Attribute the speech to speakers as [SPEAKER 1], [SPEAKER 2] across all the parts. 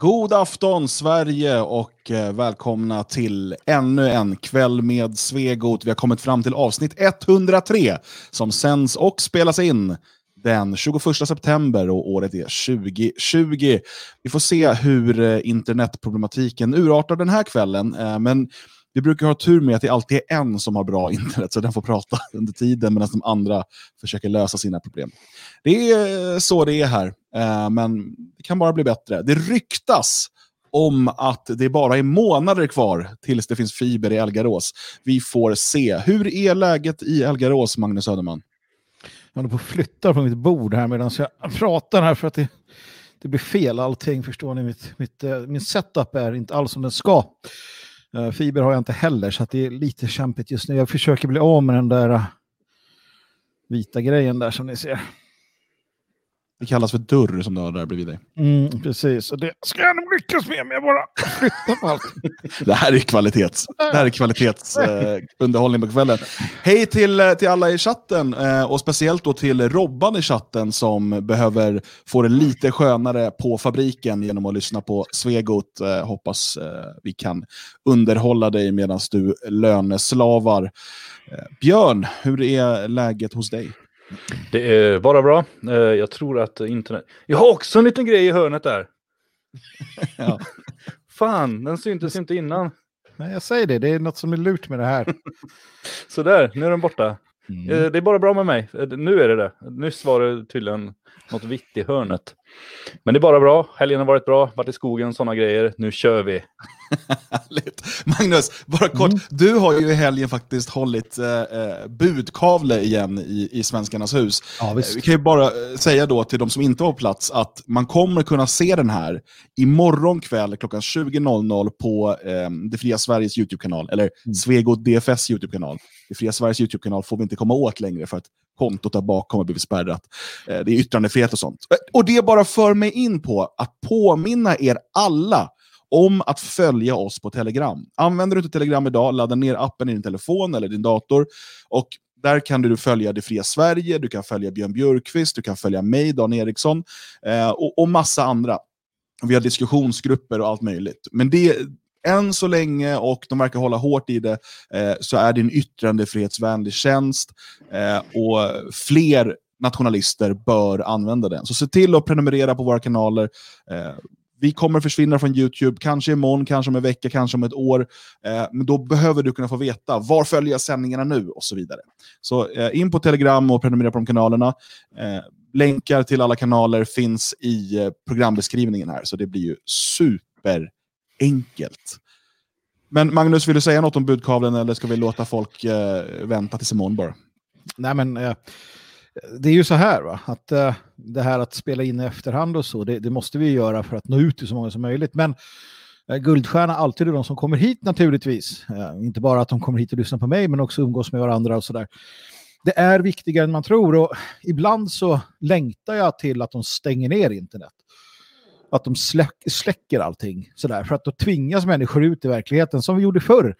[SPEAKER 1] God afton Sverige och eh, välkomna till ännu en kväll med Svegot. Vi har kommit fram till avsnitt 103 som sänds och spelas in den 21 september och året är 2020. Vi får se hur eh, internetproblematiken urartar den här kvällen, eh, men vi brukar ha tur med att det alltid är en som har bra internet, så den får prata under tiden medan de andra försöker lösa sina problem. Det är så det är här, eh, men det kan bara bli bättre. Det ryktas om att det bara är månader kvar tills det finns fiber i Elgarås. Vi får se. Hur är läget i Elgarås, Magnus Söderman?
[SPEAKER 2] Jag håller på att flytta från mitt bord här medan jag pratar här för att det, det blir fel allting, förstår ni. Mitt, mitt, eh, min setup är inte alls som den ska. Eh, fiber har jag inte heller, så det är lite kämpigt just nu. Jag försöker bli av med den där eh, vita grejen där som ni ser.
[SPEAKER 1] Det kallas för dörr som du har där bredvid dig.
[SPEAKER 2] Mm, precis, och det ska jag nog lyckas med jag bara flyttar på allt.
[SPEAKER 1] det här är kvalitets, det här är kvalitetsunderhållning eh, på kvällen. Hej till, eh, till alla i chatten eh, och speciellt då till Robban i chatten som behöver få det lite skönare på fabriken genom att lyssna på Svegot. Eh, hoppas eh, vi kan underhålla dig medan du löneslavar. Eh, Björn, hur är läget hos dig?
[SPEAKER 3] Det är bara bra. Eh, jag tror att internet... Jag har också en liten grej i hörnet där. ja. Fan, den syntes inte innan.
[SPEAKER 2] Nej, jag säger det. Det är något som är lurt med det här.
[SPEAKER 3] Sådär, nu är den borta. Mm. Eh, det är bara bra med mig. Eh, nu är det det. Nyss var det tydligen något vitt i hörnet. Men det är bara bra. Helgen har varit bra. Varit i skogen, sådana grejer. Nu kör vi.
[SPEAKER 1] Magnus, bara kort. Mm. Du har ju i helgen faktiskt hållit eh, eh budkavle igen i, i Svenskarnas hus. Ja, eh, vi kan ju bara eh, säga då till de som inte var på plats att man kommer kunna se den här imorgon kväll klockan 20.00 på eh, Det Fria Sveriges YouTube-kanal, eller mm. Svego DFS YouTube-kanal. Det Fria Sveriges YouTube-kanal får vi inte komma åt längre för att kontot där bakom har blivit spärrat. Eh, det är yttrandefrihet och sånt. Och det bara för mig in på att påminna er alla om att följa oss på Telegram. Använder du inte Telegram idag, ladda ner appen i din telefon eller din dator. Och där kan du följa Det Fria Sverige, du kan följa Björn Björkqvist, du kan följa mig, Dan Eriksson eh, och, och massa andra. Vi har diskussionsgrupper och allt möjligt. Men det, än så länge, och de verkar hålla hårt i det, eh, så är det en yttrandefrihetsvänlig tjänst. Eh, och fler nationalister bör använda den. Så se till att prenumerera på våra kanaler. Eh, vi kommer försvinna från YouTube, kanske imorgon, kanske om en vecka, kanske om ett år. Eh, men då behöver du kunna få veta var följer jag sändningarna nu och så vidare. Så eh, in på Telegram och prenumerera på de kanalerna. Eh, länkar till alla kanaler finns i eh, programbeskrivningen här, så det blir ju superenkelt. Men Magnus, vill du säga något om budkavlen eller ska vi låta folk eh, vänta tills imorgon bara?
[SPEAKER 2] Nej, men eh, det är ju så här, va? att uh, det här att spela in i efterhand och så, det, det, måste vi göra för att nå ut till så många som möjligt. Men uh, Guldstjärna alltid är de som kommer hit naturligtvis. Uh, inte bara att de kommer hit och lyssnar på mig, men också umgås med varandra och sådär. Det är viktigare än man tror och ibland så längtar jag till att de stänger ner internet. Att de släck, släcker allting sådär, för att då tvingas människor ut i verkligheten som vi gjorde förr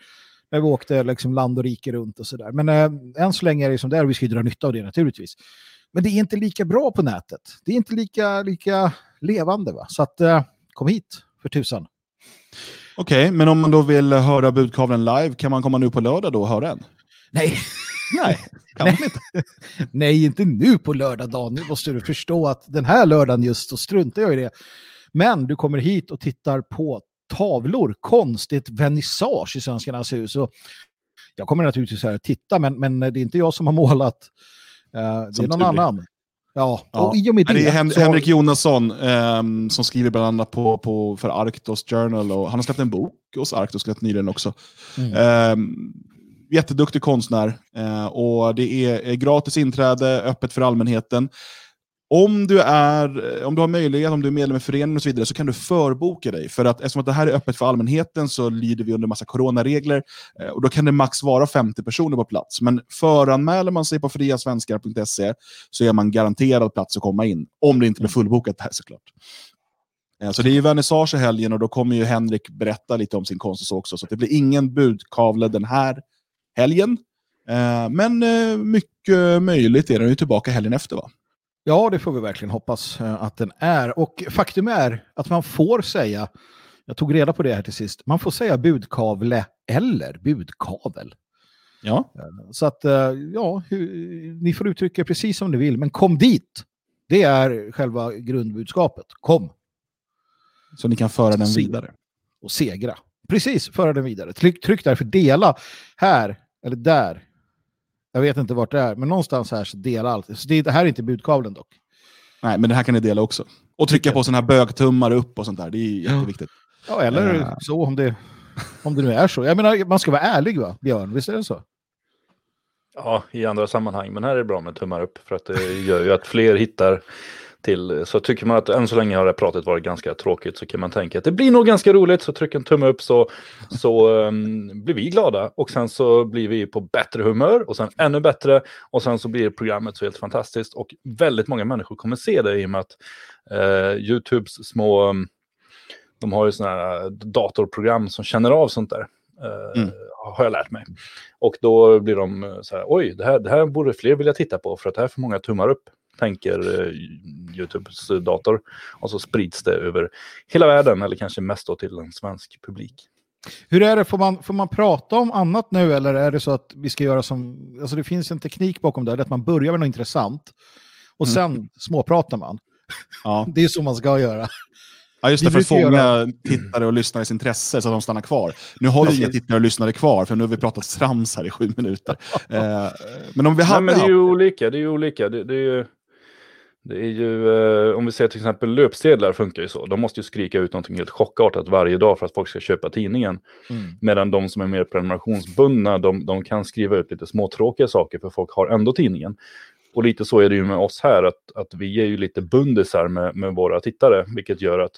[SPEAKER 2] när vi åkte liksom land och rike runt och sådär. Men äh, än så länge är det som det är och vi ska ju dra nytta av det naturligtvis. Men det är inte lika bra på nätet. Det är inte lika, lika levande. Va? Så att, äh, kom hit för tusan.
[SPEAKER 1] Okej, okay, men om man då vill höra budkavlen live, kan man komma nu på lördag då och höra den?
[SPEAKER 2] Nej.
[SPEAKER 1] Nej, kan
[SPEAKER 2] Nej. inte. Nej, inte nu på lördag, Dan. Nu måste du förstå att den här lördagen just, så struntar jag i det. Men du kommer hit och tittar på tavlor, konst, det är ett vernissage i Svenskarnas hus. Och jag kommer naturligtvis här att titta, men, men det är inte jag som har målat. Uh, det är någon annan.
[SPEAKER 1] Ja, ja. Och i och med det, det är Hen så... Henrik Jonasson um, som skriver bland annat på, på, för Arktos Journal och han har släppt en bok hos Arktos nyligen också. Mm. Um, jätteduktig konstnär uh, och det är, är gratis inträde, öppet för allmänheten. Om du, är, om du har möjlighet, om du är medlem i föreningen och så vidare, så kan du förboka dig. För att eftersom att det här är öppet för allmänheten så lyder vi under massa coronaregler. Eh, och då kan det max vara 50 personer på plats. Men föranmäler man sig på friasvenskar.se så är man garanterad plats att komma in. Om det inte blir fullbokat här såklart. Eh, så det är ju vernissage i helgen och då kommer ju Henrik berätta lite om sin konst och så också. Så det blir ingen budkavle den här helgen. Eh, men mycket möjligt är den ju tillbaka helgen efter va?
[SPEAKER 2] Ja, det får vi verkligen hoppas eh, att den är. Och faktum är att man får säga, jag tog reda på det här till sist, man får säga budkavle eller budkavel.
[SPEAKER 1] Ja.
[SPEAKER 2] Eh, så att, eh, ja, ni får uttrycka precis som ni vill, men kom dit. Det är själva grundbudskapet. Kom.
[SPEAKER 1] Så ni kan föra den vidare.
[SPEAKER 2] Och segra. Precis, föra den vidare. Tryck, tryck därför dela här eller där. Jag vet inte vart det är, men någonstans här så dela allt. Så det, det här är inte budkavlen dock.
[SPEAKER 1] Nej, men det här kan ni dela också. Och trycka på sådana här bögtummar upp och sånt där. Det är jätteviktigt.
[SPEAKER 2] Ja, eller uh. så om det, om det nu är så. Jag menar, man ska vara ärlig va, Björn? Visst är det så?
[SPEAKER 3] Ja, i andra sammanhang. Men här är det bra med tummar upp. För att det gör ju att fler hittar till. Så tycker man att än så länge har det pratet varit ganska tråkigt så kan man tänka att det blir nog ganska roligt. Så tryck en tumme upp så, så um, blir vi glada. Och sen så blir vi på bättre humör och sen ännu bättre. Och sen så blir programmet så helt fantastiskt. Och väldigt många människor kommer se det i och med att uh, YouTubes små, um, de har ju sådana här datorprogram som känner av sånt där. Uh, mm har jag lärt mig. Och då blir de eh, så här, oj, det här, det här borde fler vilja titta på för att det här får många tummar upp, tänker eh, Youtubes dator. Och så sprids det över hela världen, eller kanske mest då till en svensk publik.
[SPEAKER 2] Hur är det, får man, får man prata om annat nu eller är det så att vi ska göra som, alltså det finns en teknik bakom det, det att man börjar med något intressant och mm. sen småpratar man. Ja. Det är så man ska göra.
[SPEAKER 1] Ja, just det, för att fånga göra... tittare och lyssnares intresse så att de stannar kvar. Nu har vi inga tittare och lyssnare kvar, för nu har vi pratat trams här i sju minuter. eh, men om vi hade...
[SPEAKER 3] Nej, men det är ju olika. Det är ju olika. Det, det är ju... Det är ju, eh, om vi ser till exempel löpsedlar funkar ju så. De måste ju skrika ut någonting helt chockartat varje dag för att folk ska köpa tidningen. Mm. Medan de som är mer prenumerationsbundna, de, de kan skriva ut lite småtråkiga saker för folk har ändå tidningen. Och lite så är det ju med oss här, att, att vi är ju lite bundisar med, med våra tittare, vilket gör att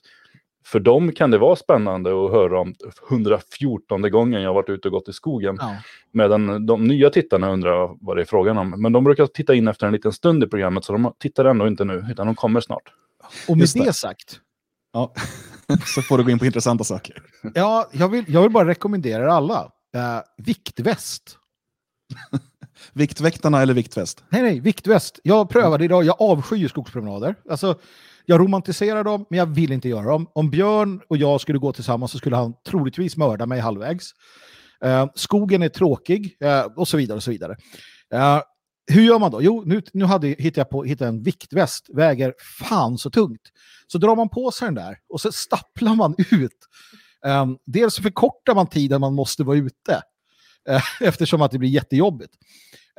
[SPEAKER 3] för dem kan det vara spännande att höra om 114 gången jag varit ute och gått i skogen. Ja. Medan de nya tittarna undrar vad det är frågan om. Men de brukar titta in efter en liten stund i programmet, så de tittar ändå inte nu, utan de kommer snart.
[SPEAKER 2] Och med det. det sagt,
[SPEAKER 1] ja. så får du gå in på intressanta saker.
[SPEAKER 2] Ja, jag vill, jag vill bara rekommendera alla. Uh, viktväst.
[SPEAKER 1] Viktväktarna eller viktväst?
[SPEAKER 2] Nej, nej, viktväst. Jag prövade idag, jag avskyr skogspromenader. Alltså, jag romantiserar dem, men jag vill inte göra dem. Om Björn och jag skulle gå tillsammans så skulle han troligtvis mörda mig halvvägs. Eh, skogen är tråkig eh, och så vidare. och så vidare. Eh, hur gör man då? Jo, nu, nu hade, hittade jag på hittade en viktväst, väger fan så tungt. Så drar man på sig den där och så stapplar man ut. Um, dels förkortar man tiden man måste vara ute, eftersom att det blir jättejobbigt.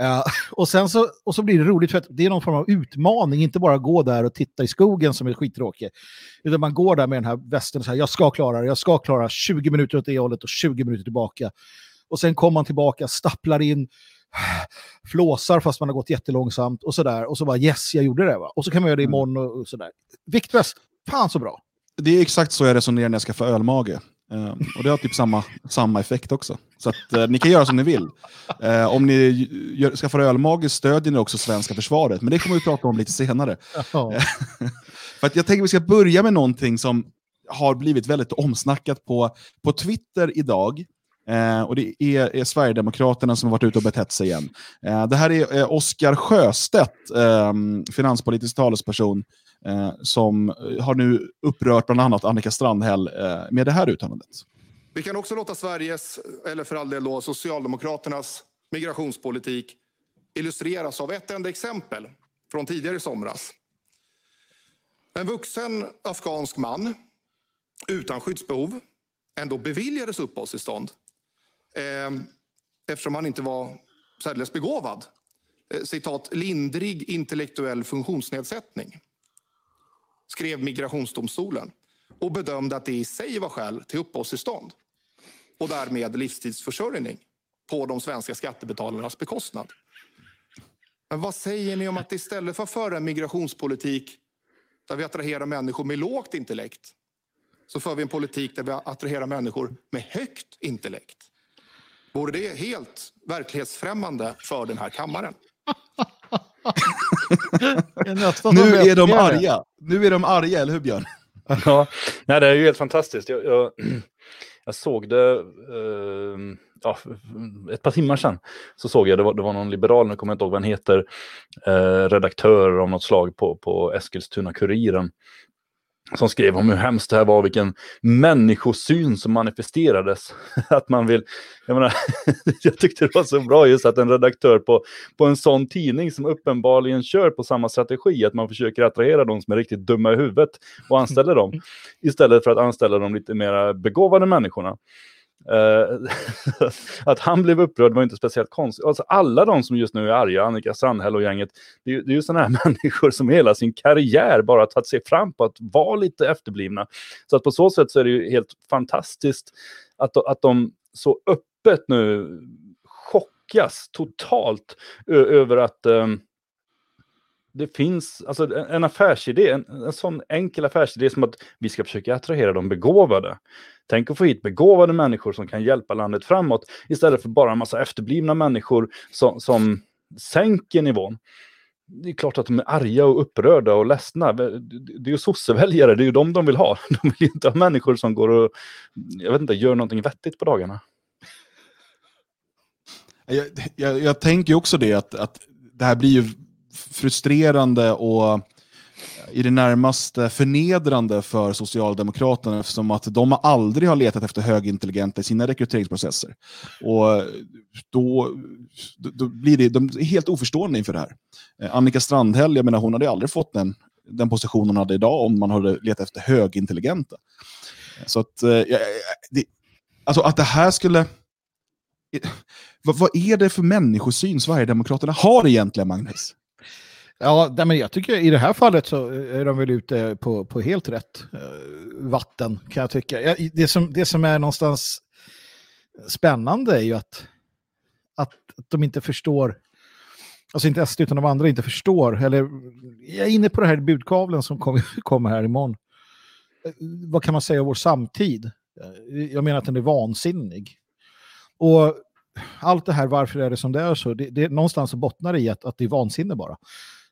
[SPEAKER 2] Uh, och sen så, och så blir det roligt för att det är någon form av utmaning, inte bara gå där och titta i skogen som är skittråkig. Utan man går där med den här västen och säger jag ska klara det, jag ska klara 20 minuter åt det hållet och 20 minuter tillbaka. Och sen kommer man tillbaka, stapplar in, flåsar fast man har gått jättelångsamt och sådär. Och så bara yes, jag gjorde det. Va? Och så kan man göra det mm. imorgon och, och sådär. Viktväst, fan så bra.
[SPEAKER 1] Det är exakt så jag resonerar när jag ska få ölmage. Uh, och det har typ samma, samma effekt också. Så att, uh, ni kan göra som ni vill. Uh, om ni gör, skaffar ölmage stödjer ni också svenska försvaret, men det kommer vi prata om lite senare. För att jag tänker att vi ska börja med någonting som har blivit väldigt omsnackat på, på Twitter idag. och det är, är, Sverigedemokraterna som har varit ute och betett sig igen. det här är Oskar Sjöstedt, finanspolitisk talesperson, eh, som har nu upprört bland annat Annika Strandhäll eh, med det här uttalandet.
[SPEAKER 4] Vi kan också låta Sveriges, eller för all del då, Socialdemokraternas migrationspolitik illustreras av ett enda exempel från tidigare i somras. En vuxen afghansk man utan skyddsbehov ändå beviljades uppehållstillstånd eh, eftersom han inte var särdeles begåvad. Eh, citat, lindrig intellektuell funktionsnedsättning skrev migrationsdomstolen och bedömde att det i sig var skäl till uppehållstillstånd och därmed livstidsförsörjning på de svenska skattebetalarnas bekostnad. Men vad säger ni om att istället för att föra en migrationspolitik där vi attraherar människor med lågt intellekt så för vi en politik där vi attraherar människor med högt intellekt? Vore det helt verklighetsfrämmande för den här kammaren?
[SPEAKER 1] nu är de arga. Nu är de arga, eller hur Björn?
[SPEAKER 3] ja, nej, det är ju helt fantastiskt. Jag, jag, jag såg det eh, ja, ett par timmar sedan. Så såg jag, det var, det var någon liberal, nu kommer jag inte ihåg vad han heter, eh, redaktör av något slag på, på Eskilstuna-Kuriren som skrev om hur hemskt det här var, vilken människosyn som manifesterades. Att man vill, jag, menar, jag tyckte det var så bra just att en redaktör på, på en sån tidning som uppenbarligen kör på samma strategi, att man försöker attrahera de som är riktigt dumma i huvudet och anställer dem, istället för att anställa de lite mer begåvade människorna. Uh, att han blev upprörd var inte speciellt konstigt. Alltså alla de som just nu är arga, Annika Strandhäll och gänget, det är, det är ju sådana här människor som hela sin karriär bara tagit sig fram på att vara lite efterblivna. Så att på så sätt så är det ju helt fantastiskt att, att de så öppet nu chockas totalt över att um, det finns alltså en affärsidé, en, en sån enkel affärsidé som att vi ska försöka attrahera de begåvade. Tänk att få hit begåvade människor som kan hjälpa landet framåt istället för bara en massa efterblivna människor som, som sänker nivån. Det är klart att de är arga och upprörda och ledsna. Det är ju sosseväljare, det är ju de de vill ha. De vill inte ha människor som går och jag vet inte, gör någonting vettigt på dagarna.
[SPEAKER 1] Jag, jag, jag tänker också det att, att det här blir ju frustrerande och i det närmaste förnedrande för Socialdemokraterna eftersom att de aldrig har letat efter högintelligenta i sina rekryteringsprocesser. Och då, då blir det, de är helt oförstående inför det här. Eh, Annika Strandhäll, jag menar, hon hade aldrig fått den, den position hon hade idag om man hade letat efter högintelligenta. Eh, så att, eh, ja, det, alltså att det här skulle... Vad, vad är det för människosyn Sverigedemokraterna har egentligen, Magnus?
[SPEAKER 2] Ja, men jag tycker i det här fallet så eh, är de väl ute på, på helt rätt eh, vatten kan jag tycka. Det som, det som är någonstans spännande är ju att, att de inte förstår, alltså inte SD utan de andra inte förstår, eller jag är inne på det här budkavlen som kommer, kom här imorgon. Eh, vad kan man säga om vår samtid? Jag menar att den är vansinnig. Och allt det här, varför är det som det är så? Det, det, någonstans så bottnar det i att, att det är vansinne bara.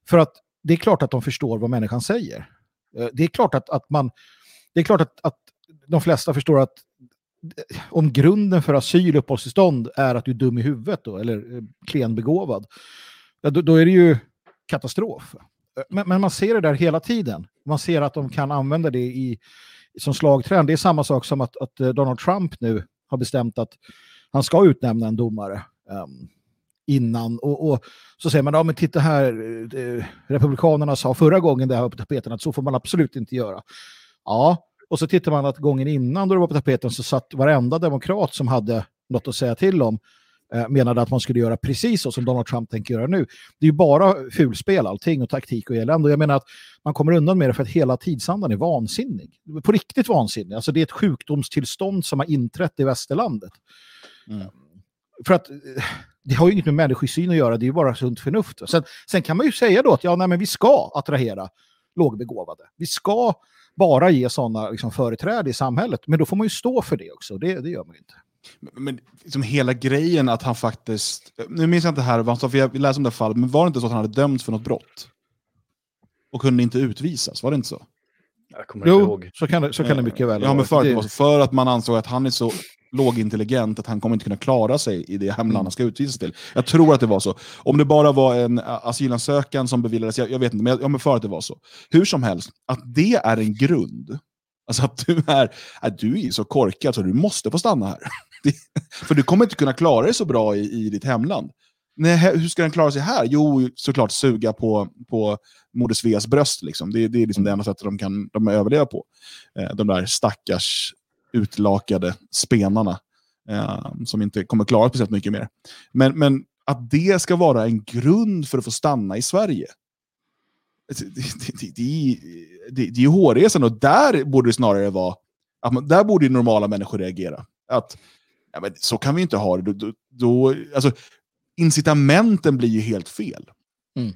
[SPEAKER 2] För att det är klart att de förstår vad människan säger. Eh, det är klart att, att man... Det är klart att, att de flesta förstår att eh, om grunden för asyl och uppehållstillstånd är att du är dum i huvudet då, eller eh, klenbegåvad, då, då är det ju katastrof. Men, men, man ser det där hela tiden. Man ser att de kan använda det i, som slagträn. Det är samma sak som att, att Donald Trump nu har bestämt att han ska utnämna en domare. Um, innan. Och, och, så säger man, ja men titta här, eh, Republikanerna sa förra gången det här var på tapeten att så får man absolut inte göra. Ja, och så tittar man att gången innan då det var på tapeten så satt varenda demokrat som hade något att säga till om eh, menade att man skulle göra precis så som Donald Trump tänker göra nu. Det är ju bara fulspel allting och taktik och elände. Och jag menar att man kommer undan med det för att hela tidsandan är vansinnig. På riktigt vansinnig. Alltså det är ett sjukdomstillstånd som har inträtt i västerlandet. Mm. För att eh, det har ju inget med människosyn att göra, det är ju bara sunt förnuft. Sen, sen kan man ju säga då att ja, nej, men vi ska attrahera lågbegåvade. Vi ska bara ge sådana liksom, företräde i samhället, men då får man ju stå för det också. Det, det gör man ju inte.
[SPEAKER 1] Men, men liksom hela grejen att han faktiskt, nu minns jag inte här vad han sa, för jag läste om det fallet, men var det inte så att han hade dömts för något brott? Och kunde inte utvisas, var det inte så?
[SPEAKER 2] Jag kommer jo, inte ihåg. Så kan, det, så kan det mycket väl
[SPEAKER 1] ja, men för, det... för att man ansåg att han är så lågintelligent att han kommer inte kunna klara sig i det hemland han ska utvisas till. Jag tror att det var så. Om det bara var en eh, asylansökan som beviljades, jag, jag vet inte, men jag, jag för att det var så. Hur som helst, att det är en grund. Alltså att du är, att du är så korkad så du måste få stanna här. för du kommer inte kunna klara dig så bra i, i ditt hemland. Nej, hur ska den klara sig här? Jo, såklart suga på, på Moder Sveas bröst. Liksom. Det, det är liksom det enda sättet de kan de överleva på. Eh, de där stackars utlakade spenarna eh, som inte kommer klara speciellt mycket mer. Men, men att det ska vara en grund för att få stanna i Sverige. Det, det, det, det, det, det är hårresande och där borde det snarare vara att man, där borde normala människor reagera. Att ja, men så kan vi inte ha det. Då, då, alltså, incitamenten blir ju helt fel. Mm.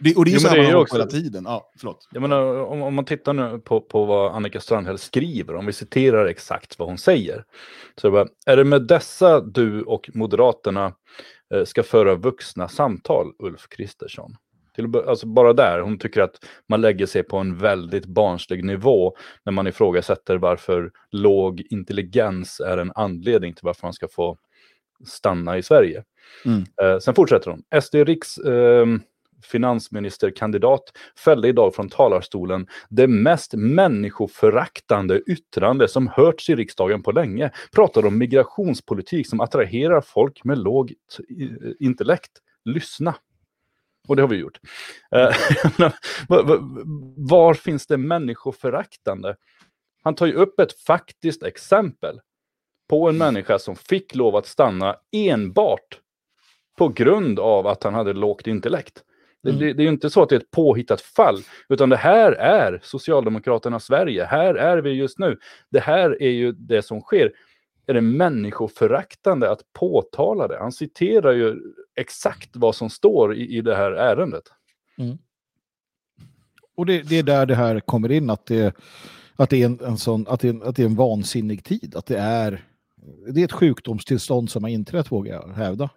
[SPEAKER 1] Det, och det är ju så här också... hela tiden. Ja, förlåt.
[SPEAKER 3] Jag menar, om, om man tittar nu på, på vad Annika Strandhäll skriver, om vi citerar exakt vad hon säger. Så är, det bara, är det med dessa du och Moderaterna eh, ska föra vuxna samtal, Ulf Kristersson? Till, alltså bara där, hon tycker att man lägger sig på en väldigt barnslig nivå när man ifrågasätter varför låg intelligens är en anledning till varför man ska få stanna i Sverige. Mm. Eh, sen fortsätter hon. SD Riks eh, finansministerkandidat fällde idag från talarstolen det mest människoföraktande yttrande som hörts i riksdagen på länge. Pratar om migrationspolitik som attraherar folk med lågt intellekt. Lyssna. Och det har vi gjort. Eh, var finns det människoföraktande? Han tar ju upp ett faktiskt exempel på en människa som fick lov att stanna enbart på grund av att han hade lågt intellekt. Det, mm. det, det, är ju inte så att det är ett påhittat fall, utan det här är Socialdemokraternas Sverige. Här är vi just nu. Det här är ju det som sker. Är det människoföraktande att påtala det? Han citerar ju exakt vad som står i, i det här ärendet. Mm.
[SPEAKER 2] Och det, det, är där det här kommer in, att det, att det är en, en sån, att det, att det är en vansinnig tid. Att det är, det är ett sjukdomstillstånd som har inträtt, vågar jag hävda.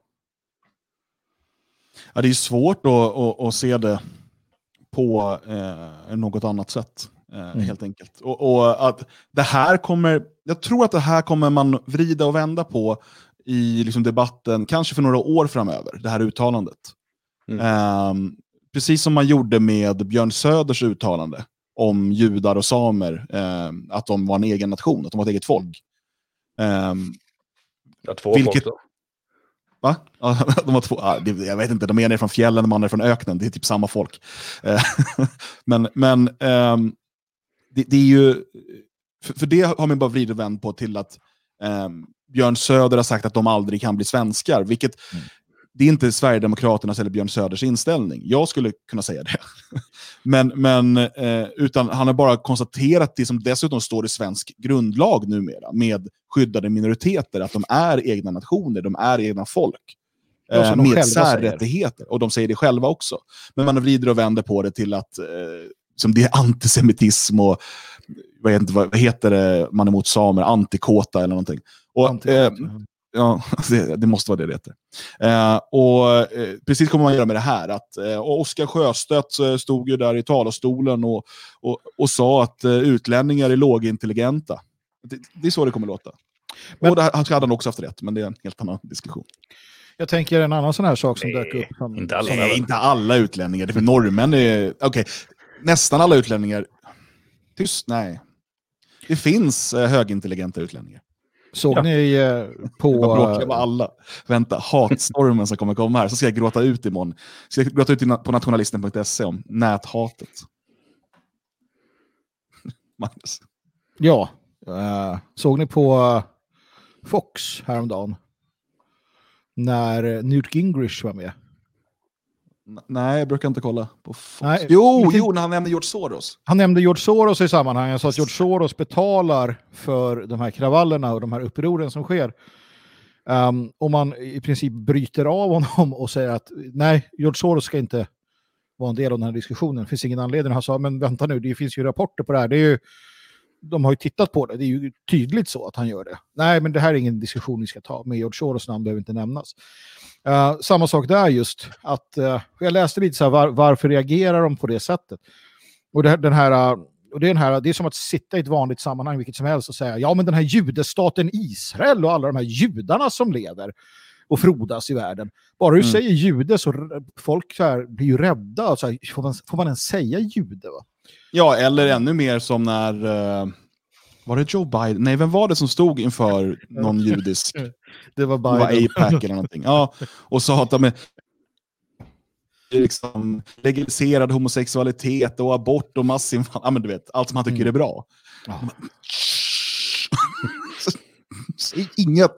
[SPEAKER 1] Ja, det är svårt att, att, att se det på eh, något annat sätt. Eh, mm. Helt enkelt. Och, och, att det här kommer, jag tror att det här kommer man vrida och vända på i liksom debatten, kanske för några år framöver, det här uttalandet. Mm. Eh, precis som man gjorde med Björn Söders uttalande om judar och samer, eh, att de var en egen nation, att de var ett eget folk.
[SPEAKER 3] Um, ja, två vilket, folk då.
[SPEAKER 1] Va? de var två, ah, jag vet inte, de ena är från fjällen, de andra är från öknen. Det är typ samma folk. Eh, men men ehm, det, det, är ju... För, det har man bara vridit och vänt på till att ehm, Björn Söder har sagt att de aldrig kan bli svenskar. Vilket mm det är inte Sverigedemokraternas eller Björn Söders inställning. Jag skulle kunna säga det. men, men, eh, utan han har bara konstaterat det som dessutom står i svensk grundlag numera, med skyddade minoriteter, att de är egna nationer, de är egna folk. Eh, med särrättigheter. Och de säger det själva också. Men man vrider och vänder på det till att eh, som det är antisemitism och vad heter, vad heter det, man är mot samer, antikåta eller någonting. Och, eh, Ja, det, det, måste vara det det heter. Eh, och eh, precis kommer man göra med det här. Att, eh, Oskar Sjöstedt eh, stod ju där i talarstolen och, och, och sa att eh, utlänningar är lågintelligenta. Det, det är så det kommer låta. Men, och det, han hade han också haft rätt, men det är en helt annan diskussion.
[SPEAKER 2] Jag tänker en annan sån här sak som dök upp.
[SPEAKER 1] Som, inte alla, nej, inte alla utlänningar. Det för norrmän är... Okay. nästan alla utlänningar... Tyst, nej. Det finns eh, högintelligenta utlänningar.
[SPEAKER 2] Såg ja. ni eh, på...
[SPEAKER 1] Jag bråkar med alla. Vänta, hatstormen som kommer komma här. Så ska jag gråta ut imorgon. Ska jag gråta ut på nationalisten.se om näthatet.
[SPEAKER 2] Magnus. Ja. Uh, såg ni på uh, Fox häromdagen? När Newt Gingrich var med.
[SPEAKER 1] Nej, jag brukar inte kolla på Nej, Jo, jo, när han nämnde George Soros.
[SPEAKER 2] Han nämnde George Soros i sammanhanget. Han sa att George Soros betalar för de här kravallerna och de här upproren som sker. Um, och man i princip bryter av honom och säger att nej, George Soros ska inte vara en del av den här diskussionen. Det finns ingen anledning. Han sa, men vänta nu, det finns ju rapporter på det här. Det är ju, de har ju tittat på det. Det är ju tydligt så att han gör det. Nej, men det här är ingen diskussion vi ska ta. Med George Soros namn behöver inte nämnas. Uh, samma sak där just. att uh, Jag läste lite så här, var, varför reagerar de på det sättet? Och det, den här, och det, är den här, det är som att sitta i ett vanligt sammanhang, vilket som helst, och säga ja men den här judestaten Israel och alla de här judarna som lever och frodas i världen. Bara du mm. säger jude så folk så här, blir ju rädda. Så här, får, man, får man ens säga jude? Va?
[SPEAKER 1] Ja, eller ännu mer som när... var det Joe Biden? Nej, vem var det som stod inför någon judisk
[SPEAKER 2] Det var Biden.
[SPEAKER 1] Det var APAC eller någonting. Ja, och sa att de är liksom legaliserad homosexualitet och abort och massinvandring. Ja, men du vet, allt som han tycker mm. är bra. Ja. Inget.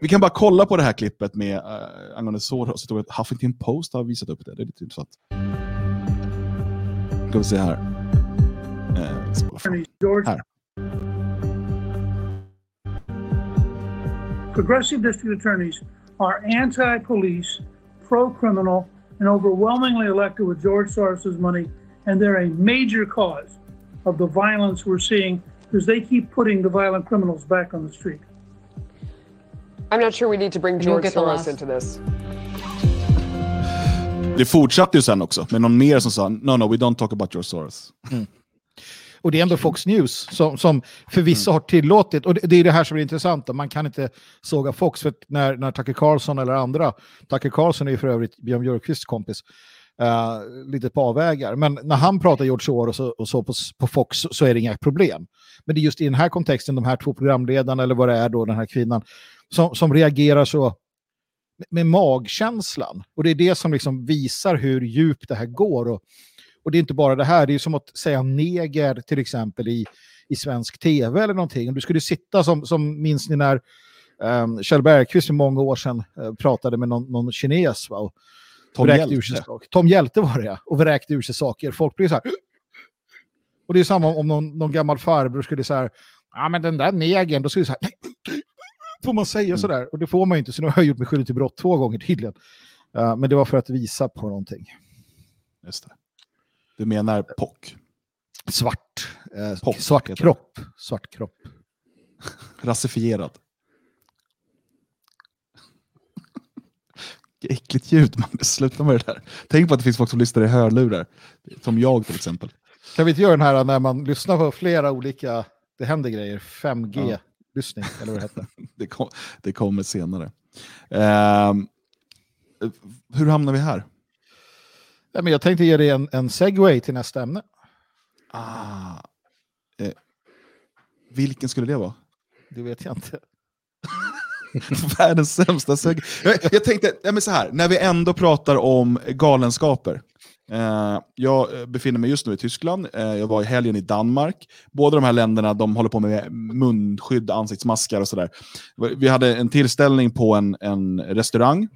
[SPEAKER 1] Vi kan bara kolla på det här klippet med uh, angående Soros. Huffington Post har visat upp det. Det är lite intressant. Ska vi se här. Här.
[SPEAKER 5] Progressive district attorneys are anti police, pro criminal, and overwhelmingly elected with George Soros' money. And they're a major cause of the violence we're seeing because they keep putting the violent criminals back on the street.
[SPEAKER 6] I'm not sure we need to bring George Soros into this.
[SPEAKER 1] Det fortsatte ju sen också med någon mer som sa no, no, we don't talk about your source. Mm.
[SPEAKER 2] Och det är ändå Fox News som, som förvisso mm. har tillåtit, och det, det är det här som är intressant, man kan inte såga Fox, för när, när Tucker Carlson eller andra, Tucker Carlson är ju för övrigt Björn Björkqvists kompis, uh, lite på avvägar, men när han pratar George Soros och, och så på, på Fox så, så är det inga problem. Men det är just i den här kontexten, de här två programledarna eller vad det är då, den här kvinnan, som, som reagerar så med magkänslan. Och det är det som liksom visar hur djupt det här går. Och, och det är inte bara det här, det är som att säga neger till exempel i, i svensk tv eller någonting. Du skulle sitta som, som minns ni när um, Kjell Bergqvist för många år sedan uh, pratade med någon, någon kines va, och Tom Hjälte. Tom Hjälte var det ja, och vräkte ur sig saker. Folk blir så här... Och det är samma om någon, någon gammal farbror skulle säga ja men den där negern, då skulle det så här får man säga mm. sådär? Och det får man ju inte, så nu har jag gjort mig skyldig till brott två gånger tydligen. Uh, men det var för att visa på någonting.
[SPEAKER 1] Just det. Du menar POC?
[SPEAKER 2] Svart. Eh, POC, svart kropp. Svart kropp.
[SPEAKER 1] Rasifierad. Äckligt ljud, man. Sluta med det där. Tänk på att det finns folk som lyssnar i hörlurar. Som jag till exempel.
[SPEAKER 2] Kan vi inte göra den här när man lyssnar på flera olika, det händer grejer, 5G. Ja lyssning, eller vad det hette.
[SPEAKER 1] det, kom, det kommer senare. Uh, hur hamnar vi här?
[SPEAKER 2] Ja, men jag tänkte ge dig en, en segway till nästa ämne.
[SPEAKER 1] Ah, eh, vilken skulle det vara?
[SPEAKER 2] Det vet jag inte.
[SPEAKER 1] Världens sämsta segway. Jag, jag tänkte, ja, men så här, när vi ändå pratar om galenskaper. Eh, jag eh, befinner mig just nu i Tyskland. Eh, jag var i helgen i Danmark. Båda de här länderna de håller på med munskydd, ansiktsmaskar och sådär. Vi hade en tillställning på en, en restaurang.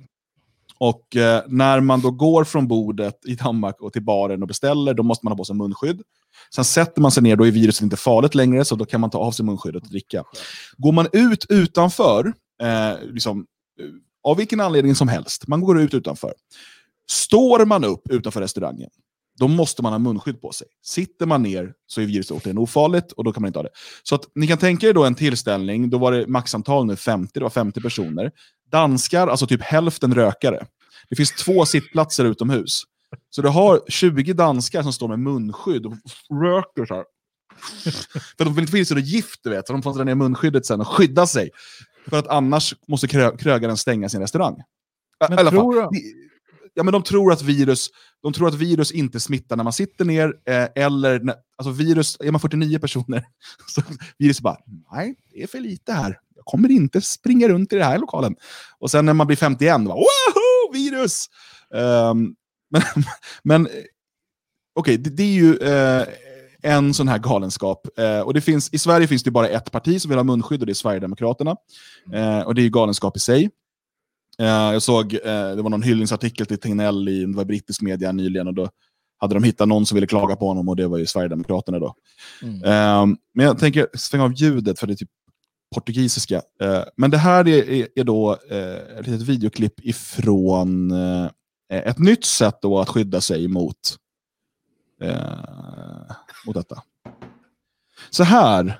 [SPEAKER 1] Och eh, när man då går från bordet i Danmark och till baren och beställer, då måste man ha på sig munskydd. Sen sätter man sig ner, då är viruset inte farligt längre, så då kan man ta av sig munskyddet och dricka. Går man ut utanför, eh, liksom, eh, av vilken anledning som helst, man går ut utanför, Står man upp utanför restaurangen, då måste man ha munskydd på sig. Sitter man ner så är viruset återigen ofarligt och då kan man inte ha det. Så att, ni kan tänka er då en tillställning, då var det maxantal nu 50, det var 50 personer. Danskar, alltså typ hälften rökare. Det finns två sittplatser utomhus. Så du har 20 danskar som står med munskydd och röker så här. För de vill inte få i sig gift, du vet, så de får dra ner munskyddet sen och skydda sig. För att annars måste krö krögaren stänga sin restaurang.
[SPEAKER 2] Men tror du
[SPEAKER 1] ja, men de, tror att virus, de tror att virus inte smittar när man sitter ner, eh, eller när, alltså virus, är man 49 personer, så virus bara, nej, det är för lite här. Jag kommer inte springa runt i den här lokalen. Och sen när man blir 51, bara, woho, virus! Um, men men okej, okay, det, det, är ju eh, en sån här galenskap. Eh, och det finns, I Sverige finns det bara ett parti som vill ha munskydd och det är Sverigedemokraterna. Eh, och det är ju galenskap i sig. Uh, jag såg, uh, det var någon hyllningsartikel till Tegnell i det brittisk media nyligen och då hade de hittat någon som ville klaga på honom och det var ju Sverigedemokraterna då. Mm. Uh, men jag tänker stänga av ljudet för det är typ portugisiska. men det här är, är, är då ett litet videoklipp ifrån ett nytt sätt då att skydda sig mot, mot detta. Så här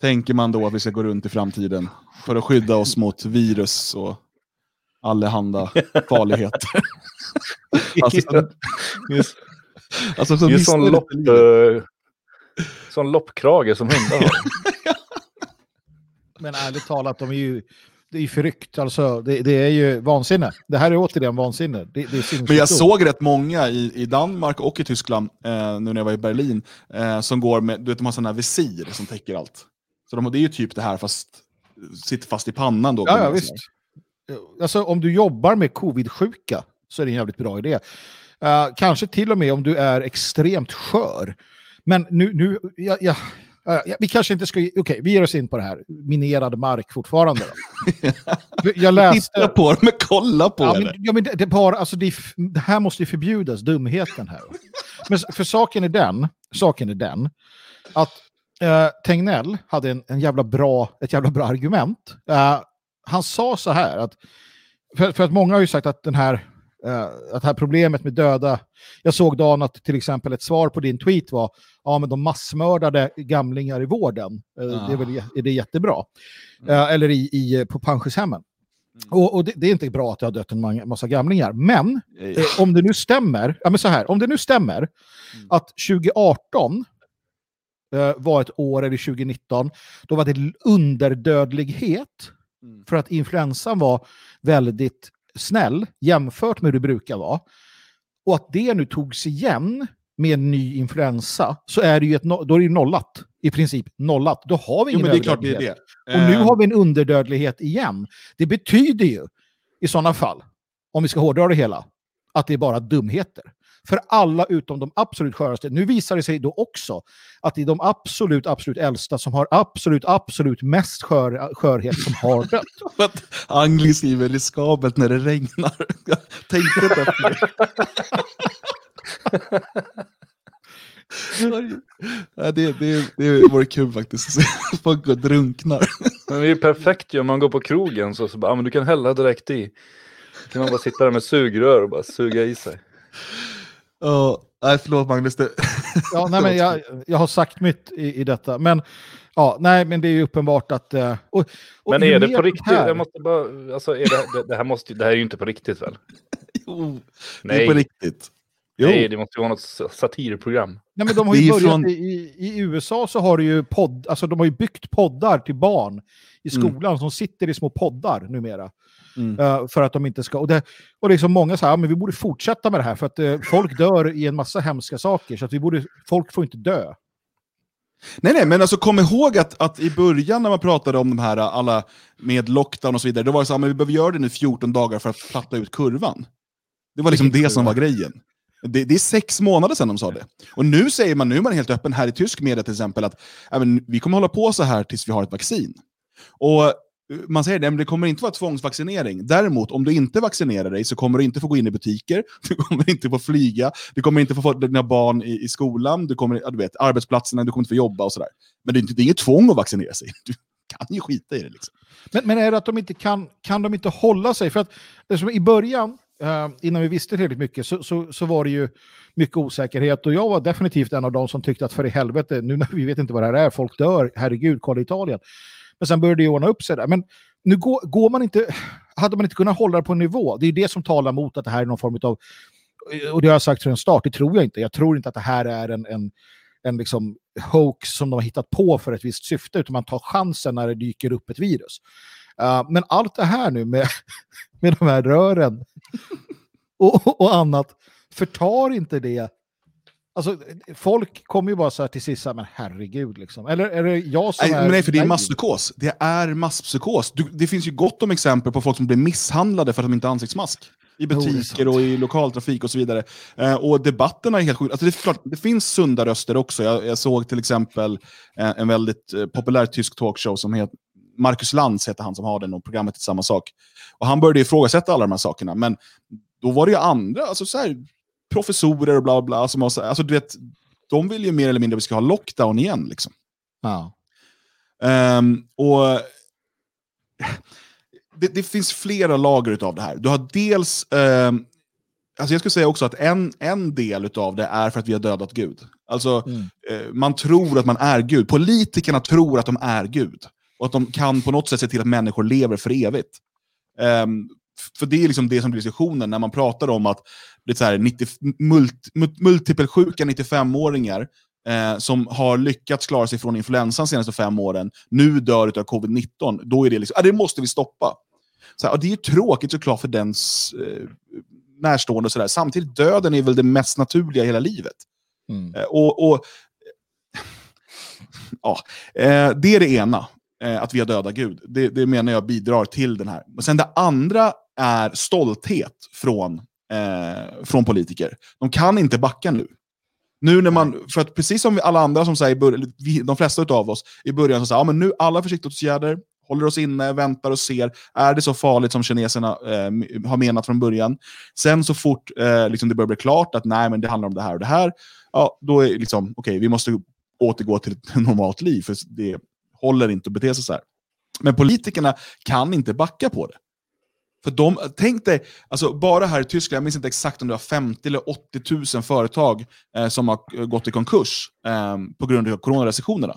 [SPEAKER 1] tänker man då att vi ska gå runt i framtiden för att skydda oss mot virus och allehanda farligheter.
[SPEAKER 3] alltså, just, alltså, så just sån, lopp, uh, sån loppkrage som hundar har.
[SPEAKER 2] Men ärligt talat, de är ju, det är ju förryckt. Alltså, det, det, är ju vansinne. Det här är återigen vansinne. Det, det är
[SPEAKER 1] Men jag såg rätt många i, i Danmark och i Tyskland, eh, nu när jag var i Berlin, eh, som går med, du vet, de har sådana här visir som täcker allt. Så de, det är ju typ det här fast sitter fast i pannan då.
[SPEAKER 2] Ja, ja visst. Alltså om du jobbar med covid-sjuka så är det en jävligt bra idé. Uh, kanske till och med om du är extremt skör. Men nu, nu ja, ja, uh, vi kanske inte ska, okej, okay, vi ger oss in på det här. Minerad mark fortfarande.
[SPEAKER 1] jag läste... Titta på det, men kolla på
[SPEAKER 2] ja. Men, ja, men det, det, bara, alltså det, det, här måste ju förbjudas, dumheten här. men för saken är den, saken är den, att eh, Tegnell hade en, en jävla bra, ett jävla bra argument. Eh, han sa så här, att, för, för, att många har ju sagt att den här eh, att det här problemet med döda, jag såg Dan att till exempel ett svar på din tweet var ja men de massmördade gamlingar i vården, eh, ah. det är väl är det jättebra. Mm. Eh, eller i, i, på pensionshemmen. Och, och det, det, är inte bra att det har dött en massa gamlingar. Men eh, om det nu stämmer, ja, men så här, om det nu stämmer mm. att 2018 eh, var ett år, eller 2019, då var det underdödlighet mm. för att influensan var väldigt snäll jämfört med hur det brukar vara. Och att det nu togs igen med en ny influensa så är det ju ett, då är det nollat. I princip nollat. Då har vi ingen jo, men det är klart det är det. Och nu har vi en underdödlighet igen. Det betyder ju i sådana fall, om vi ska hårdra det hela, att det är bara dumheter. För alla utom de absolut sköraste. Nu visar det sig då också att det är de absolut, absolut äldsta som har absolut, absolut mest skör, skörhet som har dött.
[SPEAKER 1] Angli skriver riskabelt när det regnar. Tänkte det ja, det, det, det vore kul faktiskt att se folk gå och drunknar.
[SPEAKER 3] Men det är perfekt ju om man går på krogen så, så bara, men du kan hälla direkt i. Då kan man bara sitta där med sugrör och bara suga i sig.
[SPEAKER 1] Oh, nej, förlåt Magnus. Det...
[SPEAKER 2] ja, nej, men jag, jag har sagt mitt i, i detta. Men, ja, nej, men det är ju uppenbart att... Uh, och,
[SPEAKER 3] och men är det på riktigt? Här... Jag måste bara, alltså, är det, det, det, här måste, det här är ju inte på riktigt väl?
[SPEAKER 1] jo, nej. det är på riktigt.
[SPEAKER 3] Jo. Nej, det måste vara något satirprogram.
[SPEAKER 2] Nej, men de har ju börjat från... i, i, USA så har de ju podd, alltså de har ju byggt poddar till barn i mm. skolan mm. som sitter i små poddar numera. Mm. Uh, för att de inte ska... Och, det, och liksom många säger att ja, vi borde fortsätta med det här för att uh, folk dör i en massa hemska saker så att vi borde, folk får inte dö.
[SPEAKER 1] Nej, nej, men alltså kom ihåg att, att i början när man pratade om de här alla med lockdown och så vidare, då var det så att vi behöver göra det nu 14 dagar för att platta ut kurvan. Det var liksom det som var grejen. Det, det, är sex månader sedan de sa det. Och nu säger man, nu är man helt öppen här i tysk media till exempel, att även, vi kommer hålla på så här tills vi har ett vaccin. Och eh, man säger det, men det kommer inte vara tvångsvaccinering. Däremot, om du inte vaccinerar dig så kommer du inte få gå in i butiker, du kommer inte få flyga, du kommer inte få dina barn i, i skolan, du kommer, ja, du vet, arbetsplatserna, du kommer inte få jobba och sådär. Men det är, inte, det är inget tvång att vaccinera sig. Du kan ju skita i det. Liksom.
[SPEAKER 2] Men, men är det att de inte kan, kan de inte hålla sig? För att i början, Uh, innan vi visste tillräckligt mycket så, så, så, var det ju mycket osäkerhet och jag var definitivt en av de som tyckte att för i helvete, nu när vi vet inte vad det här är, folk dör, herregud, kolla Italien. Men sen började det ordna upp sig där. Men nu går, går, man inte, hade man inte kunnat hålla det på en nivå, det är det som talar mot att det här är någon form av, och det har jag sagt från start, det tror jag inte. Jag tror inte att det här är en, en, en liksom hoax som de har hittat på för ett visst syfte, utan man tar chansen när det dyker upp ett virus. Uh, men allt det här nu med, med de här rören och, och annat förtar inte det. Alltså, folk kommer ju bara så här till sist, men herregud, liksom. Eller är det jag som
[SPEAKER 1] nej, är... Nej, för det är masspsykos. Det är masspsykos. Du, det finns ju gott om exempel på folk som blir misshandlade för att de inte har ansiktsmask. I butiker och i lokaltrafik och så vidare. Eh, och debatterna är helt sjuka. Alltså det, det finns sunda röster också. Jag, jag såg till exempel en, en väldigt eh, populär tysk talkshow som heter Marcus Lantz heter han som har den och programmet är samma sak. Och han började ifrågasätta alla de här sakerna, men då var det ju andra, alltså så här, professorer och bla bla, som har, alltså du vet, de vill ju mer eller mindre att vi ska ha lockdown igen. Liksom.
[SPEAKER 2] Ja.
[SPEAKER 1] Um, och det, det, finns flera lager av det här. Du har dels, um, alltså jag skulle säga också att en, en del av det är för att vi har dödat Gud. Alltså, mm. uh, man tror att man är Gud. Politikerna tror att de är Gud. Och att de kan på något sätt se till att människor lever för evigt. Um, för det är liksom det som blir diskussionen när man pratar om att det är så här 90, multi, multipelsjuka 95-åringar eh, som har lyckats klara sig från influensan de senaste fem åren, nu dör av covid-19. Då är det liksom, ah, det måste vi stoppa. Så här, och det är tråkigt såklart för dens eh, närstående. Och så där. Samtidigt, döden är väl det mest naturliga i hela livet. Mm. Eh, och, och ja, eh, det är det ena eh, att vi har dödat Gud. Det, det, menar jag bidrar till den här. Men sen det andra är stolthet från, eh, från politiker. De kan inte backa nu. Nu när man, för att precis som alla andra som säger, de flesta av oss i början, så säger ja, men nu alla försiktighetsåtgärder, håller oss inne, väntar och ser. Är det så farligt som kineserna eh, har menat från början? Sen så fort eh, liksom det börjar bli klart att nej, men det handlar om det här och det här, ja, då är liksom, okej, okay, vi måste återgå till ett normalt liv, för det håller inte att bete sig så här. Men politikerna kan inte backa på det. För de, tänk dig, alltså bara här i Tyskland, jag minns inte exakt om det var 50 eller 80 000 företag eh, som har gått i konkurs eh, på grund av coronarestriktionerna.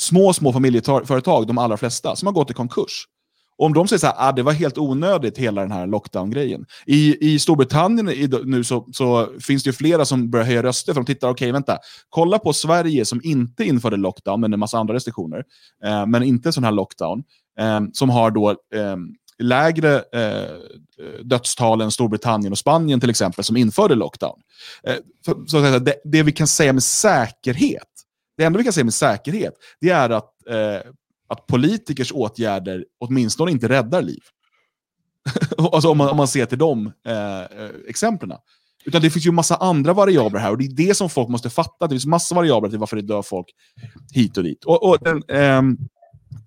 [SPEAKER 1] Små, små familjeföretag, de allra flesta, som har gått i konkurs. Om de säger så här, ah, det var helt onödigt hela den här lockdown-grejen. I, I Storbritannien i, nu så, så, finns det ju flera som börjar höja röster, för de tittar, okej okay, vänta, kolla på Sverige som inte införde lockdown, men en massa andra restriktioner, eh, men inte sån här lockdown, eh, som har då eh, lägre eh, dödstal än Storbritannien och Spanien till exempel, som införde lockdown. Eh, så, så det, det, vi kan säga med säkerhet, det enda vi kan säga med säkerhet, det är att, eh, att politikers åtgärder åtminstone inte räddar liv. alltså om man, om man ser till de eh, eh, exemplen. Utan det finns ju massa andra variabler här och det är det som folk måste fatta. Det finns massa variabler till varför det dör folk hit och dit. Och, och den, eh,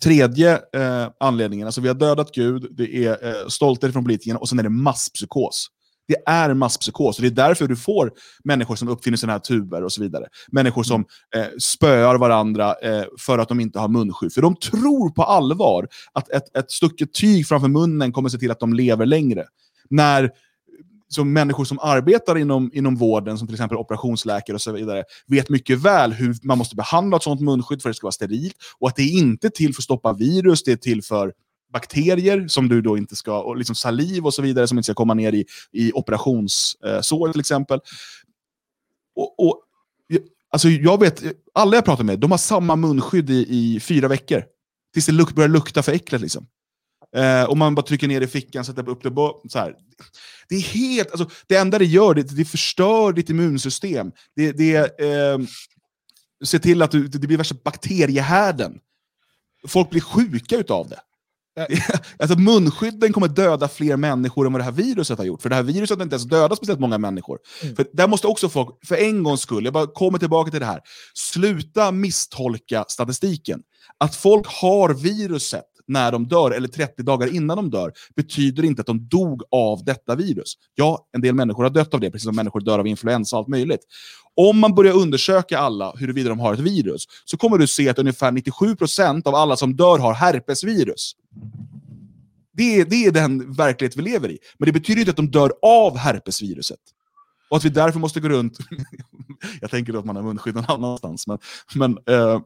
[SPEAKER 1] Tredje eh, anledningen, alltså vi har dödat Gud, det är eh, stolthet från politikerna och sen är det masspsykos. Det är masspsykos och det är därför du får människor som uppfinner sina tuber och så vidare. Människor som eh, spöar varandra eh, för att de inte har munskydd. För de tror på allvar att ett, ett stucket tyg framför munnen kommer se till att de lever längre. När så människor som arbetar inom, inom vården, som till exempel operationsläkare och så vidare, vet mycket väl hur man måste behandla ett sådant munskydd för att det ska vara sterilt. Och att det är inte till för att stoppa virus, det är till för bakterier som du då inte ska, och liksom saliv och så vidare som inte ska komma ner i, i operationssår eh, till exempel. Och, och, alltså jag vet, alla jag pratar med, de har samma munskydd i, i fyra veckor. Tills det luk börjar lukta för äckligt. Liksom. Eh, och man bara trycker ner det i fickan, sätter upp det. Så här. Det är helt, alltså, det enda det gör, det, det förstör ditt immunsystem. Det, det eh, ser till att du, det blir värsta bakteriehärden. Folk blir sjuka utav det. alltså munskydden kommer döda fler människor än vad det här viruset har gjort. För det här viruset har inte ens dödat speciellt många människor. Mm. För där måste också folk, för en gångs skull, jag bara kommer tillbaka till det här, sluta misstolka statistiken. Att folk har viruset när de dör, eller 30 dagar innan de dör, betyder inte att de dog av detta virus. Ja, en del människor har dött av det, precis som människor dör av influensa och allt möjligt. Om man börjar undersöka alla huruvida de har ett virus, så kommer du se att ungefär 97% av alla som dör har herpesvirus. Det är, det är den verklighet vi lever i. Men det betyder inte att de dör av herpesviruset. Och att vi därför måste gå runt... jag tänker då att man har munskydd någon annanstans, men, men uh, eh,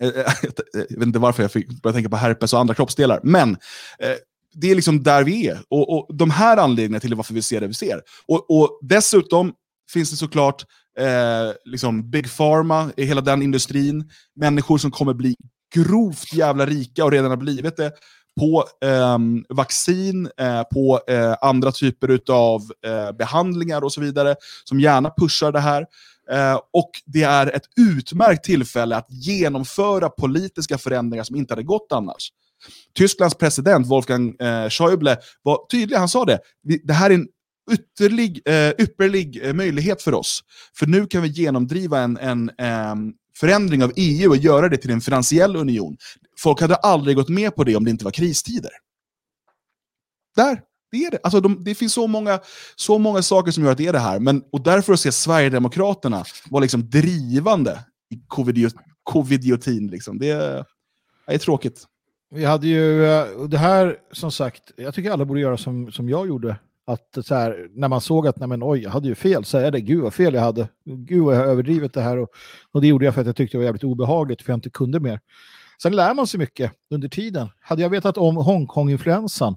[SPEAKER 1] Eh, eh, jag vet inte varför jag började tänka på herpes och andra kroppsdelar. Men eh, det är liksom där vi är. Och, och de här anledningarna till varför vi ser det vi ser. Och, och dessutom finns det såklart eh, liksom Big Pharma, hela den industrin. Människor som kommer bli grovt jävla rika och redan har blivit det på eh, vaccin, eh, på eh, andra typer av eh, behandlingar och så vidare, som gärna pushar det här. Eh, och det är ett utmärkt tillfälle att genomföra politiska förändringar som inte hade gått annars. Tysklands president Wolfgang eh, Schäuble var tydlig, han sa det. Det här är en ytterlig, eh, ypperlig eh, möjlighet för oss. För nu kan vi genomdriva en, en eh, förändring av EU och göra det till en finansiell union. Folk hade aldrig gått med på det om det inte var kristider. Där, det är det. Alltså de, det finns så många, så många saker som gör att det är det här. Men, och därför att se Sverigedemokraterna vara liksom drivande i covidiotin, liksom, det, är, det är tråkigt.
[SPEAKER 2] Vi hade ju eh, det här, som sagt, jag tycker alla borde göra som, som jag gjorde. Att så här, när man såg att nej men, oj, jag hade ju fel, säga det, gud vad fel jag hade. Gud vad jag har överdrivit det här. Och, och det gjorde jag för att jag tyckte det var jävligt obehagligt, för jag inte kunde mer. Sen lär man sig mycket under tiden. Hade jag vetat om Hongkong-influensan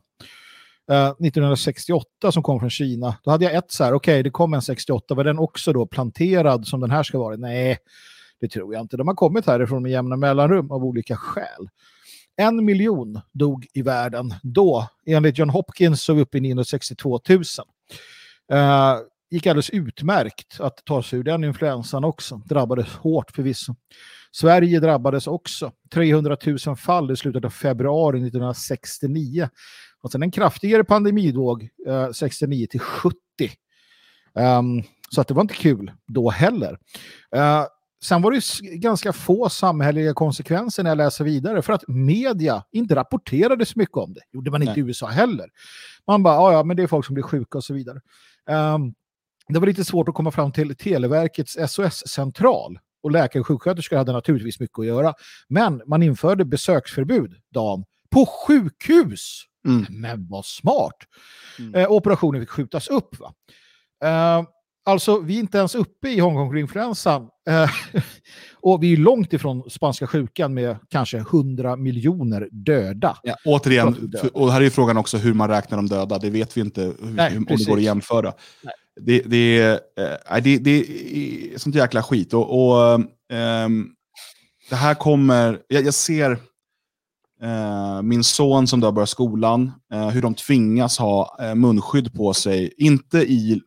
[SPEAKER 2] Eh, 1968 som kom från Kina. Då hade jag ett så här, okej okay, det kom en 68, var den också då planterad som den här ska vara? Nej, det tror jag inte. De har kommit härifrån med jämna mellanrum av olika skäl. En miljon dog i världen då. Enligt John Hopkins så var vi uppe i 962 000. Uh, gick alldeles utmärkt att ta sig ur den influensan också. Drabbades hårt förvisso. Sverige drabbades också. 300 000 fall i slutet av februari 1969. Och sen en kraftigare pandemivåg eh, 69 till 70. Um, ehm, så att det var inte kul då heller. Uh, sen var det ganska få samhälleliga konsekvenser när jag läser vidare för att media inte rapporterade så mycket om det. gjorde man inte Nej. i USA heller. Man bara, ja men det är folk som blir sjuka och så vidare. Um, det var lite svårt att komma fram till Televerkets SOS-central och läkare och sjuksköterskor hade naturligtvis mycket att göra. Men man införde besöksförbud, Dan, på sjukhus. Mm. Men vad smart! Mm. Eh, operationen fick skjutas upp. Va? Eh, alltså vi är inte ens uppe i Hongkong-influensan. Eh, och vi är långt ifrån spanska sjukan med kanske 100 miljoner döda.
[SPEAKER 1] Ja, återigen, och här är frågan också hur man räknar de döda. Det vet vi inte hur, Nej, om det går att jämföra. Det, det, äh, det, det är sånt jäkla skit. Och, och ähm, det här kommer, jag, jag ser min son som då börjar skolan, äh, hur de tvingas ha munskydd på sig. Inte i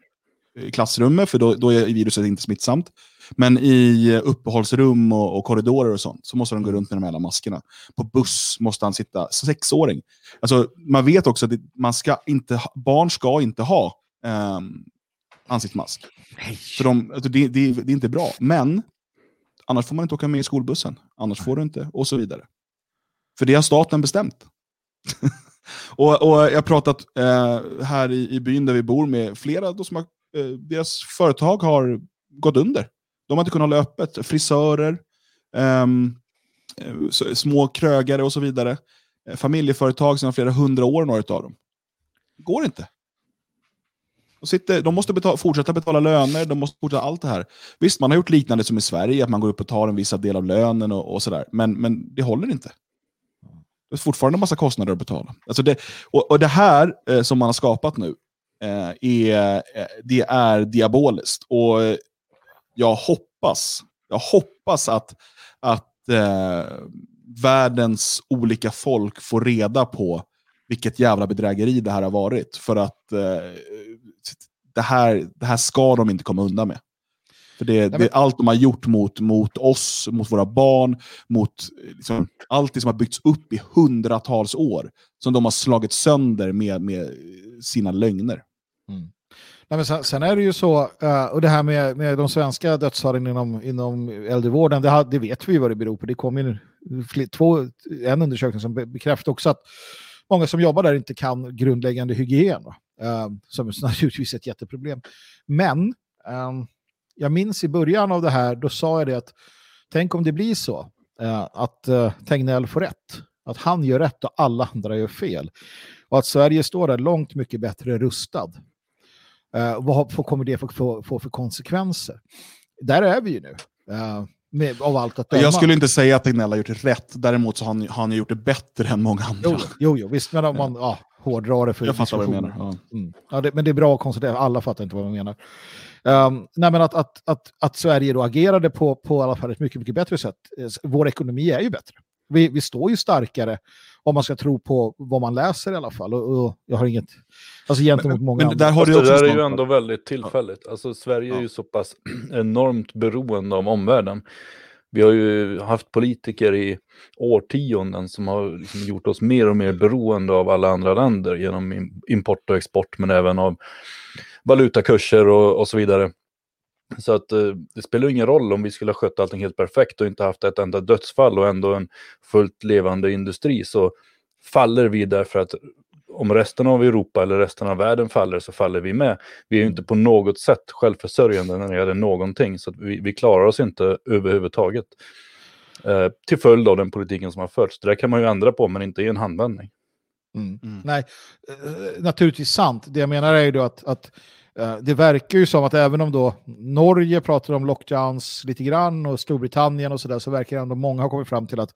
[SPEAKER 1] klassrummet, för då, då är viruset inte smittsamt. Men i uppehållsrum och, och, korridorer och sånt så måste de gå runt med de här maskerna. På buss måste han sitta, sexåring. Alltså, man vet också att man ska inte, barn ska inte ha um, ansiktsmask. För de, alltså det, det, det, är inte bra. Men annars får man inte åka med i skolbussen. Annars får du inte, och så vidare. För det har staten bestämt. och, och Jag har pratat eh, här i, i byn där vi bor med flera då som har, eh, deras företag har gått under. De har inte kunnat hålla öppet. Frisörer, ehm, eh, små krögare och så vidare. Eh, familjeföretag familjeföretag sedan flera hundra år, några av dem. Det går inte. De, sitter, de måste betala, fortsätta betala löner, de måste fortsätta allt det här. Visst, man har gjort liknande som i Sverige, att man går upp och tar en viss del av lönen och, och sådär. Men, men det håller inte. Det är fortfarande en massa kostnader att betala. Alltså det, och, och det här eh, som man har skapat nu, eh, är, eh, det är diaboliskt. Och jag hoppas, jag hoppas att, att eh, världens olika folk får reda på vilket jävla bedrägeri det här har varit. För att eh, det, här, det här ska de inte komma undan med. För det, det är allt de har gjort mot, mot oss, mot våra barn, mot liksom, allt det som har byggts upp i hundratals år. Som de har slagit sönder med, med sina lögner. Mm.
[SPEAKER 2] Nej, men sen, sen, är det ju så, uh, och det här med, med de svenska dödstalen inom, inom äldrevården, det, det vet vi vad det beror på. Det kom ju två, en undersökning som bekräftar också att många som jobbar där inte kan grundläggande hygien. Uh, som är naturligtvis ett jätteproblem. Men um, jag minns i början av det här, då sa jag det att tänk om det blir så uh, att uh, Tegnell får rätt. Att han gör rätt och alla andra gör fel. Och att Sverige står där långt mycket bättre rustad Uh, vad kommer det få, få, för konsekvenser? Där är vi ju nu. Med, av allt att
[SPEAKER 1] döma. Jag skulle inte säga att Tegnell har gjort det rätt. Däremot så har han, han gjort det bättre än många andra.
[SPEAKER 2] Jo, jo, jo visst. Men om man ja, hårdrar det för
[SPEAKER 1] Jag fattar vad du menar. Ja.
[SPEAKER 2] Mm. Ja, det, men det är bra att konstatera. Alla fattar inte vad man menar. Um, nej, men att, att, att, att Sverige då agerade på, på i alla fall ett mycket, mycket bättre sätt. Eh, vår ekonomi är ju bättre. Vi, vi står ju starkare om man ska tro på vad man läser i alla fall. Och, och jag har inget, alltså gentemot många
[SPEAKER 3] men, andra. Där har det, det där är ju ändå väldigt tillfälligt. Alltså Sverige ja. är ju så pass enormt beroende av omvärlden. Vi har ju haft politiker i årtionden som har liksom gjort oss mer och mer beroende av alla andra länder genom import och export, men även av valutakurser och, och så vidare. Så att eh, det spelar ingen roll om vi skulle ha skött allting helt perfekt och inte haft ett enda dödsfall och ändå en fullt levande industri så faller vi därför att om resten av Europa eller resten av världen faller så faller vi med. Vi är ju inte på något sätt självförsörjande när det gäller någonting så vi, vi, klarar oss inte överhuvudtaget. Eh, till följd av den politiken som har förts. Det där kan man ju ändra på men inte i en handvändning.
[SPEAKER 2] Mm. Mm. Nej, eh, naturligtvis sant. Det jag menar är ju då att, att Eh, det verkar ju som att även om då Norge pratar om lockdowns lite grann och Storbritannien och sådär så verkar ändå många ha kommit fram till att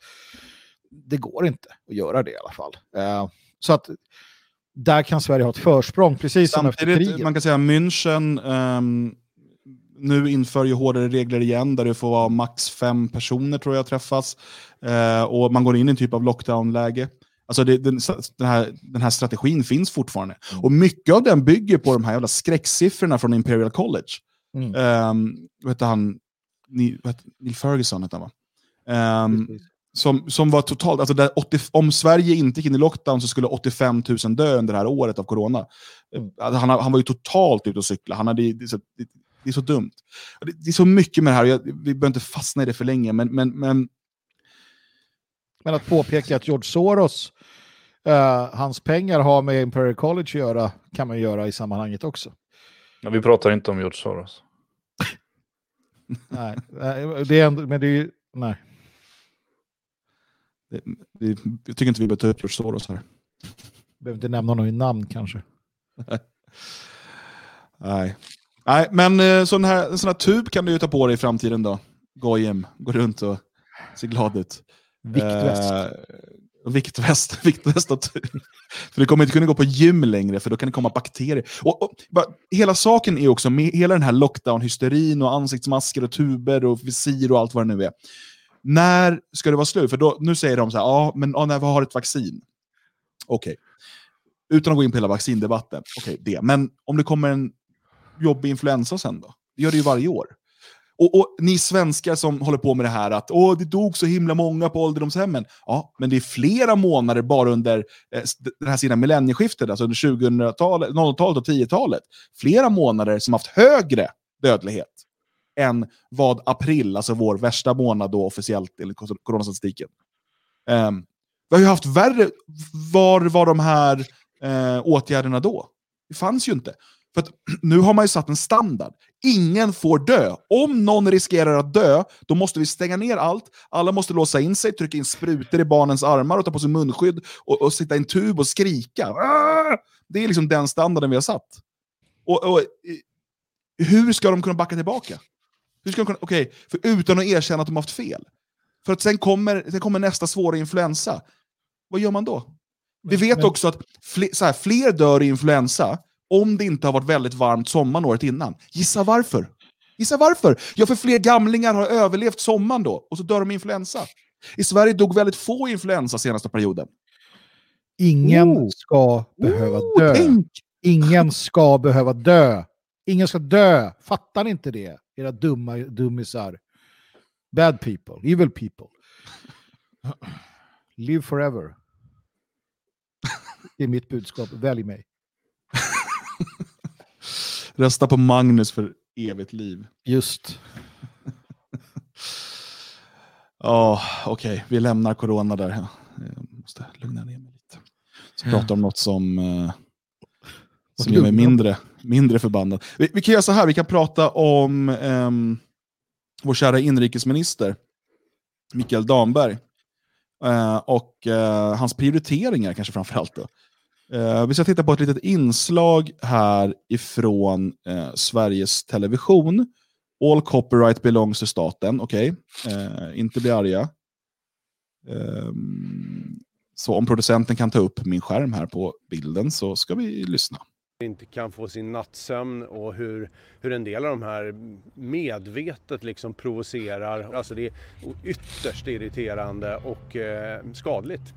[SPEAKER 2] det går inte att göra det i alla fall. Eh, så att där kan Sverige ha ett försprång, precis som efter kriget.
[SPEAKER 1] Man kan säga München um, nu inför ju hårdare regler igen, där det får vara max fem personer tror jag träffas. Uh, och man går in i en typ av lockdown-läge. Alltså det, den, den, här, den här strategin finns fortfarande. Mm. Och mycket av den bygger på de här jävla skräcksiffrorna från Imperial College. Mm. Um, vet han, Neil, Neil Ferguson hette han va? Um, som, som var totalt, alltså 80, om Sverige inte gick in i lockdown så skulle 85 000 dö under det här året av corona. Mm. Han, han var ju totalt ute och cykla. Han hade, det, är så, det, det är så dumt. Det, det, är så mycket med det här, jag, vi behöver inte fastna i det för länge, men, men, men
[SPEAKER 2] men att påpeka att George Soros, uh, hans pengar har med Imperial College att göra, kan man göra i sammanhanget också.
[SPEAKER 3] Ja, vi pratar inte om George Soros.
[SPEAKER 2] nej, det är ändå, men det är ju, nej.
[SPEAKER 1] Det, det, jag tycker inte vi behöver ta upp George Soros här.
[SPEAKER 2] Behöver inte nämna honom i namn kanske.
[SPEAKER 1] nej. Nej, men eh, sån här, en sån här tub kan du ju ta på dig i framtiden då. Gojem, gå runt och se glad ut.
[SPEAKER 2] Viktväst.
[SPEAKER 1] Eh, viktväst, viktväst och. För du kommer inte kunna gå på gym längre, för då kan det komma bakterier. Och, och bara, hela saken är också, med hela den här lockdown-hysterin och ansiktsmasker och tuber och visir och allt vad det nu är. När ska det vara slut? För då, nu säger de så här, ja, men ja, när vi har ett vaccin. Okej. Okay. Utan att gå in på hela vaccindebatten. Okej, okay, det. Men om det kommer en jobbig influensa sen då? Det gör det ju varje år. Och, och, ni svenskar som håller på med det här att Åh, det dog så himla många på ålderdomshemmen. Ja, men det är flera månader bara under eh, den här sidan millennieskiftet, alltså under 2000-talet, 00-talet och 10-talet. Flera månader som haft högre dödlighet än vad april, alltså vår värsta månad då officiellt enligt coronastatistiken. Um, vi har ju haft värre. Var var de här eh, åtgärderna då? Det fanns ju inte. För nu har man ju satt en standard. Ingen får dö. Om någon riskerar att dö, då måste vi stänga ner allt. Alla måste låsa in sig, trycka in sprutor i barnens armar och ta på sig munskydd och, och sitta i en tub och skrika. Det är liksom den standarden vi har satt. Och, och hur ska de kunna backa tillbaka? Hur ska de kunna, okay, för utan att erkänna att de har haft fel. För att sen kommer, sen kommer nästa svåra influensa. Vad gör man då? Vi vet också att fler, här, fler dör i influensa om det inte har varit väldigt varmt sommaren året innan. Gissa varför? Gissa varför? Ja, för fler gamlingar har överlevt sommaren då, och så dör de i influensa. I Sverige dog väldigt få influensa senaste perioden.
[SPEAKER 2] Ingen oh. ska behöva oh, dö. Tänk. Ingen ska behöva dö. Ingen ska dö. Fattar ni inte det? Era dumma dummisar. Bad people. Evil people. Live forever. Det är mitt budskap. Välj mig.
[SPEAKER 1] Rösta på Magnus för evigt liv.
[SPEAKER 2] Just.
[SPEAKER 1] Ja, oh, okej. Okay. Vi lämnar corona där. Jag måste lugna ner mig lite. Så ja. prata om något som, eh, som gör mig mindre, mindre förbannad. Vi, vi, kan göra så här, vi kan prata om eh, vår kära inrikesminister Mikael Damberg. Eh, och eh, hans prioriteringar kanske framför allt. Då. Eh, vi ska titta på ett litet inslag här ifrån eh, Sveriges Television. All copyright belongs to staten. Okej, okay. eh, inte bli arga. Ehm, så om producenten kan ta upp min skärm här på bilden så ska vi lyssna.
[SPEAKER 6] Inte kan få sin nattsömn och hur, hur en del av de här medvetet liksom provocerar. Alltså det är ytterst irriterande och eh, skadligt.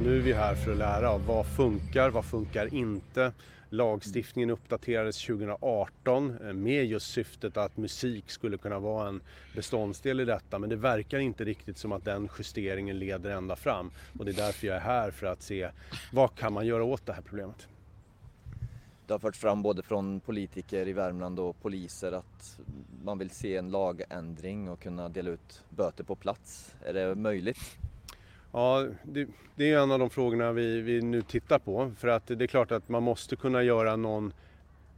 [SPEAKER 6] Nu är vi här för att lära av vad funkar, vad funkar inte. Lagstiftningen uppdaterades 2018 eh, med just syftet att musik skulle kunna vara en beståndsdel i detta. Men det verkar inte riktigt som att den justeringen leder ända fram. Och det är därför jag är här för att se vad kan man göra åt det här problemet.
[SPEAKER 7] Det har förts fram både från politiker i Värmland och poliser att man vill se en lagändring och kunna dela ut böter på plats. Är det möjligt?
[SPEAKER 6] Ja, det, det, är en av de frågorna vi, vi nu tittar på. För att det är klart att man måste kunna göra någon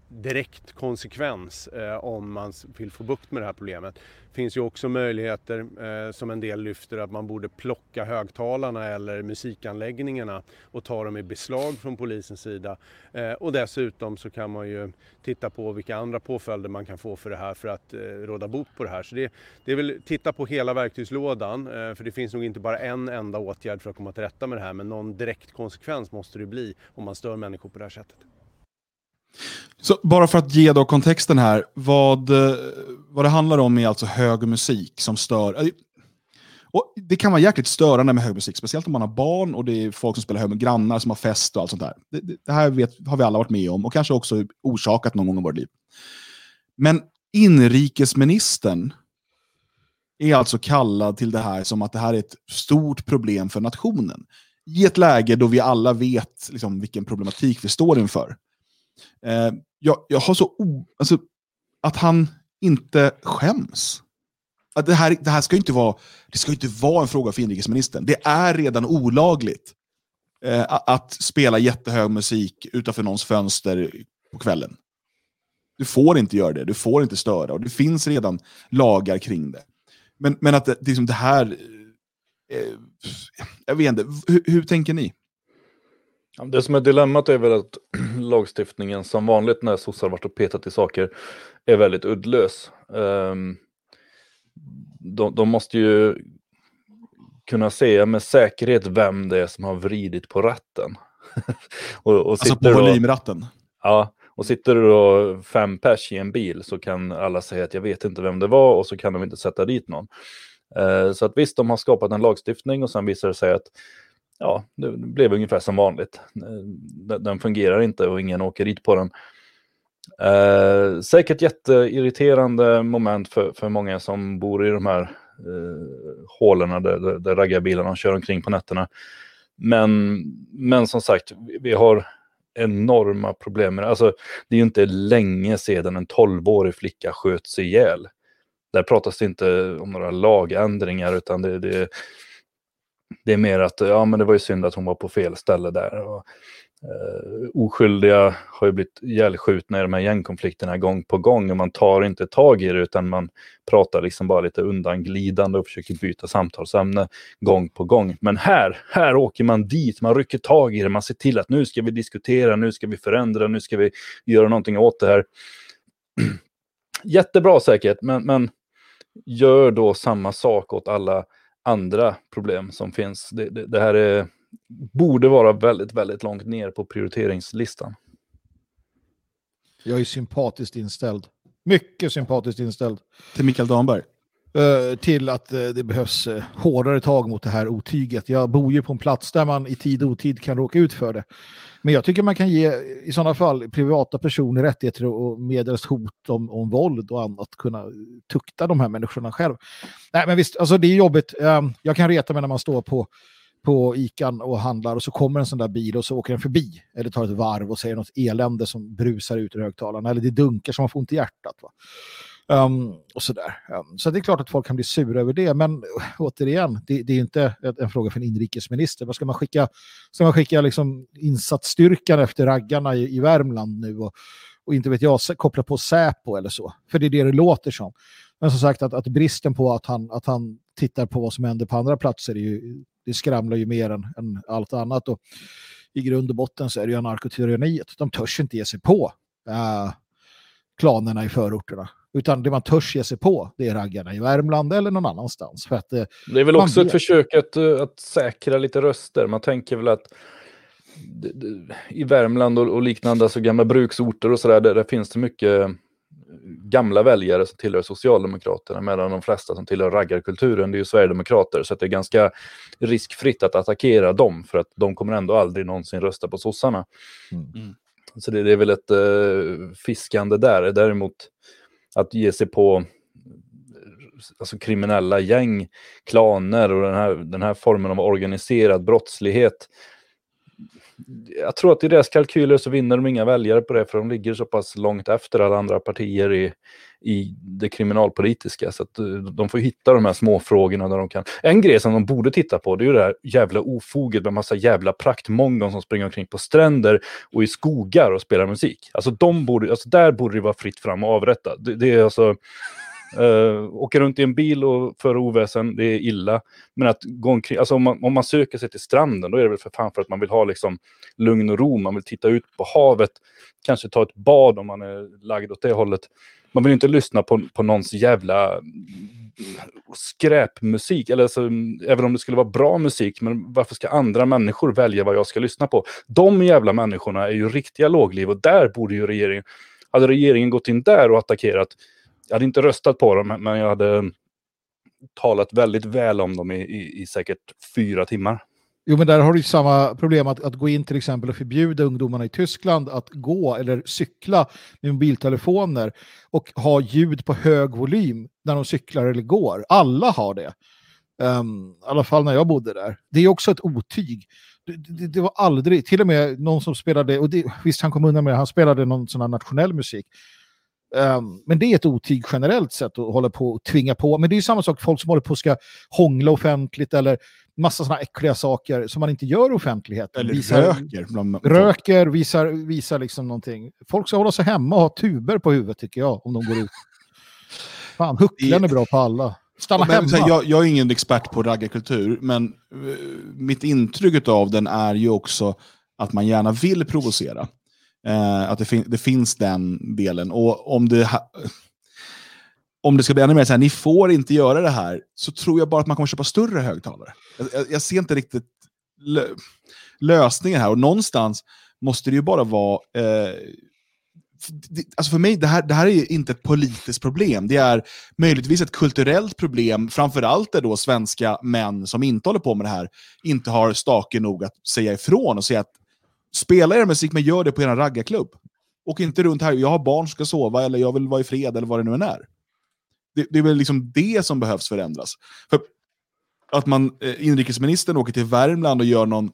[SPEAKER 6] direkt konsekvens eh, om man vill få bukt med det här problemet. Det finns ju också möjligheter eh, som en del lyfter att man borde plocka högtalarna eller musikanläggningarna och ta dem i beslag från polisens sida. Eh, och dessutom så kan man ju titta på vilka andra påföljder man kan få för det här för att eh, råda bot på det här. Så det, det är väl titta på hela verktygslådan eh, för det finns nog inte bara en enda åtgärd för att komma till rätta med det här men någon direkt konsekvens måste det bli om man stör människor på det här sättet.
[SPEAKER 1] Så bara för att ge då kontexten här, vad, eh, vad det handlar om är alltså hög musik som stör. Eh, och det kan vara jäkligt störande med hög musik, speciellt om man har barn och det är folk som spelar hög med grannar som har fest och allt sånt där. Det, det här vet, har vi alla varit med om och kanske också orsakat någon gång i vårt liv. Men inrikesministern är alltså kallad till det här som att det här är ett stort problem för nationen. I ett läge då vi alla vet liksom, vilken problematik vi står inför. Eh, jag, jag har så o, alltså, att han inte skäms. Att det, här, det här ska inte vara, det ska inte vara en fråga för inrikesministern. Det är redan olagligt eh, att spela jättehög musik utanför någons fönster på kvällen. Du får inte göra det, du får inte störa och det finns redan lagar kring det. Men, men att det, liksom det här... Eh, jag vet inte, hur, hur tänker ni?
[SPEAKER 3] Det som är dilemmat är väl att lagstiftningen som vanligt när sossar varit och petat i saker är väldigt uddlös. Um, de, de, måste ju kunna säga med säkerhet vem det är som har vridit på ratten.
[SPEAKER 1] och, och alltså på volymratten?
[SPEAKER 3] Ja, och sitter det då fem pers i en bil så kan alla säga att jag vet inte vem det var och så kan de inte sätta dit någon. Uh, så att visst, de har skapat en lagstiftning och sen visar det sig att ja, det blev ungefär som vanligt. Eh, den, den fungerar inte och ingen åker dit på den. Eh, säkert jätteirriterande moment för, för många som bor i de här eh, hålen där, där, där raggarbilarna kör omkring på nätterna. Men, men som sagt, vi har enorma problem med det. Alltså, det är ju inte länge sedan en 12-årig flicka sköts ihjäl. Där pratas det inte om några lagändringar utan det, det, det är mer att ja, men det var ju synd att hon var på fel ställe där. Och, eh, oskyldiga har ju blivit ihjälskjutna i de här gängkonflikterna gång på gång och man tar inte tag i det utan man pratar liksom bara lite undanglidande och försöker byta samtalsämne gång på gång. Men här, här åker man dit, man rycker tag i det, man ser till att nu ska vi diskutera, nu ska vi förändra, nu ska vi göra någonting åt det här. Jättebra säkert, men, men gör då samma sak åt alla andra problem som finns. Det, det, det här är borde vara väldigt, väldigt långt ner på prioriteringslistan.
[SPEAKER 2] Jag är sympatiskt inställd. Mycket sympatiskt inställd.
[SPEAKER 1] Till Mikael Damberg?
[SPEAKER 2] Eh, till att eh, det behövs eh, hårdare tag mot det här otyget. Jag bor ju på en plats där man i tid och otid kan råka ut för det. Men jag tycker man kan ge i sådana fall privata personer rättigheter och medelst hot om, om våld och annat kunna tukta de här människorna själv. Nej men visst, alltså det är jobbigt. Ehm, jag kan reta mig när man står på på Ican och handlar och så kommer en sån där bil och så åker den förbi eller tar ett varv och säger något elände som brusar ut ur högtalarna eller det dunkar som man får ont i hjärtat. Va? Um, och sådär. Um, så det är klart att folk kan bli sura över det, men återigen, det, det är inte en fråga för en inrikesminister. Vad ska man skicka? Ska man skicka liksom insatsstyrkan efter raggarna i, i Värmland nu och, och inte vet jag, koppla på Säpo eller så? För det är det det låter som. Men som sagt, att, att bristen på att han, att han tittar på vad som händer på andra platser är ju det skramlar ju mer än, än allt annat. Och I grund och botten så är det ju anarkotyranniet. De törs inte ge sig på Uh, klanerna i förorterna. Utan det man törs ge sig på, det är raggarna i Värmland eller någon annanstans. För att,
[SPEAKER 3] eh, det är väl också vet. ett försök att, eh, att säkra lite röster. Man tänker väl att i Värmland och, och liknande, alltså gamla bruksorter och sådär, där, där finns det mycket gamla väljare som tillhör Socialdemokraterna medan de flesta som tillhör raggarkulturen det är ju Sverigedemokrater. Så det är ganska riskfritt att attackera dem för att de kommer ändå aldrig någonsin rösta på sossarna. Mm. mm. Så det, det, är väl ett uh, fiskande där. Däremot att ge sig på alltså kriminella gäng, klaner och den här, den här formen av organiserad brottslighet jag tror att i deras kalkyler så vinner de inga väljare på det för de ligger så pass långt efter alla andra partier i, i det kriminalpolitiska. Så att eh, de får hitta de här småfrågorna där de kan. En grej som de borde titta på det är ju det här jävla ofoget med massa jävla praktmongon som springer omkring på stränder och i skogar och spelar musik. Alltså, de borde, alltså där borde det vara fritt fram och avrätta. Det, det är alltså Eh, uh, åka runt i en bil och föra oväsen, det är illa. Men att gå omkring, alltså om man, om man söker sig till stranden, då är det väl för fan för att man vill ha liksom lugn och ro, man vill titta ut på havet, kanske ta ett bad om man är lagd åt det hållet. Man vill inte lyssna på, på någons jävla skräpmusik, eller alltså, även om det skulle vara bra musik, men varför ska andra människor välja vad jag ska lyssna på? De jävla människorna är ju riktiga lågliv och där borde ju regeringen, hade regeringen gått in där och attackerat, jag hade inte röstat på dem, men jag hade talat väldigt väl om dem i, i, i säkert fyra timmar.
[SPEAKER 2] Jo, men där har du samma problem att, att gå in till exempel och förbjuda ungdomarna i Tyskland att gå eller cykla med mobiltelefoner och ha ljud på hög volym när de cyklar eller går. Alla har det. Um, I alla fall när jag bodde där. Det är också ett otyg. Det, det, det var aldrig, till och med någon som spelade, och det, visst han kom undan med det, han spelade någon sån här nationell musik. Um, men det är ett otyg generellt sett att hålla på och tvinga på. Men det är samma sak folk som håller på och ska hångla offentligt eller massa sådana äckliga saker som man inte gör offentlighet.
[SPEAKER 1] Eller visar, röker. Bland
[SPEAKER 2] röker, visar, visar liksom någonting. Folk ska hålla sig hemma och ha tuber på huvudet tycker jag om de går ut. Fan, hucklen är bra på alla. Stanna men, hemma.
[SPEAKER 1] Jag, jag, är ingen expert på raggarkultur, men uh, mitt intryck av den är ju också att man gärna vill provocera. Eh, att det, fin det, finns den delen. Och om det, om det ska bli ännu mer så här, ni får inte göra det här, så tror jag bara att man kommer köpa större högtalare. Jag, jag, jag ser inte riktigt lö lösningen här. Och någonstans måste det ju bara vara... Eh, alltså för mig, det här, det här är inte ett politiskt problem. Det är möjligtvis ett kulturellt problem, framförallt där då svenska män som inte håller på med det här inte har stake nog att säga ifrån och säga att spela er musik, men gör det på er raggarklubb. Och inte runt här, jag har barn som ska sova, eller jag vill vara i fred, eller vad det nu än är. Det, det är väl liksom det som behövs förändras. För att man, eh, inrikesministern åker till Värmland och gör någon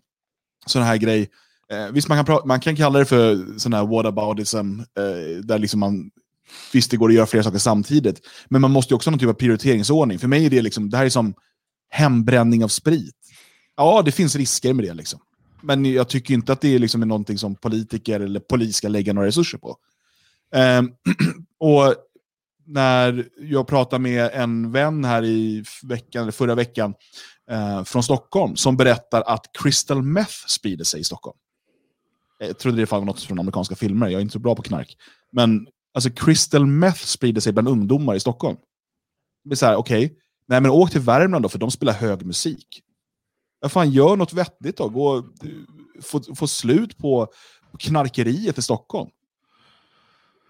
[SPEAKER 1] sån här grej, Eh, visst, man kan, man kan kalla det för sån här whataboutism, eh, där liksom man, visst det går att göra flera saker samtidigt, men man måste ju också ha någon typ av prioriteringsordning. För mig är det liksom, det här är som hembränning av sprit. Ja, det finns risker med det. Liksom. Men jag tycker inte att det är liksom någonting som politiker eller polis ska lägga några resurser på. Eh, och när jag pratade med en vän här i veckan, eller förra veckan eh, från Stockholm som berättar att crystal meth sprider sig i Stockholm. Eh, jag trodde det var något från amerikanska filmer, jag är inte så bra på knark. Men alltså crystal meth sprider sig bland ungdomar i Stockholm. Det är så här, okej, okay, nej men åk till Värmland då, för de spelar hög musik. Ja, fan, gör något vettigt då. Gå, få, få slut på knarkeriet i Stockholm.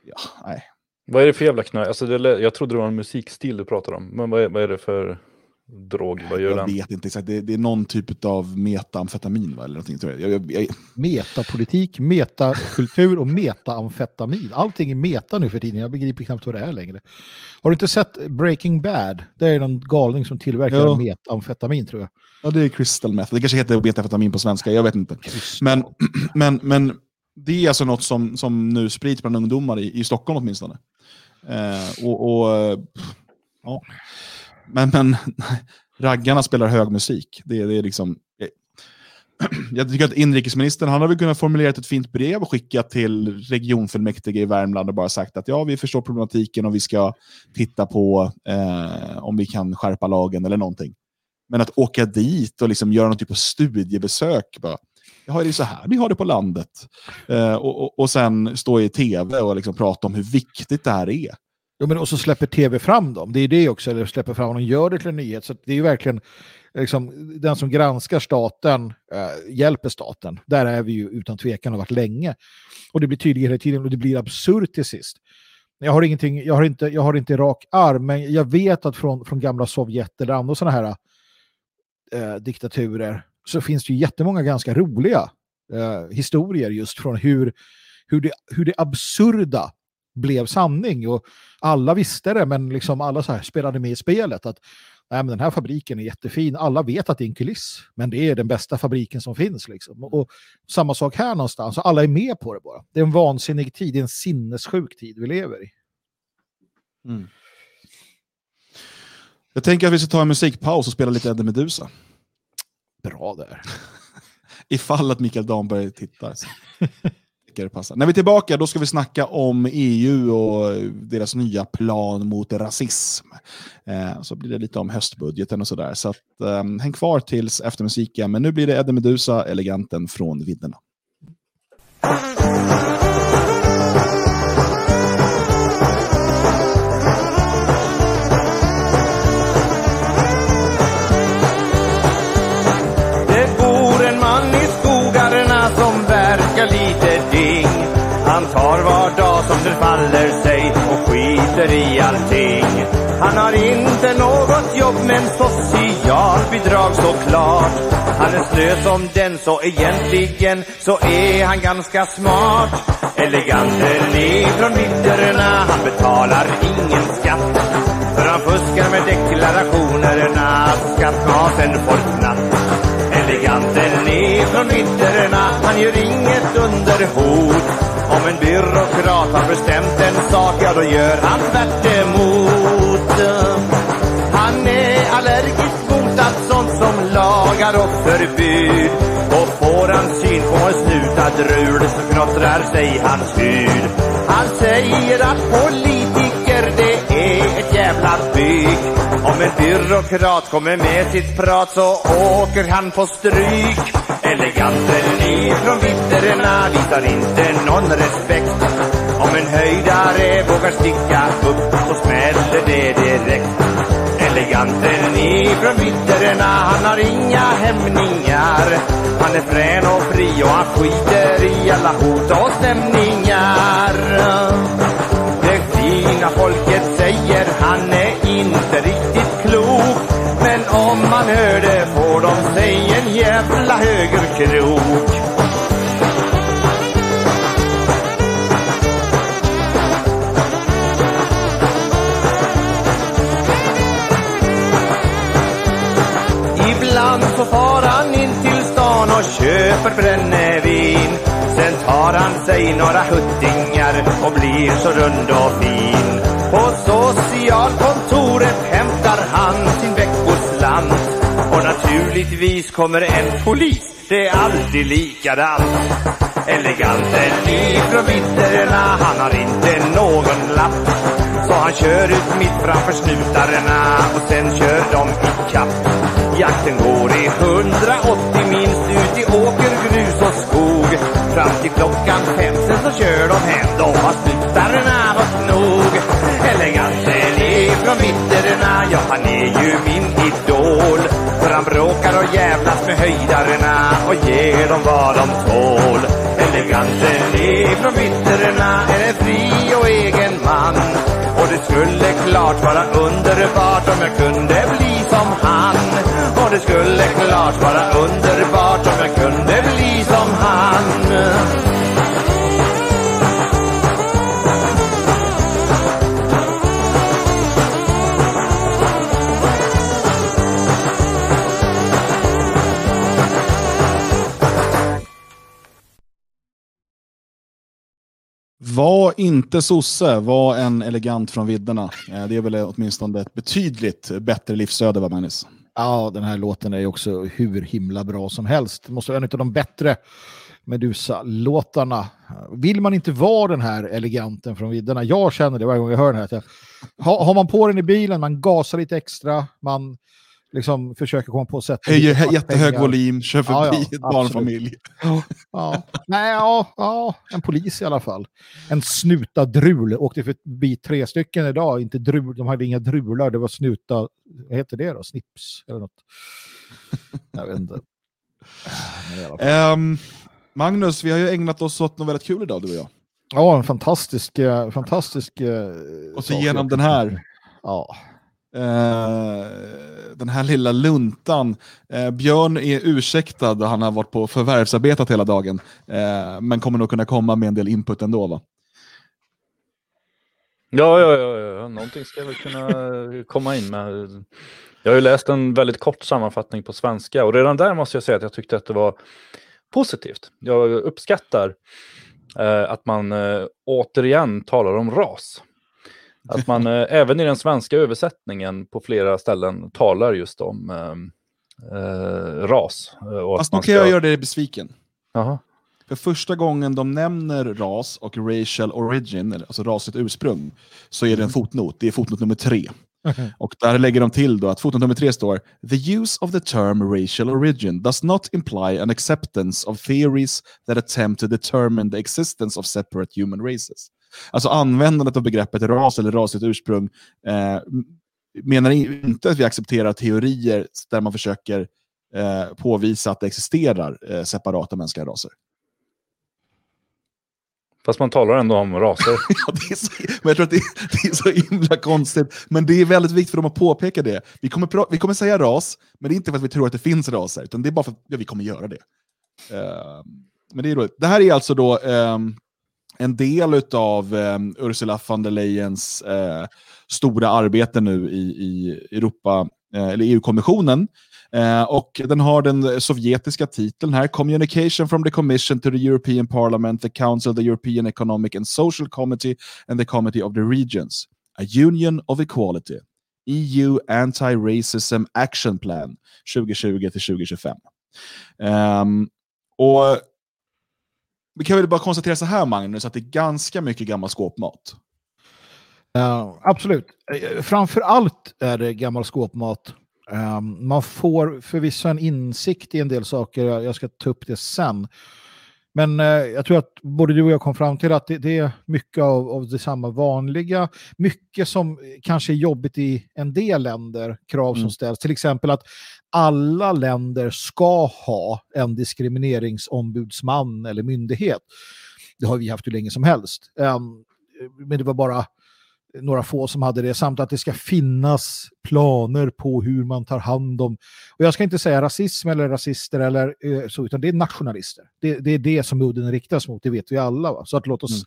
[SPEAKER 1] Ja, nej.
[SPEAKER 3] Vad är det för jävla knark? Alltså det, jag trodde det var en musikstil du pratade om. Men vad är, vad är det för drog? Vad gör
[SPEAKER 1] jag
[SPEAKER 3] den?
[SPEAKER 1] vet inte exakt. Det, det, är någon typ av metamfetamin. Va? Eller någonting, tror jag. Jag, jag,
[SPEAKER 2] Metapolitik, metakultur och metaamfetamin. Allting är meta nu för tiden. Jag begriper knappt vad det är längre. Har du inte sett Breaking Bad? Det är någon galning som tillverkar ja. metamfetamin tror jag.
[SPEAKER 1] Ja, det är crystal meth. Det kanske heter metamfetamin på svenska. Jag vet inte. Men, men, men det är alltså något som, som nu sprids bland ungdomar i, i Stockholm åtminstone. Eh, och, och ja. Men, men raggarna spelar hög musik. Det, det är liksom... Eh, jag tycker att inrikesministern han har väl kunnat formulera ett fint brev och skicka till regionfullmäktige i Värmland och bara sagt att ja, vi förstår problematiken och vi ska titta på eh, om vi kan skärpa lagen eller någonting. Men att åka dit och liksom göra någon typ av studiebesök. Bara, ja, det är så här vi har det på landet. Eh, och, och, och sen stå i tv och liksom prata om hur viktigt det här är.
[SPEAKER 2] Ja, men och så släpper tv fram dem. Det är det också, eller släpper fram dem och gör det till en nyhet. Så det är ju verkligen liksom, den som granskar staten eh, hjälper staten. Där är vi ju utan tvekan och varit länge. Och det blir tydligare hela tiden och det blir absurt till sist. Jag har, ingenting, jag har, inte, jag har inte rak arm, men jag vet att från, från gamla Sovjet eller andra sådana här eh, diktaturer så finns det ju jättemånga ganska roliga eh, historier just från hur, hur, det, hur det absurda blev sanning. Och alla visste det, men liksom alla så här spelade med i spelet. att Nej, men den här fabriken är jättefin. Alla vet att det är en kuliss, men det är den bästa fabriken som finns. Liksom. Och, samma sak här någonstans. Alla är med på det bara. Det är en vansinnig tid, det är en sinnessjuk tid vi lever i. Mm.
[SPEAKER 1] Jag tänker att vi ska ta en musikpaus och spela lite Eddie Medusa.
[SPEAKER 2] Bra där.
[SPEAKER 1] Ifall att Mikael Damberg tittar. När vi är tillbaka då ska vi snacka om EU och deras nya plan mot rasism. Eh, så blir det lite om höstbudgeten och sådär. Så att, eh, häng kvar tills efter musiken. Men nu blir det Eddie Medusa, eleganten från vidderna.
[SPEAKER 8] Skiter i allting. Han har inte något jobb men socialbidrag såklart. Han är slö som den så egentligen så är han ganska smart. Eleganten från vinterna, han betalar ingen skatt. För han fuskar med deklarationerna så skattmasen får knapp. Eleganten från vinterna, han gör inget under hot. Om en byråkrat har bestämt en sak, ja då gör han tvärt emot. Han är allergisk mot allt sånt som lagar och förbud. Och får han syn på en snutad rul så knottrar sig hans hud. Han säger att politiker det är ett jävla byk. Om en byråkrat kommer med sitt prat så åker han på stryk. Eleganten ifrån vidderna visar inte någon respekt. Om en höjdare vågar sticka upp så smäller det direkt. Eleganten ifrån vidderna, han har inga hämningar. Han är frän och fri och han skiter i alla hot och stämningar. Det fina folket säger han är inte riktigt klok. Men om man hör högerkrok. Ibland så far han in till stan och köper brännevin. Sen tar han sig några huttingar och blir så rund och fin. På socialkontoret hämtar han sin veckoslant. Och naturligtvis kommer en polis, det är alltid likadant. Eleganten ifrån vidderna, han har inte någon lapp. Så han kör ut mitt framför snutarna och sen kör de ikapp. Jakten går i 180 minst ut i åker, grus och skog. Fram till klockan fem, sen så kör de hem. Då har snutarna fått nog. Eleganten ifrån vidderna, ja han är ju min idol. Han bråkar och jävlas med höjdarna och ger dem vad de tål. Eleganten ifrån vidderna är en fri och egen man. Och det skulle klart vara underbart om jag kunde bli som han. Och det skulle klart vara underbart om jag kunde bli som han.
[SPEAKER 1] Var inte sosse, var en elegant från vidderna. Eh, det är väl åtminstone ett betydligt bättre livsöde, va Magnus?
[SPEAKER 2] Ja, den här låten är ju också hur himla bra som helst. Det måste vara en av de bättre Medusa-låtarna. Vill man inte vara den här eleganten från vidderna? Jag känner det varje gång jag hör den här. Har, har man på den i bilen, man gasar lite extra, man liksom försöker komma på sätt.
[SPEAKER 1] Höjer jättehög volym, kör förbi
[SPEAKER 2] Ja, ja,
[SPEAKER 1] ett barnfamilj.
[SPEAKER 2] Ja. Nej, ja, ja, en polis i alla fall. En snuta drul. Åkte förbi tre stycken idag. Inte drul, de hade inga drular, det var snuta... Vad heter det då? Snips eller något? Jag vet inte.
[SPEAKER 1] Ehm, Magnus, vi har ju ägnat oss åt något väldigt kul idag, du och jag.
[SPEAKER 2] Ja, en fantastisk... eh, fantastisk eh,
[SPEAKER 1] Och så genom den här.
[SPEAKER 2] Ja.
[SPEAKER 1] Eh, den här lilla luntan. Eh, Björn är ursäktad, han har varit på förvärvsarbetat hela dagen. Eh, men kommer nog kunna komma med en del input ändå va?
[SPEAKER 3] Ja, ja, ja, ja, någonting ska jag väl kunna eh, komma in med. Jag har ju läst en väldigt kort sammanfattning på svenska och redan där måste jag säga att jag tyckte att det var positivt. Jag uppskattar eh, att man eh, återigen talar om ras. Att man eh, även i den svenska översättningen på flera ställen talar just om eh, eh, ras. eh, Och
[SPEAKER 1] Fast nu kan jag göra dig besviken.
[SPEAKER 3] Jaha.
[SPEAKER 1] För första gången de nämner ras och racial origin, alltså rasligt ursprung, så är det en fotnot. Det är fotnot nummer tre. Och där lägger de till då att fotnot nummer tre står The use of the term racial origin does not imply an acceptance of theories that attempt to determine the existence of separate human races. Alltså användandet av begreppet ras eller rasligt ursprung eh, menar inte att vi accepterar teorier där man försöker eh, påvisa att det existerar eh, separata mänskliga raser.
[SPEAKER 3] Fast man talar ändå om raser.
[SPEAKER 1] Ja, det är så, men jag tror att det, är- det är så himla konstigt. Men det är väldigt viktigt för dem att påpeka det. Vi kommer, pra- vi kommer säga ras, men det är inte för att vi tror att det finns raser, utan det är bara för att ja, vi kommer göra det. Eh, men det är roligt. Det här är alltså då ehm, en del av eh, Ursula von der Leyens eh, stora arbete nu i, i Europa, eh, eller EU-kommissionen. Eh, och den har den sovjetiska titeln här, Communication from the Commission to the European Parliament, the Council, the European Economic and Social Committee and the Committee of the Regions. A Union of Equality. EU Anti-Racism Action Plan 2020 till 2025. Um, ehm, och vi kan väl bara konstatera så här Magnus, att det är ganska mycket gammal skåpmat.
[SPEAKER 2] Ja, absolut. Eh, Framför allt är det gammal skåpmat Um, man får förvisso en insikt i en del saker, jag ska ta upp det sen. Men eh, jag tror att både du och jag kom fram till att det, det är mycket av, av detsamma vanliga. Mycket som kanske är jobbigt i en del länder, krav som mm. ställs. Till exempel att alla länder ska ha en diskrimineringsombudsman eller myndighet. Det har vi haft hur länge som helst. Ehm, men det var bara några få som hade det, samt att det ska finnas planer på hur man tar hand om, och jag ska inte säga rasism eller rasister eller eh, så, utan det är nationalister. Det, det, är det som udden riktas mot, det vet vi alla. Va? Så att låt oss mm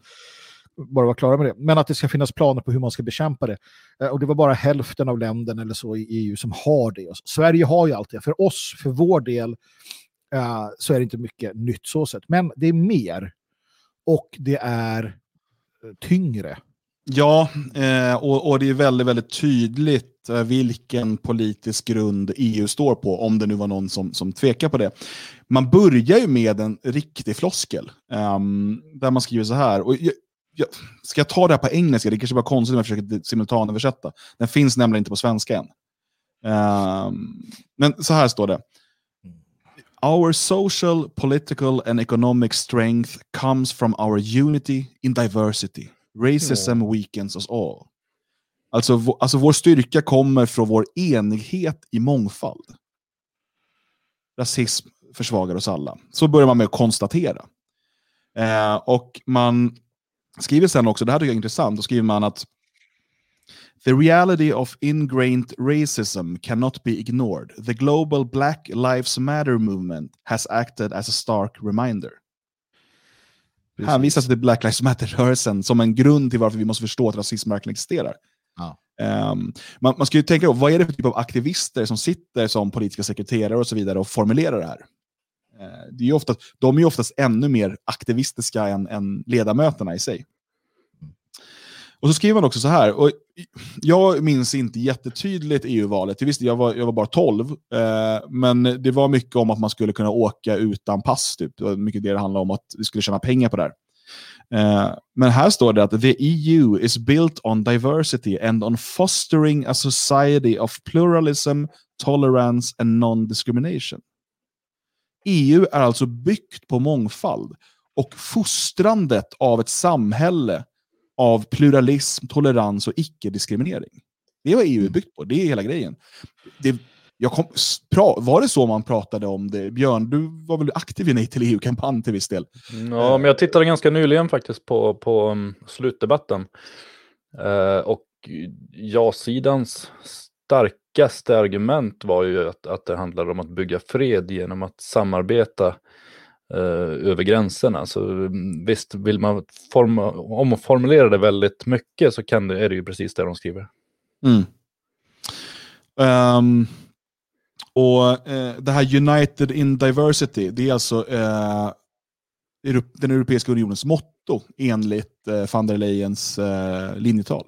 [SPEAKER 2] bara vara klara med det. Men att det ska finnas planer på hur man ska bekämpa det. Eh, och det var bara hälften av länderna eller så i EU som har det. Sverige har ju allt det. För oss, för vår del, eh, så är det inte mycket nytt så sett. Men det är mer. Och det är eh, tyngre
[SPEAKER 1] Ja, eh, och, och, det är väldigt, väldigt tydligt vilken politisk grund EU står på, om det nu var någon som, som tvekar på det. Man börjar ju med en riktig floskel, ehm, där man skriver så här. Och jag, ska jag ta det här på engelska? Det kanske var konstigt om jag försöker simultanöversätta. Den finns nämligen inte på svenska än. Ehm, men så här står det. Our social, political and economic strength comes from our unity in diversity. Racism mm. weakens us all. Alltså, alltså vår styrka kommer från vår enighet i mångfald. Rasism försvagar oss alla. Så börjar man med att konstatera. Eh, och man skriver sen också, det här tycker jag är intressant, då skriver man att The reality of ingrained racism cannot be ignored. The global Black Lives Matter movement has acted as a stark reminder. Precis. hänvisas till Black Lives Matter-rörelsen som en grund till varför vi måste förstå att rasism verkligen existerar. Ja. Um, man, man ska ju tänka på, vad är det för typ av aktivister som sitter som politiska sekreterare och så vidare och formulerar det här? Eh, det är oftast, de är ju oftast ännu mer aktivistiska än, än ledamöterna i sig. Och så skriver man också så här, och jag minns inte jättetydligt EU-valet, visst jag var, jag var bara 12, eh, men det var mycket om att man skulle kunna åka utan pass, typ. det var mycket det det handlade om, att vi skulle tjäna pengar på det här. Eh, men här står det att the EU is built on diversity and on fostering a society of pluralism, tolerance and non-discrimination. EU är alltså byggt på mångfald och fostrandet av ett samhälle av pluralism, tolerans och icke-diskriminering. Det är vad EU är mm. byggt på, det är hela grejen. Det, jag kom, pra, var det så man pratade om det? Björn, du var väl aktiv i Nej till EU-kampanj till viss del?
[SPEAKER 3] Ja, men jag tittade ganska nyligen faktiskt på, på um, slutdebatten. Uh, och ja-sidans starkaste argument var ju att, att det handlade om att bygga fred genom att samarbeta eh, över gränserna. Så mm, visst, vill man forma, omformulera det väldigt mycket så kan det, är det ju precis det de skriver.
[SPEAKER 1] Mm. Um, och eh, det här United in Diversity, det är alltså eh, den Europeiska unionens motto enligt eh, van der Leyens eh, linjetal.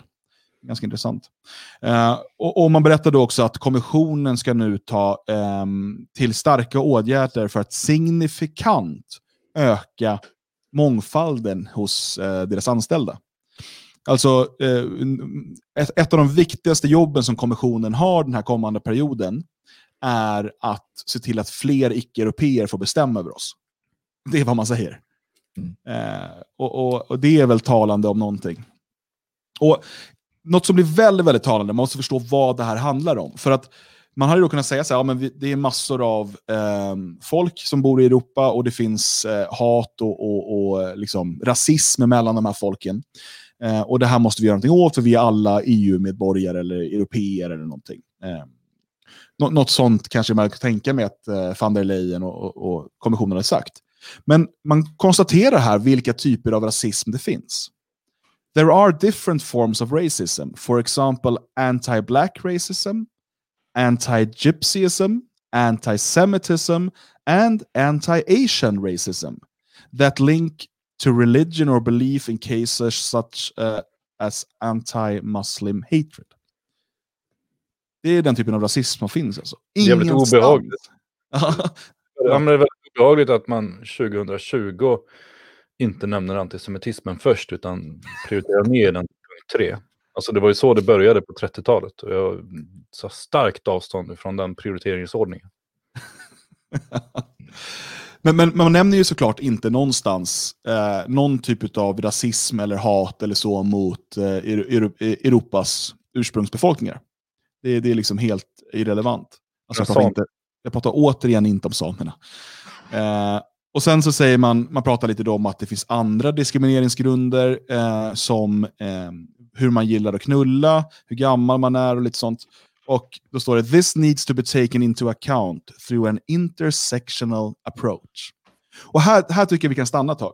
[SPEAKER 1] Ganska intressant. Eh, och, och, Man berättade också att kommissionen ska nu ta eh, till starka åtgärder för att signifikant öka mångfalden hos eh, deras anställda. Alltså, eh, ett, ett, av de viktigaste jobben som kommissionen har den här kommande perioden är att se till att fler icke-europeer får bestämma över oss. Det är vad man säger. Mm. Eh, och, och, och, det är väl talande om någonting. Och något som blir väldigt, väldigt talande, man måste förstå vad det här handlar om. För att man hade då kunnat säga så här, ja, men det är massor av eh, folk som bor i Europa och det finns eh, hat och, och, och eh, liksom, rasism mellan de här folken. Eh, och det här måste vi göra någonting åt för vi är alla EU-medborgare eller europeer eller någonting. Eh, nå något sånt kanske man kan tänka mig att eh, van der Leyen och, och, och kommissionen har sagt. Men man konstaterar här vilka typer av rasism det finns. There are different forms of racism. For example, anti black racism, anti gypsyism, anti Semitism, and anti Asian racism that link to religion or belief in cases such uh, as anti Muslim hatred. Det är den typen av rasism som finns. Alltså.
[SPEAKER 3] Är väldigt obehagligt. ja, det är väldigt obehagligt att man 2020 inte nämner antisemitismen först utan prioriterar ner den till punkt tre. Alltså det var ju så det började på 30-talet. Och jag sa starkt avstånd från den prioriteringsordningen.
[SPEAKER 1] men, men, man nämner ju såklart inte någonstans eh, någon typ av rasism eller hat eller så mot eh, Europas ursprungsbefolkningar. Det, det är liksom helt irrelevant. Alltså, jag, pratar inte, jag pratar återigen inte om samerna. Eh, och sen så säger man, man pratar lite om att det finns andra diskrimineringsgrunder eh, som eh, hur man gillar att knulla, hur gammal man är och lite sånt. Och då står det “This needs to be taken into account through an intersectional approach”. Och här, här tycker jag vi kan stanna ett tag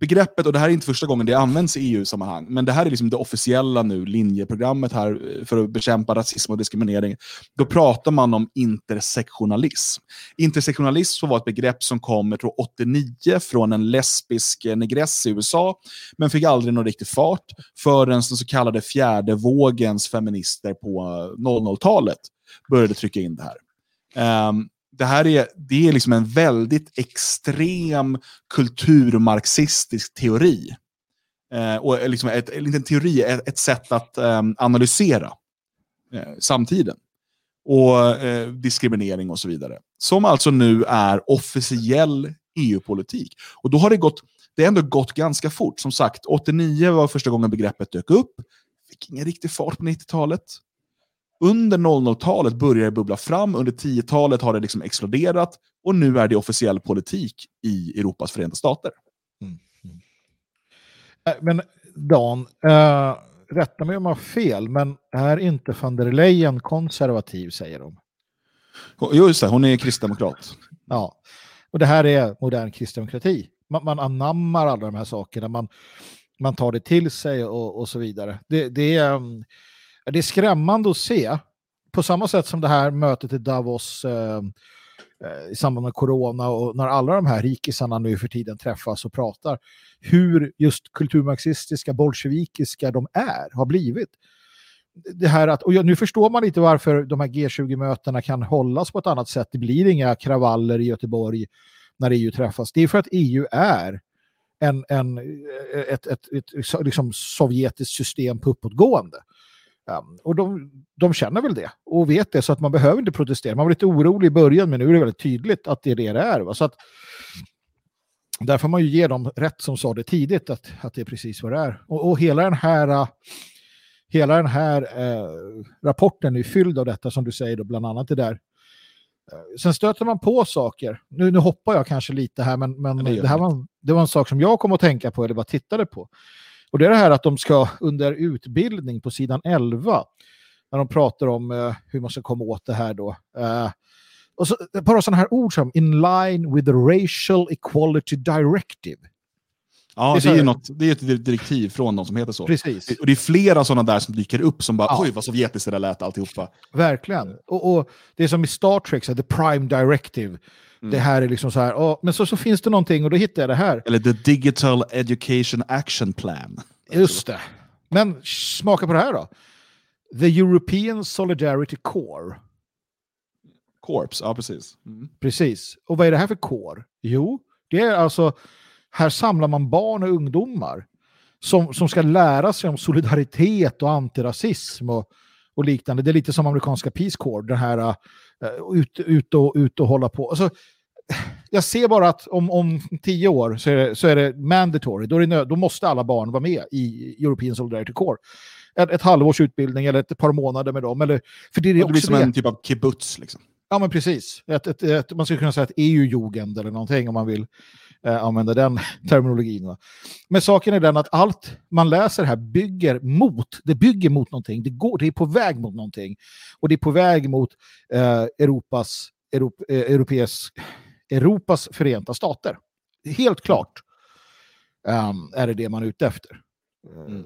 [SPEAKER 1] begreppet, och det här är inte första gången det används i EU-sammanhang, men det här är liksom det officiella nu, linjeprogrammet här eh, för att bekämpa rasism och diskriminering. Då pratar man om intersektionalism. Intersektionalism var ett begrepp som kom, jag tror 89, från en lesbisk eh, negress i USA, men fick aldrig någon riktig fart förrän den så kallade fjärde vågens feminister på eh, 00-talet började trycka in det här. Um, det här är, det är liksom en väldigt extrem kulturmarxistisk teori. Eh, och liksom ett, inte en teori, ett, ett sätt att eh, analysera eh, samtiden. Och eh, diskriminering och så vidare. Som alltså nu är officiell EU-politik. Och då har det gått, det har ändå gått ganska fort. Som sagt, 89 var första gången begreppet dök upp. Fick ingen riktig fart på 90-talet under 00-talet börjar det bubbla fram, under 10-talet har det liksom exploderat och nu är det officiell politik i Europas förenta stater. Mm. Mm.
[SPEAKER 2] Men Dan, äh, rätta mig om jag har fel, men är inte van der Leyen konservativ, säger de?
[SPEAKER 1] Jo, just det, hon är kristdemokrat.
[SPEAKER 2] Ja, och det här är modern kristdemokrati. Man, man anammar alla de här sakerna, man, man tar det till sig och, och så vidare. Det, det är... Um, det är skrämmande att se, på samma sätt som det här mötet i Davos eh, eh, i samband med corona och när alla de här rikisarna nu för tiden träffas och pratar, hur just kulturmarxistiska, bolsjevikiska de är, har blivit. Det här att, och nu förstår man inte varför de här G20-mötena kan hållas på ett annat sätt. Det blir inga kravaller i Göteborg när EU träffas. Det är för att EU är en, en, eh, ett, ett, ett, ett liksom sovjetiskt system på uppåtgående. Um, och de, de känner väl det och vet det så att man behöver inte protestera. Man var lite orolig i början men nu är det väldigt tydligt att det är det det är. Va? Så att, där får man ju ge dem rätt som sa det tidigt att, att det är precis vad det är. Och, och hela den här, hela den här eh, rapporten är fylld av detta som du säger, då, bland annat det där. Eh, sen stöter man på saker. Nu, nu hoppar jag kanske lite här, men, men det, det, här var, det var en sak som jag kom att tänka på eller bara tittade på. Och det är det här att de ska under utbildning på sidan 11, när de pratar om uh, hur man ska komma åt det här då. Uh, och så, bara sådana här ord som in line with the racial equality directive.
[SPEAKER 1] Ja, det är, är, något, det är ett direktiv från de som heter så.
[SPEAKER 2] Precis.
[SPEAKER 1] Och det är flera sådana där som dyker upp som bara, ja. oj vad sovjetiskt det där lät alltihopa.
[SPEAKER 2] Verkligen. Och, och det är som i Star Trek, så the prime directive. Mm. Det här är liksom så här, oh, men så, så finns det någonting och då hittar jag det här.
[SPEAKER 1] Eller the Digital Education Action Plan.
[SPEAKER 2] Just det. Men smaka på det här då. The European Solidarity Corps.
[SPEAKER 1] Corps, ja precis.
[SPEAKER 2] Mm. Precis. Och vad är det här för core? Jo, det är alltså, här samlar man barn och ungdomar som, som ska lära sig om solidaritet och antirasism och, och liknande. Det är lite som amerikanska Peace Corps, den här ut, ut, och, ut och hålla på. Alltså, jag ser bara att om, om tio år så är det, så är det mandatory. Då, är det då måste alla barn vara med i European Solidarity Corps. Ett, ett halvårs utbildning eller ett par månader med dem. Eller,
[SPEAKER 1] för det, är det blir som det. en typ av kibbutz. Liksom.
[SPEAKER 2] Ja, men precis. Ett, ett, ett, man skulle kunna säga ett EU-jugend eller någonting om man vill eh, använda den terminologin. Va? Men saken är den att allt man läser här bygger mot, det bygger mot någonting. Det, går, det är på väg mot någonting. Och det är på väg mot eh, Europas, Europ, eh, Europeas, Europas förenta stater. Helt klart um, är det det man är ute efter. Mm.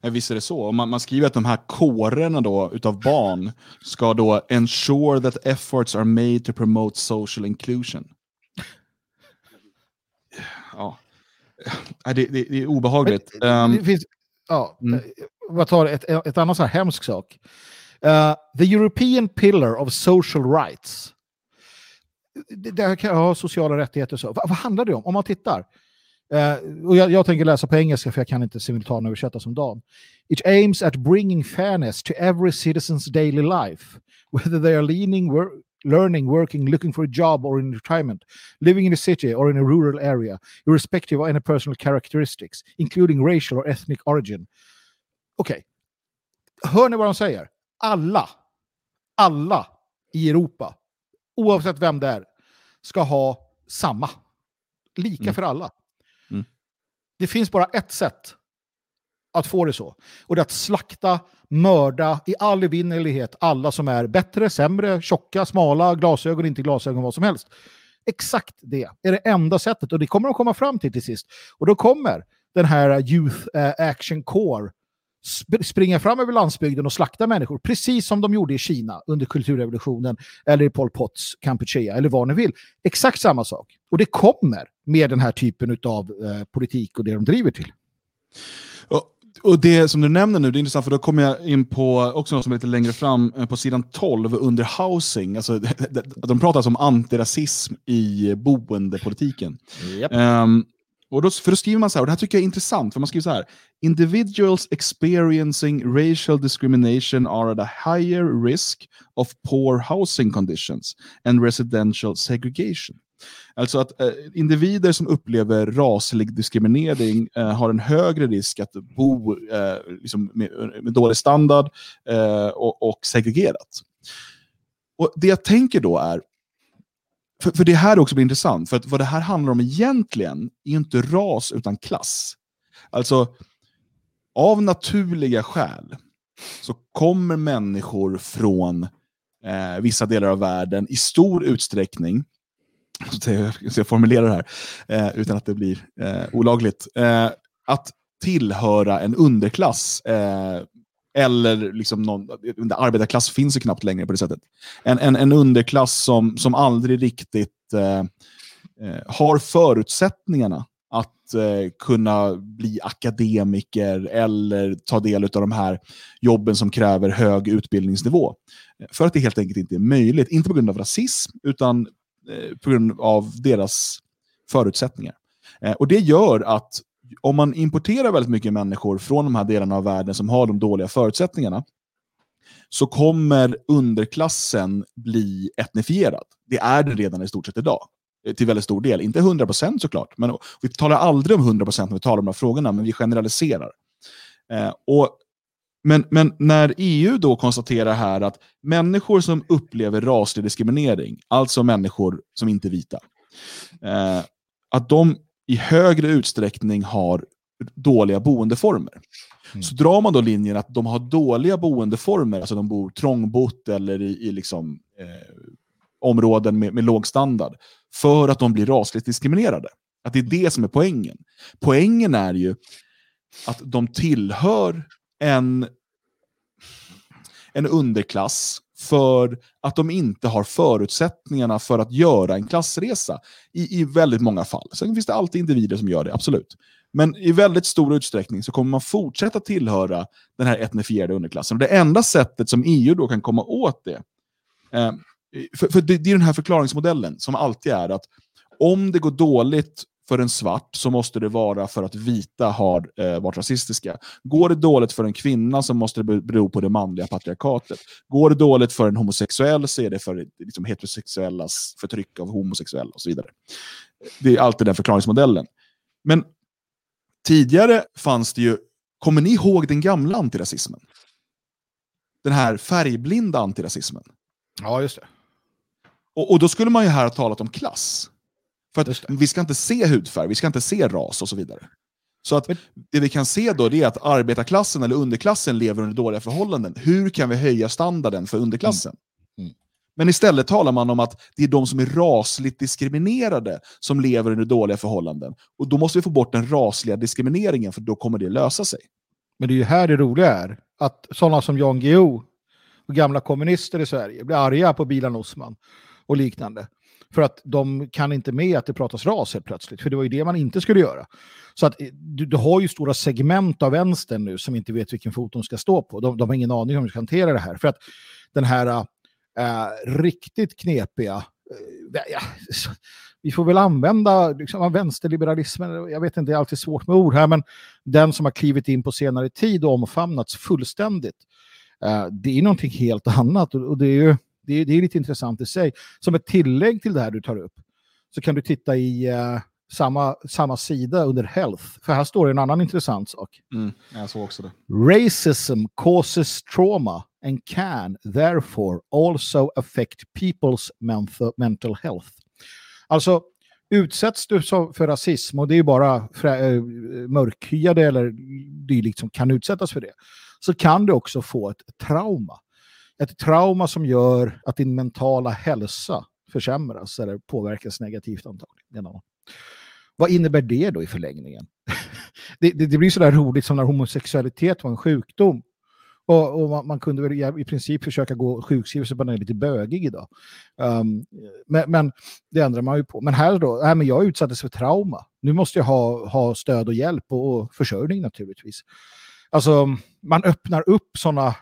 [SPEAKER 1] Ja, visst är det så. Man, man skriver att de här kårerna då, utav barn ska då ensure that efforts are made to promote social inclusion. Ja. Det, det, det är obehagligt.
[SPEAKER 2] Men, det ehm, finns, ja, mm. Vad tar ett, ett annat så här hemsk sak. Uh, the European Pillar of Social Rights. Det, det kan ha sociala rättigheter och så. Vad, vad handlar det om? Om man tittar. Uh, och jag, jag, tänker läsa på engelska för jag kan inte simultanöversätta som Dan. It aims at bringing fairness to every citizen's daily life, whether they are leaning, learning, working, looking for a job or in retirement, living in a city or in a rural area, irrespective of any personal characteristics, including racial or ethnic origin. Okej, okay. hör ni vad de säger? Alla, alla i Europa, oavsett vem det är, ska ha samma. Lika mm. för alla. Mm. Det finns bara ett sätt att få det så. Och det är att slakta, mörda i all evinnerlighet alla som är bättre, sämre, tjocka, smala, glasögon, inte glasögon, vad som helst. Exakt det är det enda sättet och det kommer de komma fram till till sist. Och då kommer den här Youth eh, Action Core springa fram över landsbygden och slakta människor, precis som de gjorde i Kina under kulturrevolutionen eller i Pol Pots Kampuchea eller vad ni vill. Exakt samma sak. Och det kommer med den här typen av eh, politik och det de driver till.
[SPEAKER 1] Och det som du nämner nu, det är intressant för då kommer jag in på också något som är lite längre fram eh, på sidan 12 under housing. Alltså, de pratar alltså om antirasism i boendepolitiken. Yep. Um, och då, för då skriver man så här, och det här tycker jag är intressant, för man skriver så här. Individuals experiencing racial discrimination are at a higher risk of poor housing conditions and residential segregation. Alltså att eh, individer som upplever raslig diskriminering eh, har en högre risk att bo eh, liksom med, med, dålig standard eh, och, och, segregerat. Och Det jag tänker då är, för, för det här också blir intressant, för att vad det här handlar om egentligen är inte ras utan klass. Alltså, av naturliga skäl så kommer människor från eh, vissa delar av världen i stor utsträckning så jag formulerar det här eh, utan att det blir eh, olagligt, eh, att tillhöra en underklass eh, eller liksom någon, arbetarklass finns ju knappt längre på det sättet. En, en, en underklass som, som aldrig riktigt eh, eh har förutsättningarna att eh, kunna bli akademiker eller ta del av de här jobben som kräver hög utbildningsnivå. För att det helt enkelt inte är möjligt. Inte på grund av rasism, utan Eh, på grund av deras förutsättningar. Eh, och Det gör att om man importerar väldigt mycket människor från de här delarna av världen som har de dåliga förutsättningarna, så kommer underklassen bli etnifierad. Det är den redan i stort sett idag. Eh, till väldigt stor del. Inte 100% såklart. Men vi talar aldrig om 100% när vi talar om de här frågorna, men vi generaliserar. Eh, och men, men när EU då konstaterar här att människor som upplever raslig diskriminering, alltså människor som inte är vita, eh, att de i högre utsträckning har dåliga boendeformer. Mm. Så drar man då linjen att de har dåliga boendeformer, alltså de bor trångbott eller i, i liksom, eh, områden med, med låg standard, för att de blir rasligt diskriminerade. Att det är det som är poängen. Poängen är ju att de tillhör en, en underklass för att de inte har förutsättningarna för att göra en klassresa. I, I väldigt många fall. Sen finns det alltid individer som gör det, absolut. Men i väldigt stor utsträckning så kommer man fortsätta tillhöra den här etnifierade underklassen. Och det enda sättet som EU då kan komma åt det, eh, för, för det, det är den här förklaringsmodellen som alltid är att om det går dåligt för en svart så måste det vara för att vita har eh, varit rasistiska. Går det dåligt för en kvinna så måste det bero på det manliga patriarkatet. Går det dåligt för en homosexuell så är det för liksom, heterosexuellas förtryck av homosexuella och så vidare. Det är alltid den förklaringsmodellen. Men tidigare fanns det ju, kommer ni ihåg den gamla antirasismen? Den här färgblinda antirasismen.
[SPEAKER 2] Ja, just det.
[SPEAKER 1] Och, och då skulle man ju här ha talat om klass. För att vi ska inte se hudfärg, vi ska inte se ras och så vidare. Så att det vi kan se då är att arbetarklassen eller underklassen lever under dåliga förhållanden. Hur kan vi höja standarden för underklassen? Mm. Mm. Men istället talar man om att det är de som är rasligt diskriminerade som lever under dåliga förhållanden. Och då måste vi få bort den rasliga diskrimineringen, för då kommer det lösa sig.
[SPEAKER 2] Men det är ju här det roliga är, att sådana som Jan Guillou och gamla kommunister i Sverige blir arga på Bilan Osman och liknande. För att de kan inte med att det pratas ras helt plötsligt. För det var ju det man inte skulle göra. Så att eh, du, du har ju stora segment av vänstern nu som inte vet vilken fot de ska stå på. De, de har ingen aning om hur de ska hantera det här. För att den här äh, riktigt knepiga äh, vi får väl använda liksom, vänsterliberalismen, jag vet inte, det är alltid svårt med ord här, men den som har klivit in på senare tid och omfamnats fullständigt. Det är någonting helt annat och, och det är ju det är, det är lite intressant i sig. Som ett tillägg till det här du tar upp så kan du titta i uh, samma, samma sida under health. För här står det en annan intressant sak.
[SPEAKER 1] Mm, jag såg också det.
[SPEAKER 2] Racism causes trauma and can therefore also affect people's mental health. Alltså, utsätts du för rasism, och det är bara äh, mörkhyade eller dylikt som kan utsättas för det, så kan du också få ett trauma. Ett trauma som gör att din mentala hälsa försämras eller påverkas negativt antagligen. Vad innebär det då i förlängningen? det, det, det, blir sådär roligt som när homosexualitet var en sjukdom. Och, och man, man, kunde väl i princip försöka gå sjukskriven, så på den är lite bögig idag. Um, men, men, det ändrar man ju på. Men här då, äh, men jag utsattes för trauma. Nu måste jag ha, ha stöd och hjälp och, och försörjning naturligtvis. Alltså, man öppnar upp sådana...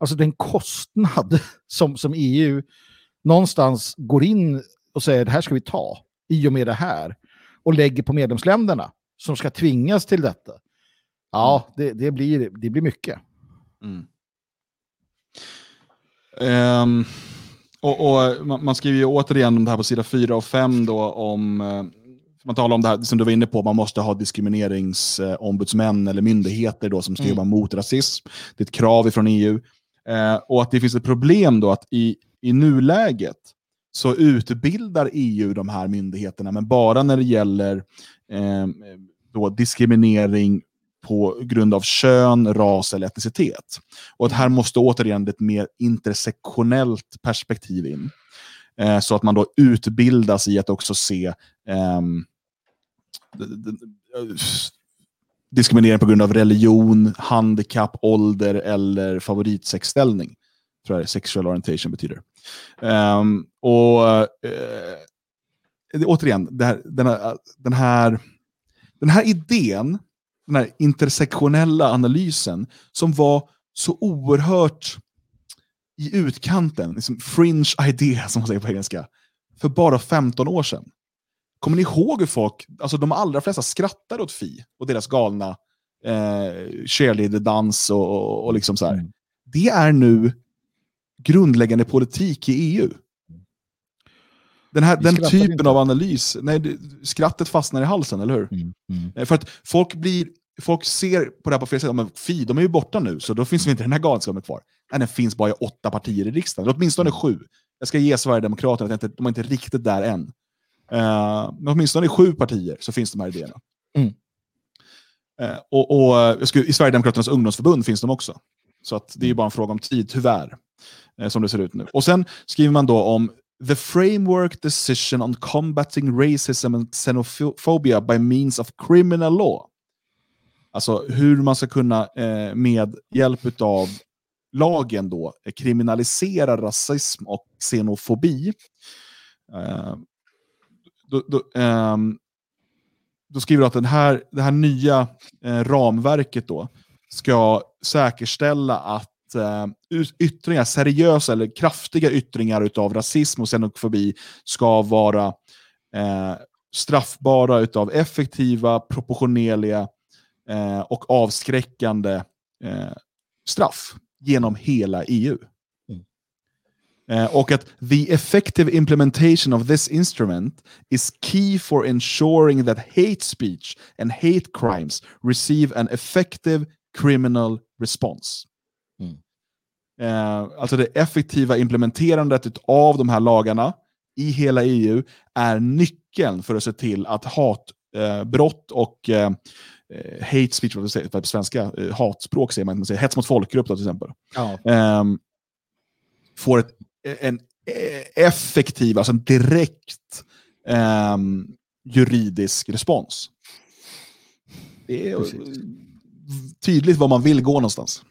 [SPEAKER 2] Alltså den kostnad som, som EU någonstans går in och säger det här ska vi ta i och med det här och lägger på medlemsländerna som ska tvingas till detta. Ja, mm. det, det, blir, det blir mycket. Mm.
[SPEAKER 1] Um, och, och man, skriver ju återigen om det här på sida 4 och 5 då om uh, man talar om det här som du var inne på, man måste ha diskrimineringsombudsmän eller myndigheter då som ska mm. jobba mot rasism. Det är ett krav från EU. Eh, och att det finns ett problem då att i, i nuläget så utbildar EU de här myndigheterna, men bara när det gäller eh, då diskriminering på grund av kön, ras eller etnicitet. Och att här måste återigen ett mer intersektionellt perspektiv in. Eh, så att man då utbildas i att också se eh, diskriminering på grund av religion, handikapp, ålder eller favoritsexställning. Tror jag sexual orientation betyder. Um, och uh, återigen, det här, den, här, den, här, den här idén, den här intersektionella analysen som var så oerhört i utkanten, liksom fringe idea som man säger på engelska, för bara 15 år sedan. Kommer ni ihåg hur folk, alltså de allra flesta skrattade åt Fi och deras galna eh, cheerleader-dans och, och, och liksom så här. Mm. Det är nu grundläggande politik i EU. Den, här, den typen inte. av analys, nej, skrattet fastnar i halsen, eller hur? Mm, mm. Eh, för att folk, blir, folk ser på det här på fel sätt. Men Fi, de är ju borta nu, så då finns inte den här galenskapen kvar. Nej, den finns bara i åtta partier i riksdagen, eller åtminstone sju. Jag ska ge Sverigedemokraterna att de är inte riktigt där än. Uh, men åtminstone i sju partier så finns de här idéerna. Mm. Uh, och, och I Sverigedemokraternas ungdomsförbund finns de också. Så att det är bara en fråga om tid, tyvärr. Eh, som det ser ut nu. Och sen skriver man då om The framework decision on combating racism and xenophobia by means of criminal law. Alltså hur man ska kunna eh, med hjälp av lagen då kriminalisera rasism och xenofobi. Eh, då, då, ehm, då, skriver du att den här, det här nya eh, ramverket då ska säkerställa att eh, yttringar, seriösa eller kraftiga yttringar av rasism och xenofobi ska vara eh, straffbara av effektiva, proportionerliga eh, och avskräckande eh, straff genom hela EU. Mm. Eh, och att the effective implementation of this instrument is key for ensuring that hate speech and hate crimes receive an effective criminal response. Eh, alltså det effektiva implementerandet av de här lagarna i hela EU är nyckeln för att se till att hatbrott eh, och eh, eh, hate speech, vad säger på svenska, hatspråk säger man, man säger, hets mot folkgrupp då, till exempel, ja. Ehm, får ett, en eh, effektiv, alltså en direkt ehm, juridisk respons. Det är Precis. tydligt var man vill gå någonstans.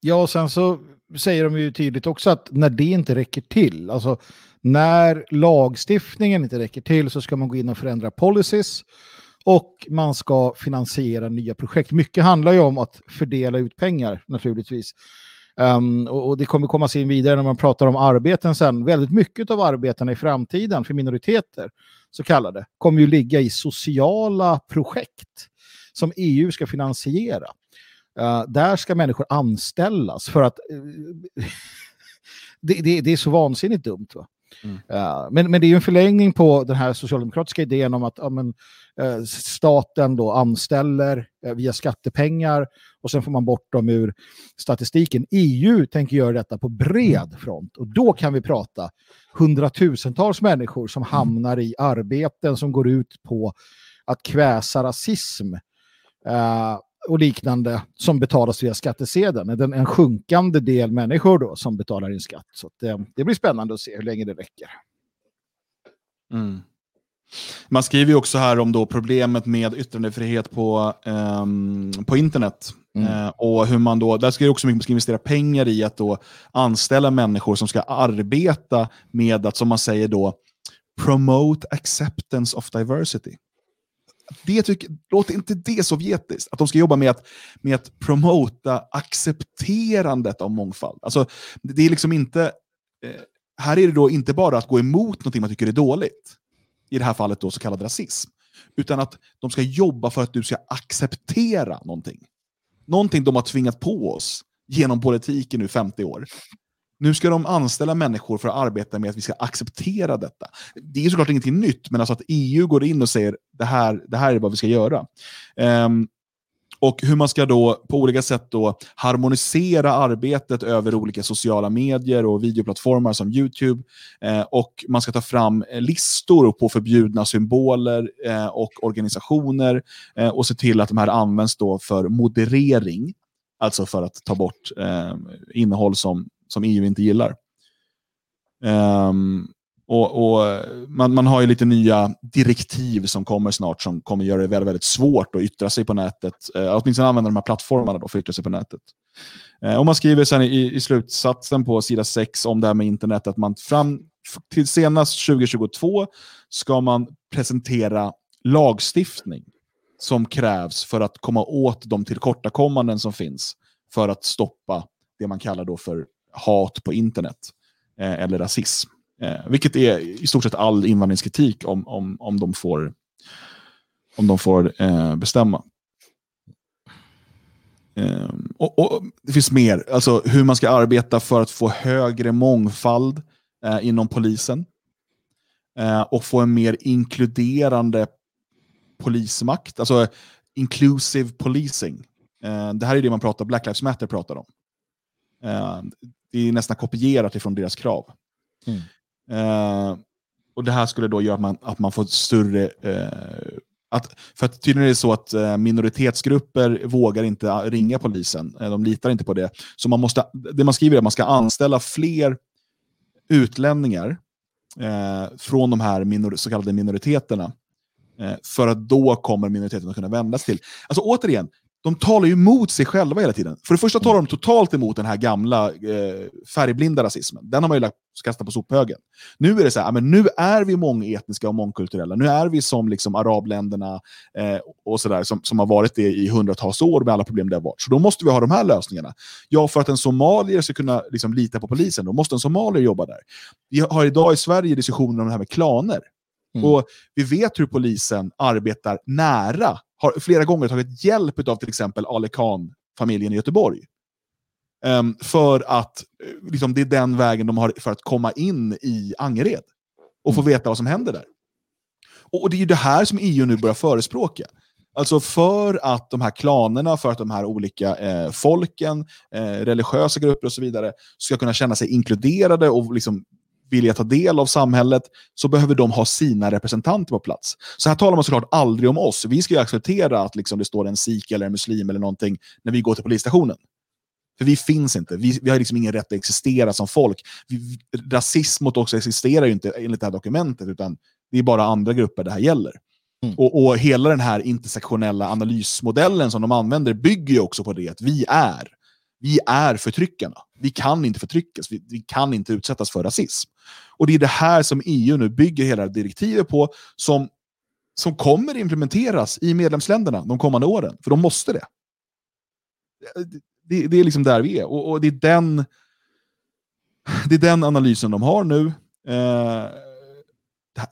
[SPEAKER 2] Ja, och sen så säger de ju tydligt också att när det inte räcker till, alltså när lagstiftningen inte räcker till så ska man gå in och förändra policies och man ska finansiera nya projekt. Mycket handlar ju om att fördela ut pengar naturligtvis. Um, och, och, det kommer komma sig in vidare när man pratar om arbeten sen. Väldigt mycket av arbetena i framtiden för minoriteter, så kallade, kommer ju ligga i sociala projekt som EU ska finansiera. Uh, där ska människor anställas för att uh, det, det, det, är så vansinnigt dumt. Va? Mm. Uh, men, men det är ju en förlängning på den här socialdemokratiska idén om att ja, men, uh, staten då anställer uh, via skattepengar och sen får man bort dem ur statistiken. EU tänker göra detta på bred front och då kan vi prata hundratusentals människor som mm. hamnar i arbeten som går ut på att kväsa rasism och liknande som betalas via skattesedeln. En, en sjunkande del människor då som betalar in skatt. Så det, det, blir spännande att se hur länge det räcker.
[SPEAKER 1] Mm. Man skriver ju också här om då problemet med yttrandefrihet på, um, på internet. Mm. Uh, och hur man då, där ska det också mycket man ska investera pengar i att då anställa människor som ska arbeta med att, som man säger då, promote acceptance of diversity det tycker, låter inte det sovjetiskt? Att de ska jobba med att, med att promota accepterandet av mångfald. Alltså, det är liksom inte... Eh, här är det då inte bara att gå emot någonting man tycker är dåligt, i det här fallet då så kallad rasism, utan att de ska jobba för att du ska acceptera någonting. Någonting de har tvingat på oss genom politiken nu 50 år. Nu ska de anställa människor för att arbeta med att vi ska acceptera detta. Det är såklart ingenting nytt, men alltså att EU går in och säger det här, det här är vad vi ska göra. Um, och hur man ska då på olika sätt då harmonisera arbetet över olika sociala medier och videoplattformar som YouTube. Eh, och man ska ta fram eh, listor på förbjudna symboler eh, och organisationer eh, och se till att de här används då för moderering. Alltså för att ta bort eh, innehåll som som EU inte gillar. Um, och, och man, man, har ju lite nya direktiv som kommer snart som kommer göra det väldigt, väldigt svårt att yttra sig på nätet. Uh, åtminstone använda de här plattformarna då för att yttra sig på nätet. Uh, och man skriver sen i, i slutsatsen på sida 6 om det här med internet att man fram till senast 2022 ska man presentera lagstiftning som krävs för att komma åt de tillkortakommanden som finns för att stoppa det man kallar då för hat på internet eh, eller rasism. Eh, vilket är i stort sett all invandringskritik om, om, om de får, om de får eh, bestämma. Eh, och, och, Det finns mer, alltså hur man ska arbeta för att få högre mångfald eh, inom polisen. Eh, och få en mer inkluderande polismakt, alltså inclusive policing. Eh, det här är det man pratar, Black Lives Matter pratar om eh, det är nästan kopierat ifrån deras krav. Mm. Uh, och Det här skulle då göra att man, att man får större... Uh, att, för att tydligen är det så att uh, minoritetsgrupper vågar inte ringa polisen. de litar inte på det. Så man måste, det man skriver är att man ska anställa fler utlänningar från de här minor, så kallade minoriteterna. för att då kommer minoriteten att kunna vändas till. Alltså återigen, de talar ju emot sig själva hela tiden. För det första talar de totalt emot den här gamla eh, färgblinda rasismen. Den har man ju lagt kastat på sophögen. Nu är det så här, men nu är vi mångetniska och mångkulturella. Nu är vi som liksom arabländerna eh, och så där, som, som har varit det i hundratals år med alla problem det har varit. Så då måste vi ha de här lösningarna. Ja, för att en somalier ska kunna liksom, lita på polisen, då måste en somalier jobba där. Vi har idag i Sverige diskussioner om det här med klaner. Mm. Och Vi vet hur polisen arbetar nära har flera gånger tagit hjälp av till exempel Ale Khan-familjen i Göteborg. Um, för att eh, liksom, det är den vägen de har för att komma in i Angered och få mm. veta vad som händer där. Och, och det är ju det här som EU nu börjar förespråka. Alltså för att de här klanerna, för att de här olika eh, folken, eh, religiösa grupper och så vidare ska kunna känna sig inkluderade och liksom vilja ta del av samhället så behöver de ha sina representanter på plats. Så här talar man såklart aldrig om oss. Vi ska ju acceptera att liksom det står en sik eller en muslim eller någonting när vi går till polisstationen. För vi finns inte. Vi, vi har liksom ingen rätt att existera som folk. Vi, rasism mot oss existerar ju inte enligt det här dokumentet, utan det är bara andra grupper det här gäller. Mm. Och, och hela den här intersektionella analysmodellen som de använder bygger ju också på det att vi är vi är förtryckarna. Vi kan inte förtryckas. Vi, vi, kan inte utsättas för rasism. Och det är det här som EU nu bygger hela direktivet på, som, som kommer implementeras i medlemsländerna de kommande åren. För de måste det. det, det är liksom där vi är. Och, och, det, är den, det är den analysen de har nu. Eh,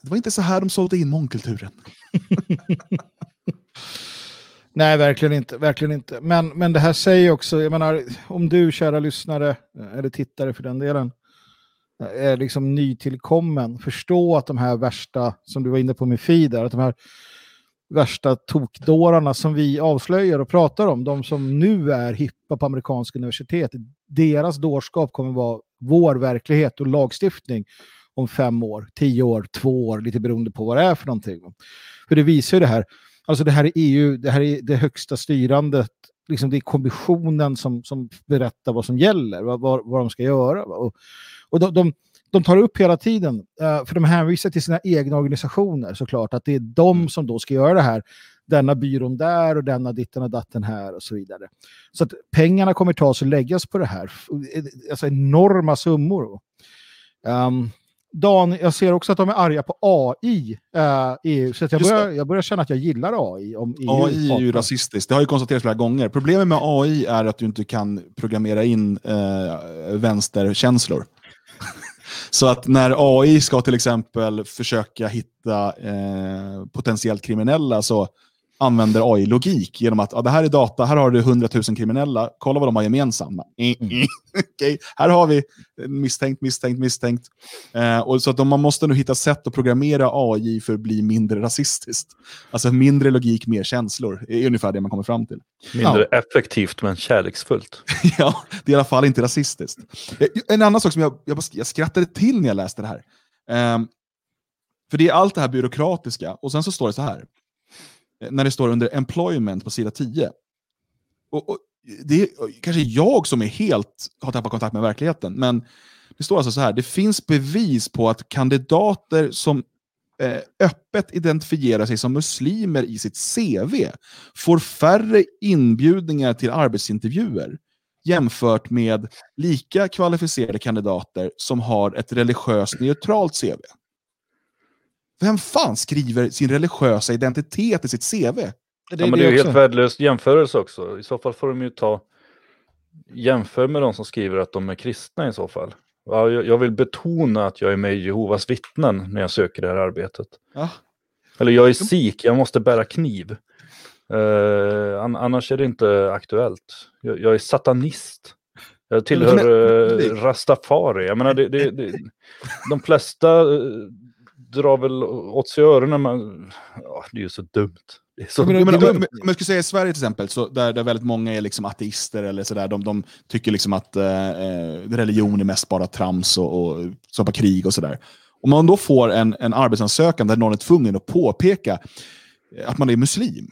[SPEAKER 1] det var inte så här de sålde in mångkulturen.
[SPEAKER 2] Nej, verkligen inte. Verkligen inte. Men, men det här säger också, jag menar, om du kära lyssnare, eller tittare för den delen, är liksom nytillkommen, förstå att de här värsta, som du var inne på med Fider, att de här värsta tokdårarna som vi avslöjar och pratar om, de som nu är hippa på amerikanska universitet, deras dårskap kommer vara vår verklighet och lagstiftning om fem år, tio år, två år, lite beroende på vad det är för någonting. För det visar ju det här, alltså det här är EU, det här är det högsta styrandet, liksom det är kommissionen som, som berättar vad som gäller, vad, vad, vad de ska göra. Och, och de, de, de tar upp hela tiden, uh, för de hänvisar till sina egna organisationer såklart, att det är de mm. som då ska göra det här. Denna byrån där och denna ditten och datten här och så vidare. Så att pengarna kommer tas och läggas på det här. Alltså enorma summor. Um, Dan, jag ser också att de är arga på AI uh, EU, så jag börjar, jag börjar känna att jag gillar AI. Om EU
[SPEAKER 1] AI är ju rasistiskt, det har ju konstaterats flera gånger. Problemet med AI är att du inte kan programmera in uh, vänsterkänslor. Så att när AI ska till exempel försöka hitta eh, potentiellt kriminella så använder AI-logik genom att ja, det här är data, här har du 100 000 kriminella, kolla vad de har gemensamma. Mm. okay. Här har vi misstänkt, misstänkt, misstänkt. Eh, och så att man måste nu hitta sätt att programmera AI för att bli mindre rasistiskt. Alltså mindre logik, mer känslor, är ungefär det man kommer fram till.
[SPEAKER 3] Mindre ja. effektivt men kärleksfullt.
[SPEAKER 1] ja, det är i alla fall inte rasistiskt. Eh, en annan sak som jag, jag, jag skrattade till när jag läste det här. Eh, för det är allt det här byråkratiska, och sen så står det så här. Eh, när det står under employment på sida 10. Och, och det är kanske jag som är helt, har tappat kontakt med verkligheten, men det står alltså så här, det finns bevis på att kandidater som eh, öppet identifierar sig som muslimer i sitt CV får färre inbjudningar till arbetsintervjuer jämfört med lika kvalificerade kandidater som har ett religiöst neutralt CV. Vem fan skriver sin religiösa identitet i sitt CV? Det,
[SPEAKER 3] ja, men det är ju helt värdelös jämförelse också. I så fall får de ju ta jämför med de som skriver att de är kristna i så fall. Ja, jag vill betona att jag är med i Jehovas vittnen när jag söker det här arbetet. Ja. Eller jag är sik, jag måste bära kniv. Uh, annars är det inte aktuellt. Jag, jag är satanist. Jag tillhör uh, Rastafari. Jag menar, det, det, det, de flesta uh, drar väl åt sig öronen. Men, ja, det är ju så dumt. Så...
[SPEAKER 1] Men, men, men, om jag skulle säga i Sverige till exempel, så där, där väldigt många är liksom ateister, eller sådär, de, de tycker liksom att eh, eh religion är mest bara trams och, och skapa krig och sådär. Om man då får en, en arbetsansökan där någon är tvungen att påpeka att man är muslim,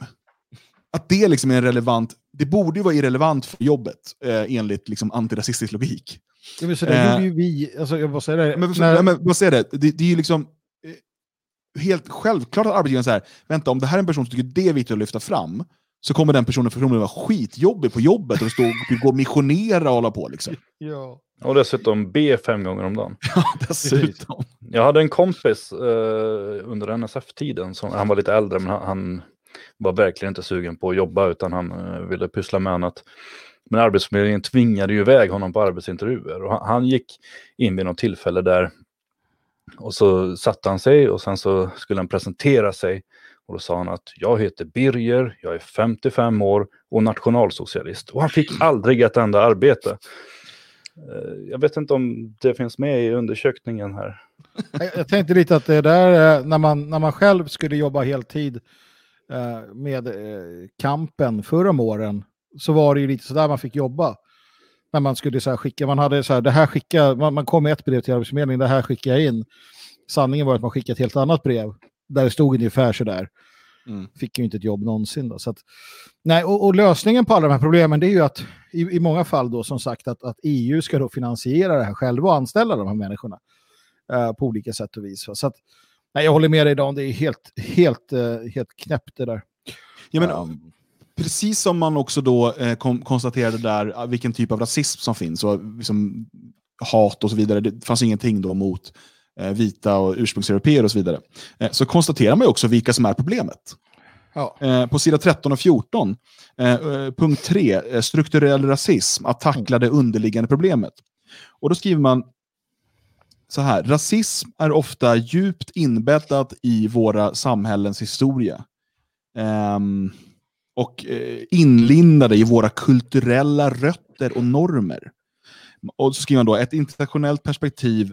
[SPEAKER 1] att det liksom är relevant, det borde ju vara irrelevant för jobbet eh, enligt liksom antirasistisk logik.
[SPEAKER 2] Ja, men så det eh, gjorde ju vi, alltså, jag bara säger det.
[SPEAKER 1] Men, när... men, vad säger det? det? Det är ju liksom, helt självklart att arbetsgivaren säger, vänta om det här är en person som tycker det är viktigt att lyfta fram, så kommer den personen förmodligen vara skitjobbig på jobbet och stå och gå och missionera och hålla på. Liksom.
[SPEAKER 3] Ja. Och dessutom be fem gånger om dagen.
[SPEAKER 1] Ja, dessutom.
[SPEAKER 3] Jag hade en kompis eh, under NSF-tiden, han var lite äldre, men han, han, var verkligen inte sugen på att jobba, utan han eh, ville pyssla med annat. Men Arbetsförmedlingen tvingade ju iväg honom på arbetsintervjuer. Och han, han gick in vid något tillfälle där och så satte han sig och sen så skulle han presentera sig. Och då sa han att jag heter Birger, jag är 55 år och nationalsocialist. Och han fick aldrig ett enda arbete. Eh, jag vet inte om det finns med i undersökningen här.
[SPEAKER 2] Jag tänkte lite att det där eh, när man, när man själv skulle jobba heltid eh, med kampen förra om åren så var det ju lite sådär man fick jobba när man skulle så skicka, man hade så här, det här skicka, man, man kom med ett brev till Arbetsförmedlingen, det här skickar jag in. Sanningen var att man skickade ett helt annat brev, där det stod ungefär så där. Mm. Fick ju inte ett jobb någonsin. Då, så att, nej, och, och, lösningen på alla de här problemen det är ju att i, i många fall då som sagt att, att EU ska då finansiera det här själva och anställa de här människorna uh, på olika sätt och vis. Så att, nej, jag håller med dig Dan, det är helt, helt, uh, helt knäppt det där.
[SPEAKER 1] Ja, men, um, precis som man också då eh, kom, konstaterade där ah, vilken typ av rasism som finns och liksom, hat och så vidare. Det fanns ingenting då mot eh, vita och ursprungseuropeer och så vidare. Eh, så konstaterar man också vilka som är problemet. Ja. Eh, på sida 13 och 14, eh, eh, punkt 3, eh, strukturell rasism, att tackla det underliggande problemet. Och då skriver man så här, rasism är ofta djupt inbäddad i våra samhällens historia. Um, och eh, inlindade i våra kulturella rötter och normer. Och så skriver man då, ett internationellt perspektiv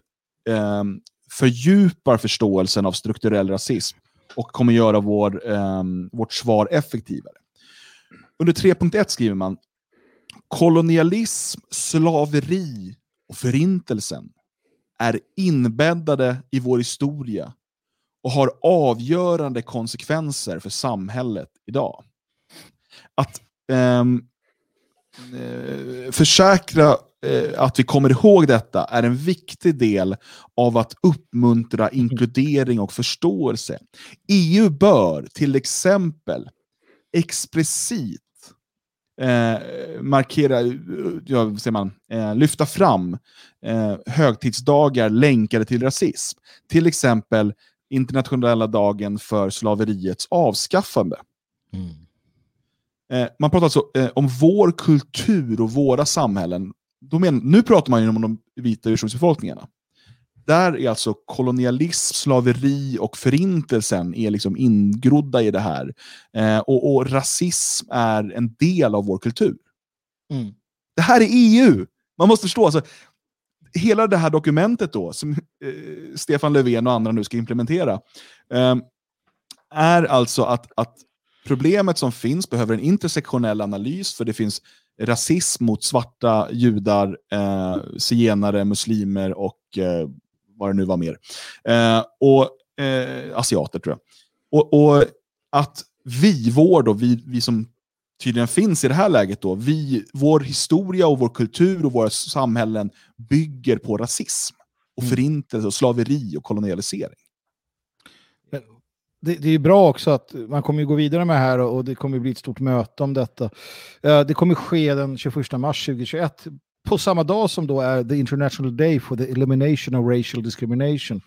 [SPEAKER 1] eh, fördjupar förståelsen av strukturell rasism och kommer göra vår, eh, vårt svar effektivare. Under 3.1 skriver man, kolonialism, slaveri och förintelsen är inbäddade i vår historia och har avgörande konsekvenser för samhället idag. Att um, uh, försäkra uh, att vi kommer ihåg detta är en viktig del av att uppmuntra inkludering och förståelse. EU bör till exempel explicit eh, markera, ja, ser man, eh, lyfta fram eh, högtidsdagar länkade till rasism. Till exempel internationella dagen för slaveriets avskaffande. Mm. Eh, man pratar alltså eh, om vår kultur och våra samhällen. Men, nu pratar man ju om de vita ursprungsbefolkningarna. Där är alltså kolonialism, slaveri och förintelsen är liksom ingrodda i det här. Eh, och, och, rasism är en del av vår kultur. Mm. Det här är EU! Man måste förstå. Alltså, hela det här dokumentet då, som eh, Stefan Löfven och andra nu ska implementera, eh, är alltså att, att problemet som finns behöver en intersektionell analys, för det finns rasism mot svarta, judar, eh, zigenare, muslimer och eh, vad det nu var mer. Eh, och eh, asiater tror jag. Och, och att vi, vår då, vi, vi som tydligen finns i det här läget då, vi, vår historia och vår kultur och våra samhällen bygger på rasism och mm. förintelse och slaveri och kolonialisering.
[SPEAKER 2] Det, det, är bra också att man kommer gå vidare med det här och det kommer bli ett stort möte om detta. Eh, det kommer ske den 21 mars 2021 på samma dag som då är the International Day for the Elimination of Racial Discrimination.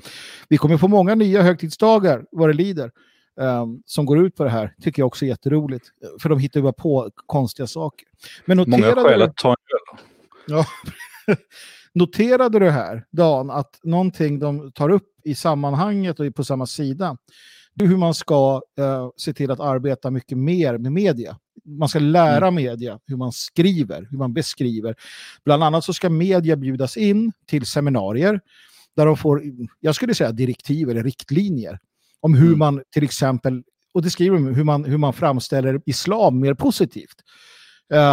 [SPEAKER 2] Vi kommer få många nya högtidsdagar vad det lider um, som går ut på det här. Tycker jag också är jätteroligt. För de hittar ju bara på konstiga saker.
[SPEAKER 3] Men många skäl att ta en öl.
[SPEAKER 2] Ja. Noterade du här, Dan, att någonting de tar upp i sammanhanget och på samma sida, hur man ska uh, se till att arbeta mycket mer med media man ska lära mm. media hur man skriver, hur man beskriver. Bland annat så ska media bjudas in till seminarier där de får, jag skulle säga direktiv eller riktlinjer om hur mm. man till exempel, och det skriver de, hur man, hur man framställer islam mer positivt.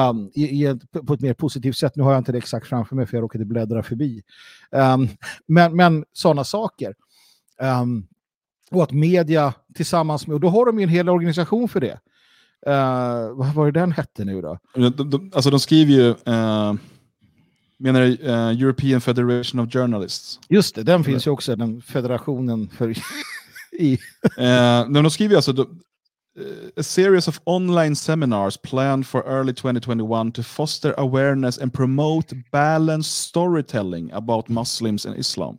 [SPEAKER 2] Um, i, i på ett mer positivt sätt. Nu har jag inte det exakt framför mig för jag råkade bläddra förbi. Um, men, men sådana saker. Um, och att media tillsammans med, och då har de ju en hel organisation för det. Uh, vad var det den hette nu då?
[SPEAKER 1] De, de, alltså de skriver ju, uh, menar du uh, European Federation of Journalists?
[SPEAKER 2] Just det, den finns ju också, den federationen för i...
[SPEAKER 1] uh, de skriver alltså, de, a series of online seminars planned for early 2021 to foster awareness and promote balanced storytelling about Muslims and Islam.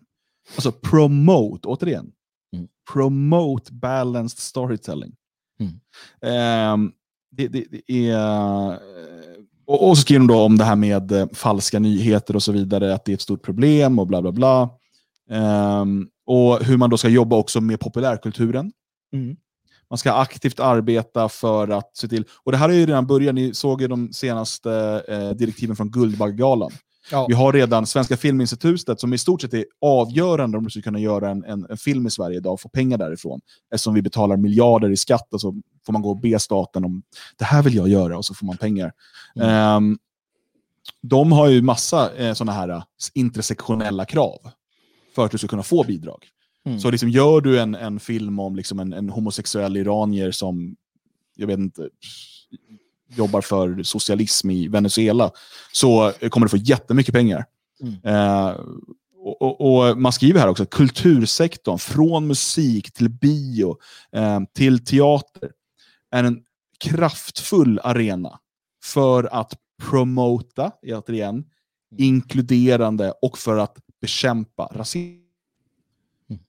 [SPEAKER 1] Alltså promote, återigen. Promote balanced storytelling. Mm. Eh, det, det, det, är... Och, och, så skriver de då om det här med eh, falska nyheter och så vidare, att det är ett stort problem och bla bla bla. Eh, och hur man då ska jobba också med populärkulturen. Mm. Man ska aktivt arbeta för att se till, och det här är ju redan början, ni såg ju de senaste eh, direktiven från Guldbaggegalan. Ja. Vi har redan Svenska Filminstitutet som i stort sett är avgörande om du ska kunna göra en, en, en, film i Sverige idag och få pengar därifrån. Eftersom vi betalar miljarder i skatt och så får man gå och be staten om det här vill jag göra och så får man pengar. Mm. Um, de har ju massa eh, sådana här intersektionella krav för att du ska kunna få bidrag. Mm. Så liksom, gör du en, en film om liksom en, en homosexuell iranier som, jag vet inte, jobbar för socialism i Venezuela, så kommer du få jättemycket pengar. Mm. Eh, och, och, och, Man skriver här också att kultursektorn, från musik till bio eh, till teater, är en kraftfull arena för att promota, återigen, mm. inkluderande och för att bekämpa rasism. Mm.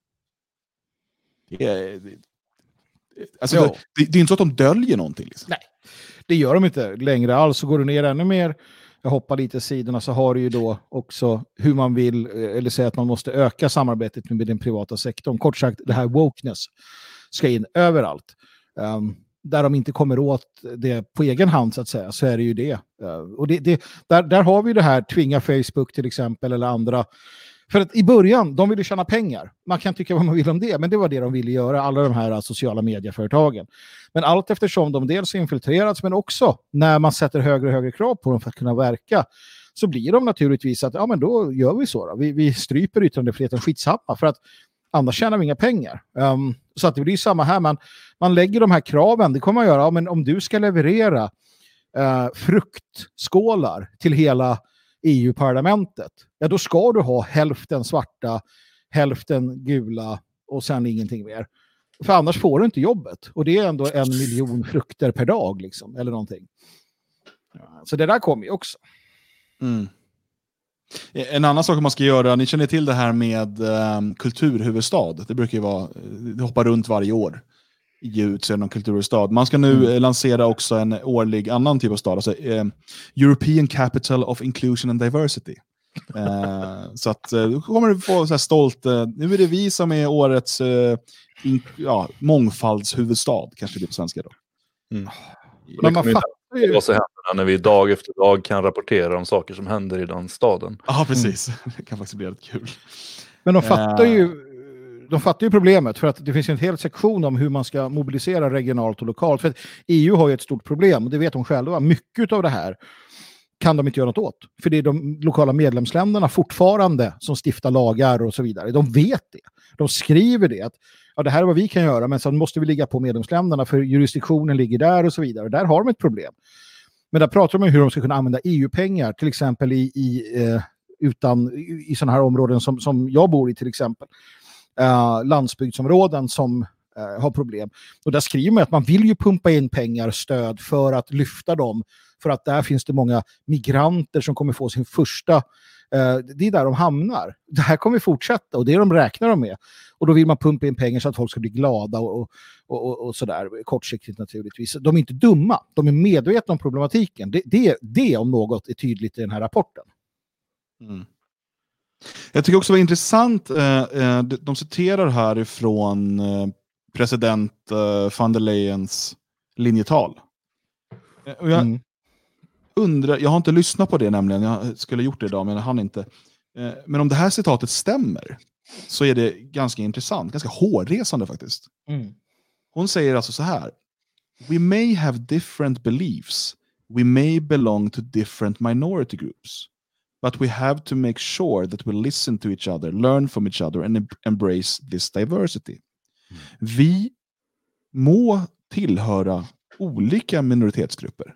[SPEAKER 1] Det är, Alltså, det, det, det, är inte så att de döljer någonting. Liksom.
[SPEAKER 2] Nej, det gör de inte längre alls. Så går du ner ännu mer, jag hoppar lite sidorna, så har du ju då också hur man vill, eh, eller säga att man måste öka samarbetet med den privata sektorn. Kort sagt, det här wokeness ska in överallt. Um, där de inte kommer åt det på egen hand så att säga, så är det ju det. Uh, och det, det, där, där har vi det här, tvinga Facebook till exempel eller andra för att i början, de ville tjäna pengar. Man kan tycka vad man vill om det, men det var det de ville göra, alla de här äh, sociala medieföretagen. Men allt eftersom de dels infiltrerats, men också när man sätter högre och högre krav på dem för att kunna verka, så blir de naturligtvis att ja, men då gör vi så. Då. Vi, vi stryper yttrandefriheten skitsamma, för att annars tjänar vi inga pengar. Um, så att det blir samma här, man, man lägger de här kraven, det kommer man göra, ja, men om du ska leverera uh, fruktskålar till hela EU-parlamentet, ja då ska du ha hälften svarta, hälften gula och sen ingenting mer. För annars får du inte jobbet. Och det är ändå en miljon frukter per dag, liksom, eller någonting. Så det där kommer ju också.
[SPEAKER 1] Mm. Eh, en annan sak man ska göra, ni känner till det här med um, kulturhuvudstad. Det brukar ju vara, eh, det hoppar runt varje år ge ut sig någon kulturstad. Man ska nu mm. Eh, lansera också en årlig annan typ av stad, alltså eh, European Capital of Inclusion and Diversity. eh, så att eh, då kommer du få så här stolt, eh, nu är det vi som är årets eh, in, ja, mångfaldshuvudstad, kanske det blir på svenska då. Mm.
[SPEAKER 3] Men man fattar ju... Vad som händer när vi dag efter dag kan rapportera om saker som händer i den staden.
[SPEAKER 1] Ja, precis. Mm. Det kan faktiskt bli rätt kul.
[SPEAKER 2] Men de fattar ju de fattar ju problemet för att det finns en hel sektion om hur man ska mobilisera regionalt och lokalt. För EU har ju ett stort problem, och det vet de själva. Mycket av det här kan de inte göra något åt. För det är de lokala medlemsländerna fortfarande som stiftar lagar och så vidare. De vet det. De skriver det. Att, ja, det här är vad vi kan göra, men sen måste vi ligga på medlemsländerna för jurisdiktionen ligger där och så vidare. Där har de ett problem. Men där pratar de om hur de ska kunna använda EU-pengar, till exempel i, i, eh, utan, i, i sådana här områden som, som jag bor i till exempel eh, landsbygdsområden som eh, har problem. Och där skriver man att man vill ju pumpa in pengar, stöd för att lyfta dem. För att där finns det många migranter som kommer få sin första eh, det är där de hamnar. Det här kommer fortsätta och det är de räknar de med. Och då vill man pumpa in pengar så att folk ska bli glada och, och, och, och sådär, kortsiktigt naturligtvis. De är inte dumma, de är medvetna om problematiken. Det, det, det om något är tydligt i den här rapporten.
[SPEAKER 1] Mm. Jag tycker också det var intressant, eh, eh, de citerar här ifrån eh, president van der Leyens linjetal. Och jag mm. undrar, jag har inte lyssnat på det nämligen, jag skulle gjort det idag men jag hann inte. Men om det här citatet stämmer så är det ganska intressant, ganska hårresande faktiskt. Mm. Hon säger alltså så här. We may have different beliefs. We may belong to different minority groups. But we have to make sure that we listen to each other, learn from each other and embrace this diversity. Mm. Vi må tillhöra olika minoritetsgrupper.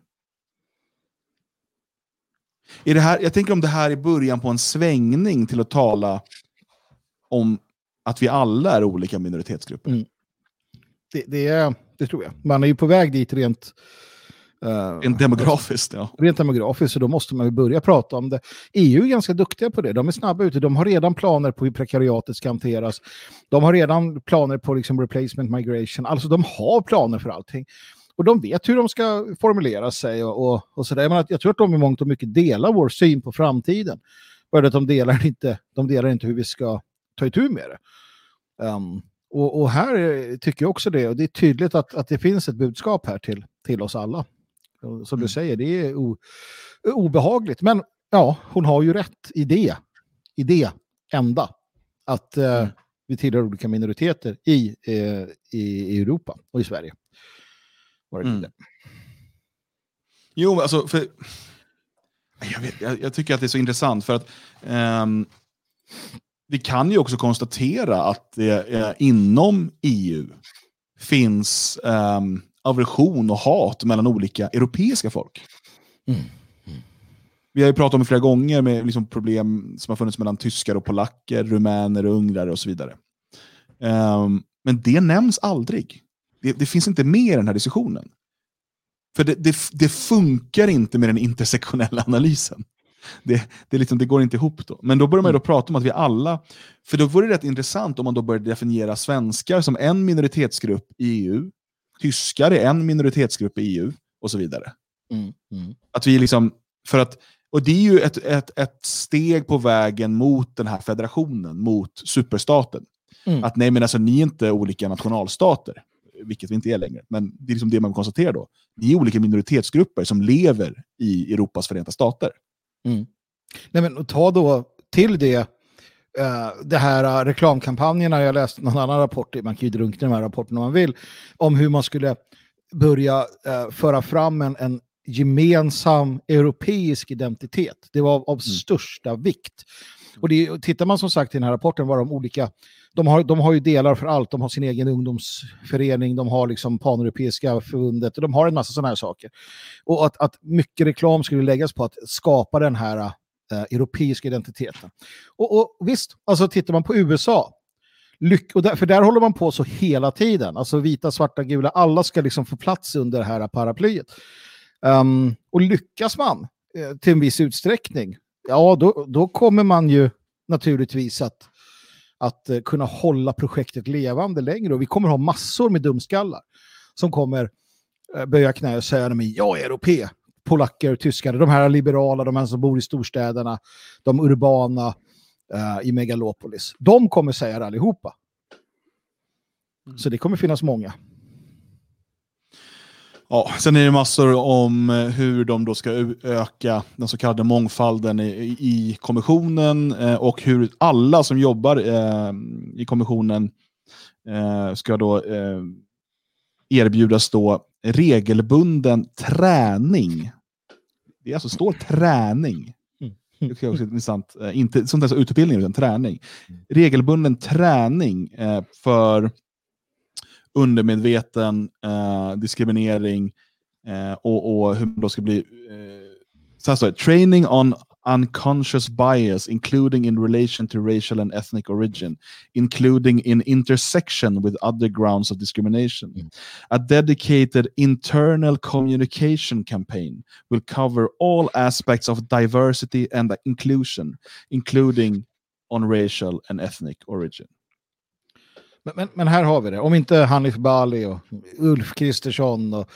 [SPEAKER 1] Är det här, jag tänker om det här är början på en svängning till att tala om att vi alla är olika minoritetsgrupper. Mm.
[SPEAKER 2] Det, det, är, det tror jag. Man är ju på väg dit rent
[SPEAKER 1] Uh, rent demografiskt, ja.
[SPEAKER 2] Rent demografiskt, så då måste man ju börja prata om det. EU är ganska duktiga på det. De är snabba ute. De har redan planer på hur prekariatet ska hanteras. De har redan planer på liksom replacement migration. Alltså de har planer för allting. Och de vet hur de ska formulera sig och, och, och sådär. Jag, jag tror att de i mångt och mycket delar vår syn på framtiden. Bara att de delar inte, de delar inte hur vi ska ta itu med det. Um, och, och, här tycker jag också det. Och det är tydligt att, att det finns ett budskap här till, till oss alla. Som mm. du säger, det är obehagligt. Men ja, hon har ju rätt i det. I det enda. Att eh, mm. vi tillhör olika minoriteter i, eh, i Europa och i Sverige. Mm.
[SPEAKER 1] Jo, alltså, för, jag, vet, jag, jag, tycker att det är så intressant för att um, vi kan ju också konstatera att det eh, inom EU finns um, aversion och hat mellan olika europeiska folk. Mm. Mm. Vi har ju pratat om det flera gånger med liksom problem som har funnits mellan tyskar och polacker, rumäner och ungrare och så vidare. Um, men det nämns aldrig. Det, det, finns inte med i den här diskussionen. För det, det, det funkar inte med den intersektionella analysen. Det, det, liksom, det, går inte ihop då. Men då börjar man då mm. prata om att vi alla, för då vore det rätt intressant om man då börjar definiera svenskar som en minoritetsgrupp i EU, tyskar är en minoritetsgrupp i EU och så vidare.
[SPEAKER 2] Mm, mm.
[SPEAKER 1] Att vi liksom, för att, och det är ju ett, ett, ett steg på vägen mot den här federationen, mot superstaten.
[SPEAKER 2] Mm.
[SPEAKER 1] Att nej, men alltså ni är inte olika nationalstater, vilket vi inte är längre. Men det är liksom det man konstaterar då. Ni är olika minoritetsgrupper som lever i Europas förenta stater.
[SPEAKER 2] Mm. Nej, men ta då till det uh, det här uh, reklamkampanjerna, jag läste någon annan rapport, man kan ju drunkna i de här rapporterna om man vill, om hur man skulle börja uh, föra fram en, en gemensam europeisk identitet. Det var av, av mm. största vikt. Och det, tittar man som sagt i den här rapporten var de olika, de har, de har ju delar för allt, de har sin egen ungdomsförening, de har liksom paneuropeiska förbundet, de har en massa sådana här saker. Och att, att mycket reklam skulle läggas på att skapa den här Eh, europeiska identiteten. Och, och visst, alltså tittar man på USA, Lyck och där, för där håller man på så hela tiden. Alltså vita, svarta, gula, alla ska liksom få plats under det här paraplyet. Um, och lyckas man eh, till en viss utsträckning, ja då, då kommer man ju naturligtvis att, att eh, kunna hålla projektet levande längre. Och vi kommer ha massor med dumskallar som kommer eh, böja knä och säga att jag är europé. Polacker, tyskar, de här liberala, de här som bor i storstäderna, de urbana uh, i megalopolis. De kommer säga det allihopa. Mm. Så det kommer finnas många.
[SPEAKER 1] Ja, sen är det massor om eh, hur de då ska öka den så kallade mångfalden i, i kommissionen eh, och hur alla som jobbar eh, i kommissionen eh, ska då eh, erbjudas då regelbunden träning. Det alltså står träning.
[SPEAKER 2] Mm.
[SPEAKER 1] Det är också intressant. Eh, inte sånt där som utbildning, utan träning. Regelbunden träning för undermedveten eh, diskriminering eh, och, och, hur man då ska bli... Eh, så här står det, training on unconscious bias including in relation to racial and ethnic origin, including in intersection with other grounds of discrimination. Mm. A dedicated internal communication campaign will cover all aspects of diversity and inclusion, including on racial and ethnic origin.
[SPEAKER 2] Men, men, men, här har vi det. Om inte Hanif Bali och Ulf Kristersson och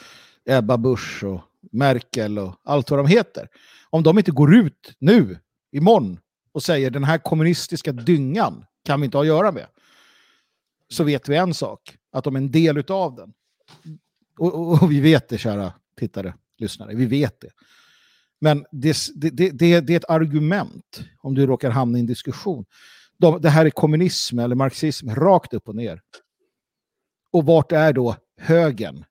[SPEAKER 2] Ebba Busch och Merkel och allt vad de heter. Om de inte går ut nu, imorgon, och säger den här kommunistiska dyngan kan vi inte ha att göra med. Så vet vi en sak, att de är en del av den. Och, och, och vi vet det, kära tittare, lyssnare, vi vet det. Men det, det, det, det är ett argument om du råkar hamna i en diskussion de, det här är kommunism eller marxism rakt upp och ner. Och vart är då högern?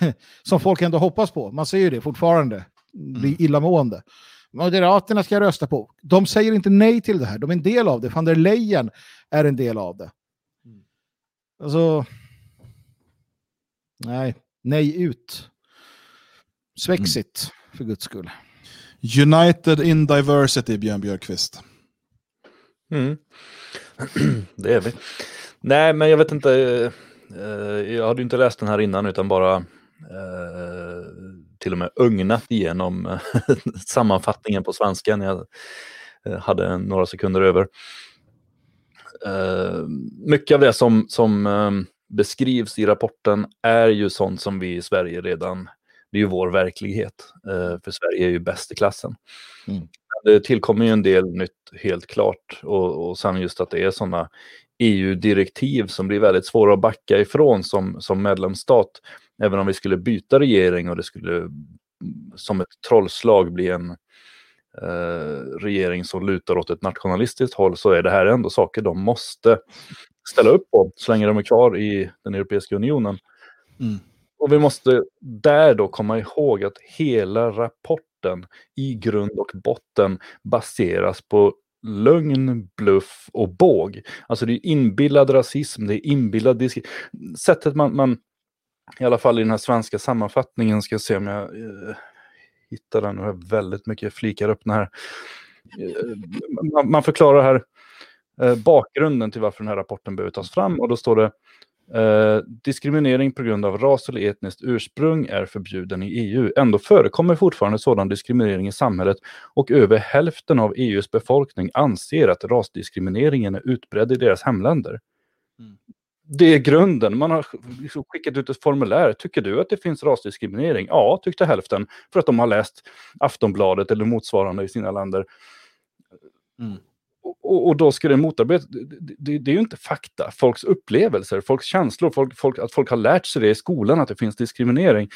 [SPEAKER 2] Som folk ändå hoppas på. Man ser ju det fortfarande. Blir mm. illamående. Moderaterna ska rösta på. De säger inte nej till det här. De är en del av det. Van der Leyen är en del av det. Mm. Alltså... Nej, nej ut. Svexit, mm. för guds skull.
[SPEAKER 1] United in diversity, Björn Björkqvist.
[SPEAKER 3] Mm. det är vi. Nej, men jag vet inte. Eh, jag hade inte läst den här innan utan bara eh, till och med ögnat igenom eh, sammanfattningen på svenska när jag hade några sekunder över. Mycket av det som, som beskrivs i rapporten är ju sånt som vi i Sverige redan, det är ju vår verklighet. För Sverige är ju bäst i klassen. Mm det tillkommer ju en del nytt helt klart och, och sen just att det är sådana EU-direktiv som blir väldigt svåra att backa ifrån som, som medlemsstat. Även om vi skulle byta regering och det skulle som ett trollslag bli en eh, regering som lutar åt ett nationalistiskt håll så är det här ändå saker de måste ställa upp på så länge de är kvar i den Europeiska unionen.
[SPEAKER 1] Mm.
[SPEAKER 3] Och vi måste där då komma ihåg att hela rapport rapporten i grund och botten baseras på lögn, bluff och båg. Alltså det är inbillad rasism, det är inbillad diskriminering. Sättet man, man, i alla fall i den här svenska sammanfattningen, ska se om jag eh, hittar den, nu har jag väldigt mycket flikar öppna här. Eh, man, man, förklarar här eh, bakgrunden till varför den här rapporten behöver tas fram och då står det Eh, diskriminering på grund av ras eller etniskt ursprung är förbjuden i EU. Ändå förekommer fortfarande sådan diskriminering i samhället och över hälften av EUs befolkning anser att rasdiskrimineringen är utbredd i deras hemländer. Mm det är grunden. Man har liksom skickat ut ett formulär. Tycker du att det finns rasdiskriminering? Ja, tyckte hälften. För att de har läst Aftonbladet eller motsvarande i sina länder. Mm. Och, och, då ska det motarbetas. Det, det, det, är ju inte fakta. Folks upplevelser, folks känslor, folk, folk, att folk har lärt sig det i skolan, att det finns diskriminering.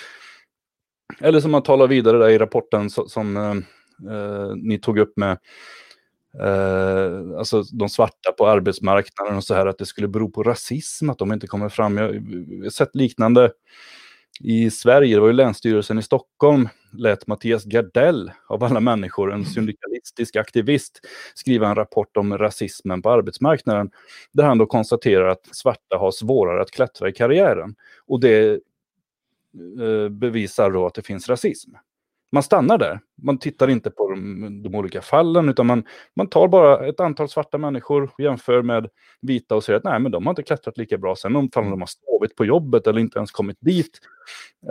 [SPEAKER 3] Eller som man talar vidare där i rapporten som, som eh, eh ni tog upp med eh, alltså de svarta på arbetsmarknaden och så här, att det skulle bero på rasism att de inte kommer fram. Jag har sett liknande i Sverige, det var ju Länsstyrelsen i Stockholm, lät Mattias Gardell, av alla människor, en syndikalistisk aktivist, skriva en rapport om rasismen på arbetsmarknaden, där han då konstaterar att svarta har svårare att klättra i karriären. Och det eh, bevisar då att det finns rasism man stannar där. Man tittar inte på de, de, olika fallen, utan man, man tar bara ett antal svarta människor och jämför med vita och säger att nej, men de har inte klättrat lika bra. Sen om de har sovit på jobbet eller inte ens kommit dit,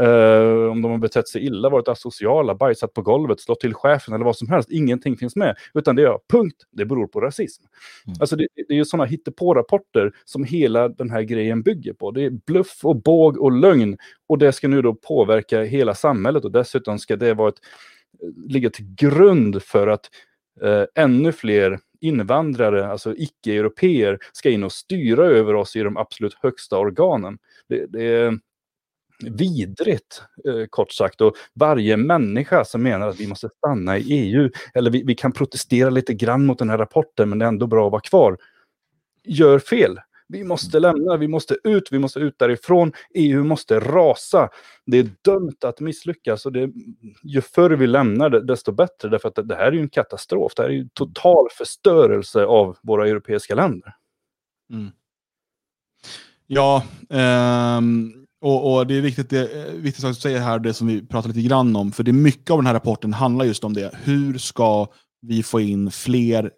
[SPEAKER 3] eh, om de har betett sig illa, varit asociala, bajsat på golvet, slått till chefen eller vad som helst, ingenting finns med. Utan det är punkt, det beror på rasism. Mm. Alltså det, det är ju sådana hittepå-rapporter som hela den här grejen bygger på. Det är bluff och båg och lögn. Och det ska nu då påverka hela samhället och dessutom ska det vara ett ligga till grund för att eh, ännu fler invandrare, alltså icke-europeer, ska in och styra över oss i de absolut högsta organen. Det, det är vidrigt, eh, kort sagt. Och varje människa som menar att vi måste stanna i EU, eller vi, vi kan protestera lite grann mot den här rapporten, men det är ändå bra att vara kvar, gör fel. Vi måste lämna, vi måste ut, vi måste ut därifrån. EU måste rasa. Det är dömt att misslyckas och det, ju förr vi lämnar det, desto bättre. Därför att det, här är ju en katastrof. Det här är ju total förstörelse av våra europeiska länder.
[SPEAKER 1] Mm. Ja, um, och, och, det är viktigt, det, viktigt att säga här, det som vi pratar lite grann om. För det är mycket av den här rapporten handlar just om det. Hur ska vi få in fler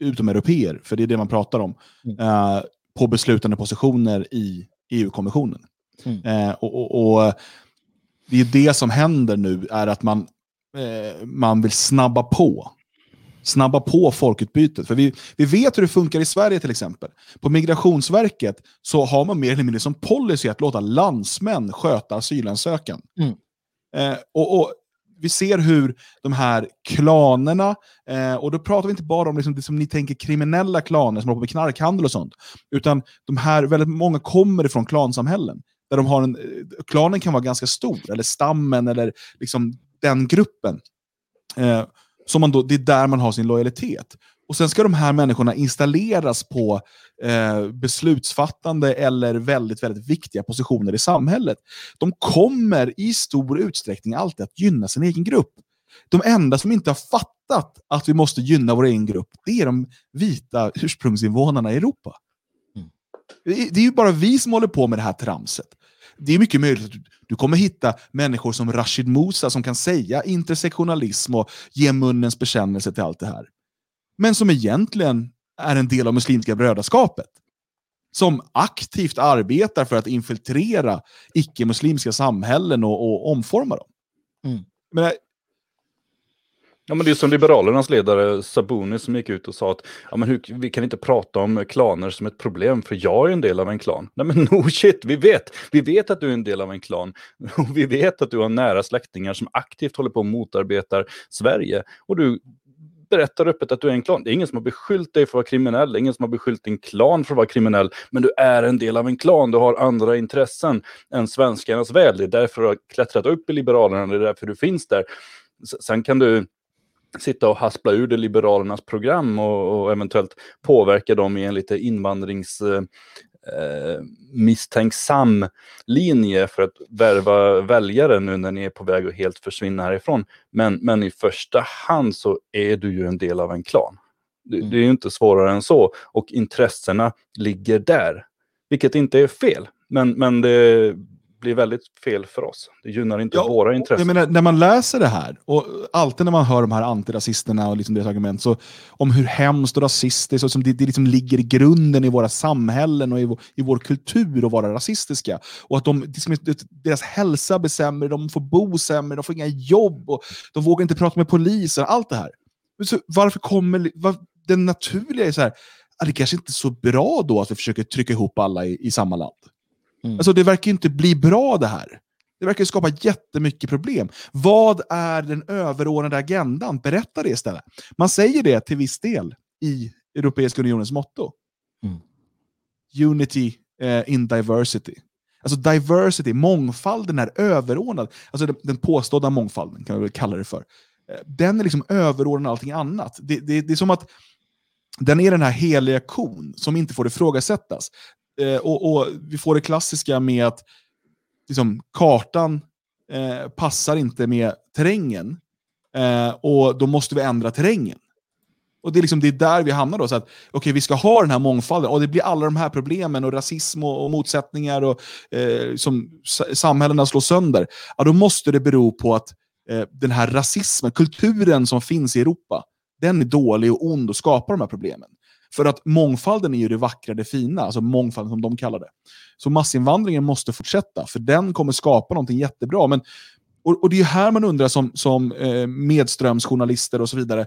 [SPEAKER 1] utomeuropeer? För det är det man pratar om. Mm. Uh, på beslutande positioner i EU-kommissionen. Mm. Eh, och, och, och, Det är det som händer nu, är att man, eh, man vill snabba på. Snabba på folkutbytet. För vi, vi vet hur det funkar i Sverige till exempel. På Migrationsverket så har man mer eller mindre som policy att låta landsmän sköta asylansökan. Mm. Eh, och, och vi ser hur de här klanerna, eh, och då pratar vi inte bara om liksom det som ni tänker kriminella klaner som håller på med knarkhandel och sånt, utan de här, väldigt många kommer ifrån klansamhällen. Där de har en, eh, klanen kan vara ganska stor, eller stammen, eller liksom den gruppen. Eh, som man då, det är där man har sin lojalitet. Och sen ska de här människorna installeras på eh, beslutsfattande eller väldigt, väldigt viktiga positioner i samhället. De kommer i stor utsträckning alltid att gynna sin egen grupp. De enda som inte har fattat att vi måste gynna vår egen grupp, det är de vita ursprungsinvånarna i Europa. Mm. Det är ju bara vi som håller på med det här tramset. Det är mycket möjligt att du kommer hitta människor som Rashid Musa som kan säga intersektionalism och ge munnens bekännelse till allt det här men som egentligen är en del av Muslimska brödraskapet. Som aktivt arbetar för att infiltrera icke-muslimska samhällen och, och omforma dem. Mm. Men,
[SPEAKER 3] Ja, men det är som Liberalernas ledare Sabuni som gick ut och sa att ja, men hur, vi kan inte prata om klaner som ett problem för jag är en del av en klan. Nej men no shit, vi vet. Vi vet att du är en del av en klan. Och vi vet att du har nära släktingar som aktivt håller på och motarbetar Sverige. Och du berättar öppet att du är en klan. Det är ingen som har beskyllt dig för att vara kriminell, det är ingen som har beskyllt din klan för att vara kriminell, men du är en del av en klan, du har andra intressen än svenskarnas väl. Det är därför du har klättrat upp i Liberalerna, det är därför du finns där. Sen kan du sitta och haspla ur det Liberalernas program och, och, eventuellt påverka dem i en lite invandrings eh, eh, misstänksam linje för att värva väljare nu när ni är på väg att helt försvinna härifrån. Men, men i första hand så är du ju en del av en klan. Det, mm. det är ju inte svårare än så och intressena ligger där. Vilket inte är fel, men, men det blir väldigt fel för oss. Det gynnar inte ja, våra intressen.
[SPEAKER 1] Menar, när man läser det här, och alltid när man hör de här antirasisterna och liksom deras argument, så, om hur hemskt och rasistiskt, och som det, det liksom ligger i grunden i våra samhällen och i vår, i vår kultur att vara rasistiska. Och att de, deras hälsa blir sämre, de får bo sämre, de får inga jobb, och de vågar inte prata med polisen. Allt det här. Så varför kommer... Var, den naturliga är så här, det kanske inte är så bra då att vi försöker trycka ihop alla i, i samma land. Mm. Alltså det verkar inte bli bra det här. Det verkar skapa jättemycket problem. Vad är den överordnade agendan? Berätta det istället. Man säger det till viss del i Europeiska unionens motto. Mm. Unity eh, in diversity. Alltså diversity, mångfalden är överordnad. Alltså den, den påstådda mångfalden kan vi väl kalla det för. Eh, den är liksom överordnad allting annat. Det, det, det är som att den är den här heliga kon som inte får ifrågasättas. Eh, och, och, vi får det klassiska med att liksom, kartan eh, passar inte med terrängen. Eh, och då måste vi ändra terrängen. Och det är, liksom, det är där vi hamnar då. Så att, okay, vi ska ha den här mångfalden och det blir alla de här problemen och rasism och, och motsättningar och eh, som samhällena slår sönder. Ja, då måste det bero på att eh, den här rasismen, kulturen som finns i Europa, den är dålig och ond och skapar de här problemen. För att mångfalden är ju det vackra, det fina, alltså mångfalden som de kallar det. Så massinvandringen måste fortsätta, för den kommer skapa någonting jättebra. Men, och, och det är här man undrar som, som eh, medströmsjournalister och så vidare,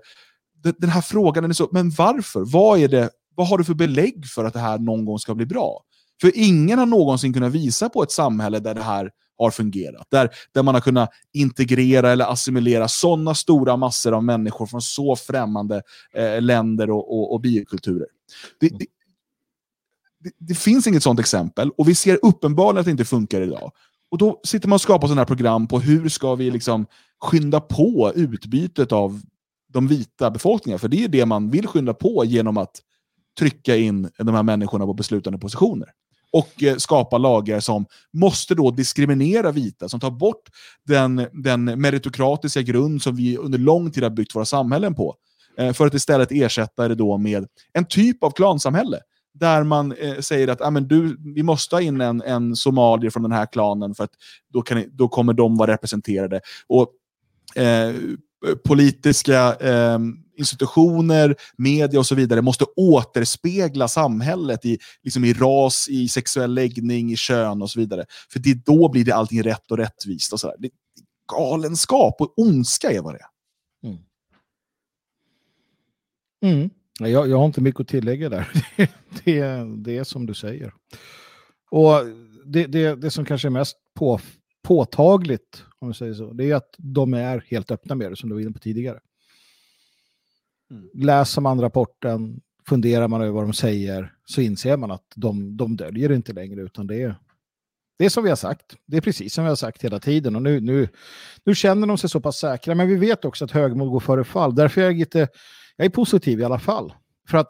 [SPEAKER 1] den här frågan är så, men varför? Vad, är det, vad har du för belägg för att det här någon gång ska bli bra? För ingen har någonsin kunnat visa på ett samhälle där det här har fungerat. Där, där man har kunnat integrera eller assimilera sådana stora massor av människor från så främmande eh, länder och, och, och biokulturer. Det, det, det, det, finns inget sådant exempel och vi ser uppenbarligen att det inte funkar idag. Och Då sitter man och skapar sådana här program på hur ska vi liksom skynda på utbytet av de vita befolkningen. För det är det man vill skynda på genom att trycka in de här människorna på beslutande positioner. Och eh, skapa lagar som måste då diskriminera vita, som tar bort den, den meritokratiska grund som vi under lång tid har byggt våra samhällen på. Eh, för att istället ersätta det då med en typ av klansamhälle där man eh, säger att ah, men du, vi måste ha in en, en somalier från den här klanen för att då, kan, då kommer de vara representerade. Och eh, politiska eh, institutioner, media och så vidare måste återspegla samhället i, liksom i ras, i sexuell läggning, i kön och så vidare. För det, då blir det allting rätt och rättvist. och så där. Det galenskap och ondska är vad det är. Mm.
[SPEAKER 2] Mm. Jag, jag har inte mycket att tillägga där. Det, det, det är som du säger. Och det, det, det som kanske är mest på, påtagligt, om vi säger så, det är att de är helt öppna med det, som du var inne på tidigare. Mm. Läser man rapporten, funderar man över vad de säger, så inser man att de, de döljer inte längre, utan det är, det är som vi har sagt. Det är precis som vi har sagt hela tiden. Och nu, nu, nu känner de sig så pass säkra, men vi vet också att högmod går före fall. Därför är jag lite, jag är positiv i alla fall. För att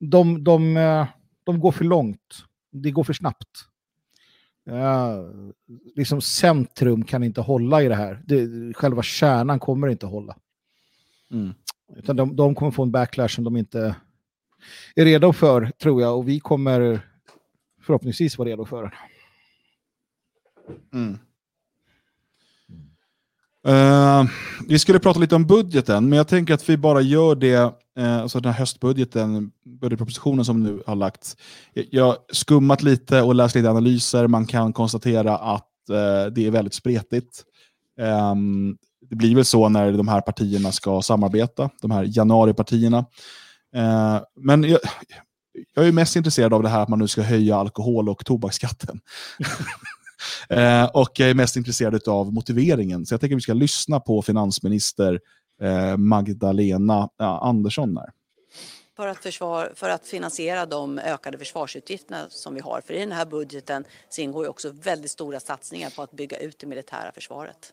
[SPEAKER 2] de, de, eh, de går för långt. Det går för snabbt. Ja, liksom centrum kan inte hålla i det här. Det, själva kärnan kommer inte hålla. Mm. Utan de, de kommer få en backlash som de inte är redo för, tror jag. Och vi kommer förhoppningsvis vara redo för den.
[SPEAKER 1] Mm. Uh, vi skulle prata lite om budgeten, men jag tänker att vi bara gör det, uh, alltså den här höstbudgeten, budgetpropositionen som nu har lagts. Jag har skummat lite och läst lite analyser. Man kan konstatera att uh, det är väldigt spretigt. Um, det blir väl så när de här partierna ska samarbeta, de här januaripartierna. Eh, men jag, jag är mest intresserad av det här att man nu ska höja alkohol och tobaksskatten. eh, och jag är mest intresserad av motiveringen. Så jag tänker att vi ska lyssna på finansminister eh, Magdalena Andersson. Här.
[SPEAKER 9] För att, försvar, för att finansiera de ökade försvarsutgifterna som vi har. För i den här budgeten så ingår ju också väldigt stora satsningar på att bygga ut det militära försvaret.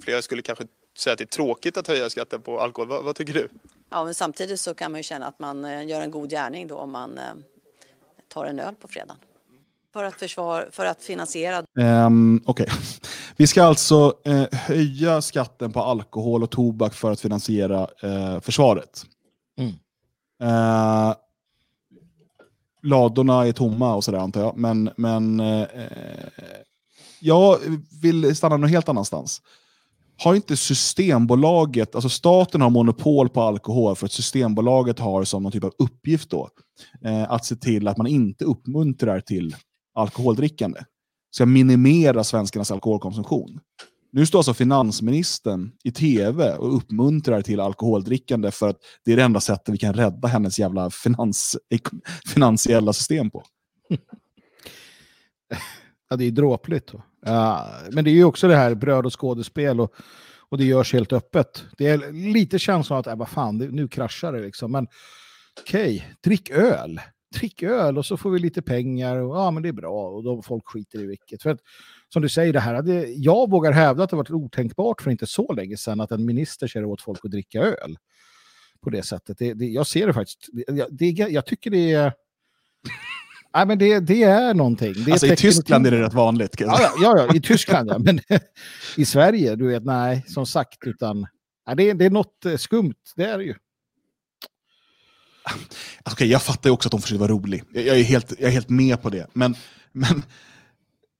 [SPEAKER 10] Flera skulle kanske säga att det är tråkigt att höja skatten på alkohol. Vad, vad, tycker du?
[SPEAKER 9] Ja, men samtidigt så kan man ju känna att man eh, gör en god gärning då om man eh, tar en öl på fredagen. För att, försvar, för att finansiera...
[SPEAKER 1] Um, Okej. Okay. Vi ska alltså uh, höja skatten på alkohol och tobak för att finansiera uh, försvaret. Mm. Uh, ladorna är tomma och sådär antar jag. Men, men jag vill stanna någon helt annanstans har inte Systembolaget, alltså staten har monopol på alkohol för att Systembolaget har som någon typ av uppgift då, eh, att se till att man inte uppmuntrar till alkoholdrickande. Ska minimera svenskarnas alkoholkonsumtion. Nu står alltså finansministern i tv och uppmuntrar till alkoholdrickande för att det är det enda sättet vi kan rädda hennes jävla finans, finansiella system på.
[SPEAKER 2] Ja, det är dråpligt. Uh, men det är ju också det här bröd och skådespel och, och det görs helt öppet. Det är lite känslan att, äh, vad fan, det, nu kraschar det liksom. Men okej, okay, drick öl. Drick öl och så får vi lite pengar och ja, men det är bra och då folk skiter i vilket. För att, som du säger, det här hade, jag vågar hävda att det varit otänkbart för inte så länge sedan att en minister säger åt folk att dricka öl på det sättet. Det, det, jag ser det faktiskt. Det, det, jag tycker det är... Nej, men det, det är någonting. Det
[SPEAKER 1] alltså, I Tyskland är det rätt vanligt.
[SPEAKER 2] Ja, ja, ja, i Tyskland ja. Men i Sverige, du vet, nej, som sagt, utan ja, det, det är något eh, skumt. Det är det ju.
[SPEAKER 1] Alltså, okay, jag fattar ju också att de försöker vara rolig. Jag, jag, är helt, jag är helt med på det. Men, men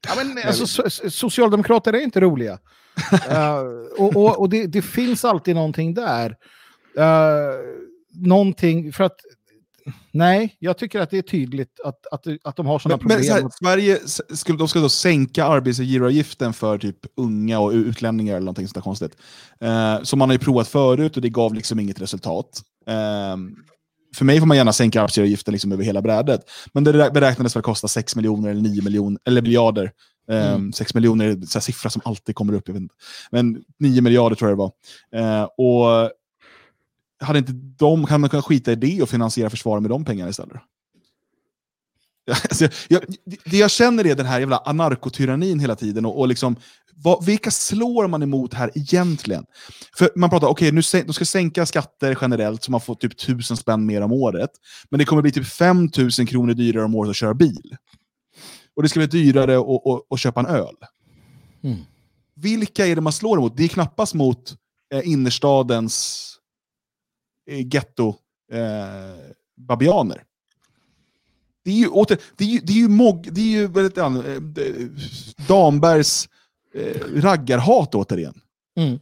[SPEAKER 2] Ja, men, alltså, socialdemokrater är inte roliga. uh, och och, och det, det, finns alltid någonting där. Uh, någonting, för att nej, jag tycker att det är tydligt att, att, att de har sådana problem. Men,
[SPEAKER 1] här, Sverige skulle, de ska då sänka arbetsgivaravgiften för typ unga och utlänningar eller någonting sånt konstigt. Uh, som man har ju provat förut och det gav liksom inget resultat. Uh, för mig får man gärna sänka arbetsgivaravgiften liksom över hela brädet. Men det beräknades väl kosta 6 miljoner eller 9 miljoner, eller miljarder. Mm. Um, 6 miljoner är en siffra som alltid kommer upp. Men 9 miljarder tror jag det var. Uh, och hade inte de, kan man kunna skita i det och finansiera försvaret med de pengarna istället? Alltså, jag, det jag känner är den här jävla anarkotyrannin hela tiden. Och, och liksom, vad, vilka slår man emot här egentligen? För Man pratar okej, okay, de ska sänka skatter generellt så man får typ tusen spänn mer om året. Men det kommer bli typ 5000 kronor dyrare om året att köra bil. Och det ska bli dyrare att, att, att köpa en öl. Mm. Vilka är det man slår emot? Det är knappast mot eh, innerstadens eh, getto eh, babianer. Det är ju, åter, det är ju, det är ju, mog, det är ju du, eh, Dambergs eh, raggarhat återigen. Mm.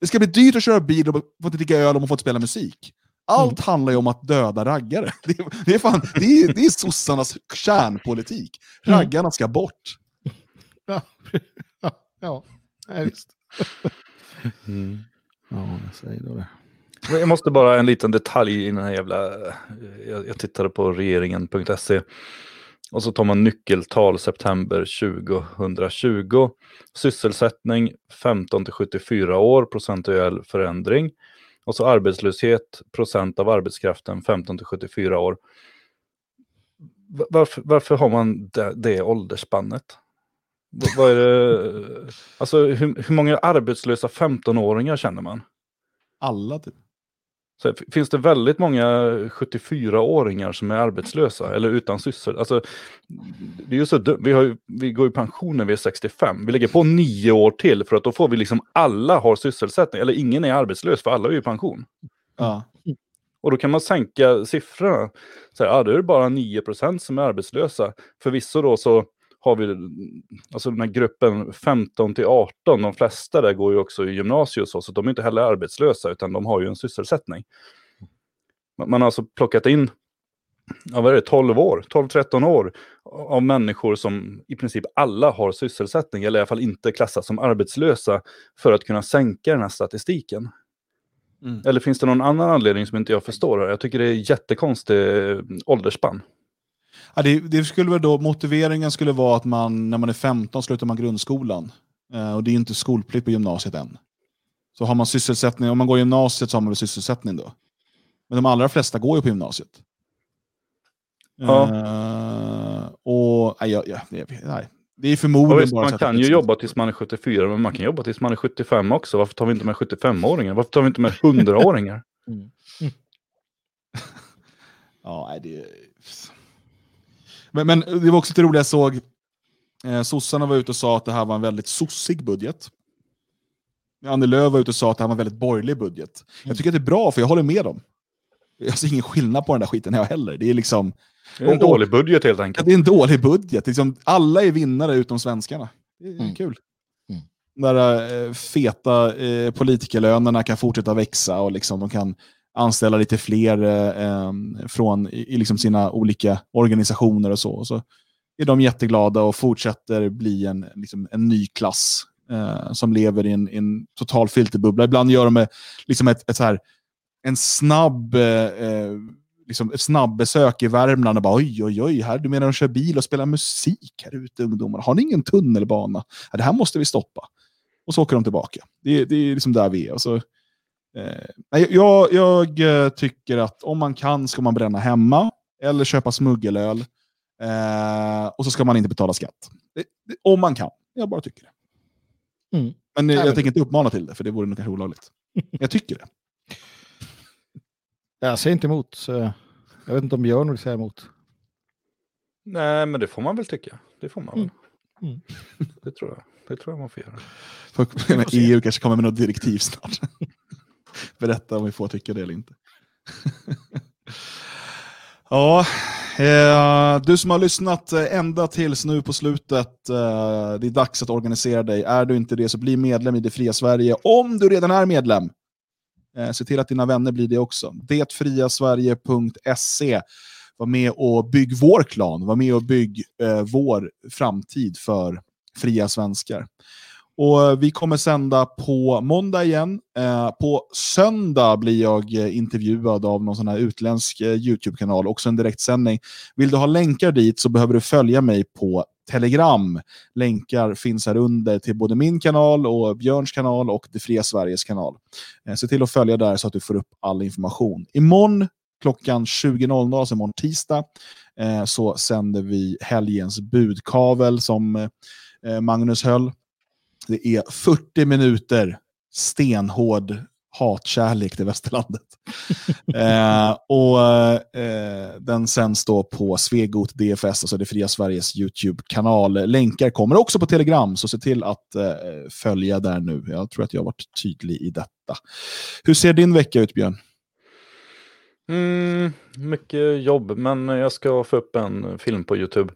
[SPEAKER 1] Det ska bli dyrt att köra bil och få inte dricka öl och man får inte spela musik. Allt mm. handlar ju om att döda raggare. Det, är, det är, fan, det är, det är sossarnas kärnpolitik. Mm. Raggarna ska bort.
[SPEAKER 2] Ja, ja, ja. ja visst. Mm. Ja, jag säger då det.
[SPEAKER 3] Jag måste bara en liten detalj i den här jävla... Eh, jag, jag tittade på regeringen.se. Och så tar man nyckeltal september 2020. Sysselsättning 15 till 74 år, procentuell förändring. Och så arbetslöshet, procent av arbetskraften 15 till 74 år. Varför, varför har man det, det åldersspannet? Vad är det? Alltså, hur, hur många arbetslösa 15-åringar känner man?
[SPEAKER 1] Alla typ.
[SPEAKER 3] Så finns det väldigt många 74-åringar som är arbetslösa eller utan syssel. Alltså, det är ju så vi, har, vi går i pension när vi är 65. Vi lägger på nio år till för att då får vi liksom alla har sysselsättning. Eller ingen är arbetslös för alla är i pension.
[SPEAKER 1] Ja.
[SPEAKER 3] Och då kan man sänka siffrorna. Så här, ja, då är det bara 9% som är arbetslösa. Förvisso då så har vi alltså den här gruppen 15 till 18, de flesta där går ju också i gymnasiet så, så de är inte heller arbetslösa utan de har ju en sysselsättning. Man har alltså plockat in ja, vad är det, 12 år, 12-13 år av människor som i princip alla har sysselsättning, eller i alla fall inte klassas som arbetslösa, för att kunna sänka den här statistiken. Mm. Eller finns det någon annan anledning som inte jag förstår? Jag tycker det är jättekonstig eh, åldersspann.
[SPEAKER 1] Ja, det, det, skulle väl då, motiveringen skulle vara att man när man är 15 slutar man grundskolan. Eh, och det är inte skolplikt på gymnasiet än. Så har man sysselsättning, om man går gymnasiet så har man väl sysselsättning då. Men de allra flesta går ju på gymnasiet.
[SPEAKER 3] Ja. Uh,
[SPEAKER 1] och, nej, jag, jag, nej, det är förmodligen
[SPEAKER 3] visst, bara Man kan ju jobba tills man är 74, men man kan jobba tills man är 75 också. Varför tar vi inte med 75-åringar? Varför tar vi inte med 100-åringar? Mm.
[SPEAKER 1] ja, det... Men, men det var också lite roligt, jag såg eh, sossarna var ute och sa att det här var en väldigt sossig budget. Annie Lööf var ute och sa att det här var en väldigt borgerlig budget. Jag tycker att det är bra, för jag håller med dem. Jag ser ingen skillnad på den där skiten jag heller. Det är liksom...
[SPEAKER 3] Det är en och, dålig budget helt enkelt.
[SPEAKER 1] Det är en dålig budget. Liksom, alla är vinnare utom svenskarna. Det är mm. kul. Mm. Där äh, feta äh, politikerlönerna kan fortsätta växa och liksom, de kan anställa lite fler eh, från i, liksom sina olika organisationer och så. Och så är de jätteglada och fortsätter bli en, liksom, en ny klass eh, som lever i en, i en total filterbubbla. Ibland gör de liksom ett, ett så här, en snabb eh, eh liksom ett snabbbesök i Värmland och bara oj, oj, oj, här, du menar de kör bil och spelar musik här ute, ungdomar. Har ni ingen tunnelbana? Ja, det här måste vi stoppa. Och så åker de tillbaka. Det, det är liksom där vi är. Och så, eh, jag, jag eh, tycker att om man kan ska man bränna hemma eller köpa smuggelöl. Eh, och så ska man inte betala skatt. Det, det, om man kan. Jag bara tycker det. Mm. Men jag, jag tänker inte uppmana till det, för det vore nog kanske olagligt. jag tycker det.
[SPEAKER 2] Jag säger inte emot. Så jag vet inte om Björn vill säga emot.
[SPEAKER 3] Nej, men det får man väl tycka. Det får man väl. Mm. Mm. Det, tror jag. det tror jag man får göra.
[SPEAKER 1] Får EU kanske kommer med något direktiv snart. Berätta om vi får tycka det eller inte. ja, eh, du som har lyssnat eh, ända tills nu på slutet, eh, det är dags att organisera dig. Är du inte det så bli medlem i Det Fria Sverige. Om du redan är medlem, Eh, se till att dina vänner blir det också. Detfriasverige.se. Var med och bygg vår klan. Var med och bygg eh, vår framtid för fria svenskar. Och eh, Vi kommer sända på måndag igen. Eh, på söndag blir jag eh, intervjuad av någon sån här utländsk eh, YouTube-kanal, också en direktsändning. Vill du ha länkar dit så behöver du följa mig på Telegram. Länkar finns här under till både min kanal och Björns kanal och Det Fria Sveriges kanal. Eh, se till att följa där så att du får upp all information. Imorgon klockan 20.00, alltså imorgon tisdag, eh, så sänder vi helgens budkavel som eh, Magnus höll. Det är 40 minuter stenhård hatkärlek till västerlandet. eh, och eh, Den sänds då på Svegot DFS, alltså det fria Sveriges YouTube-kanal. Länkar kommer också på Telegram, så se till att eh, följa där nu. Jag tror att jag har varit tydlig i detta. Hur ser din vecka ut, Björn?
[SPEAKER 3] Mm, mycket jobb, men jag ska få upp en film på YouTube.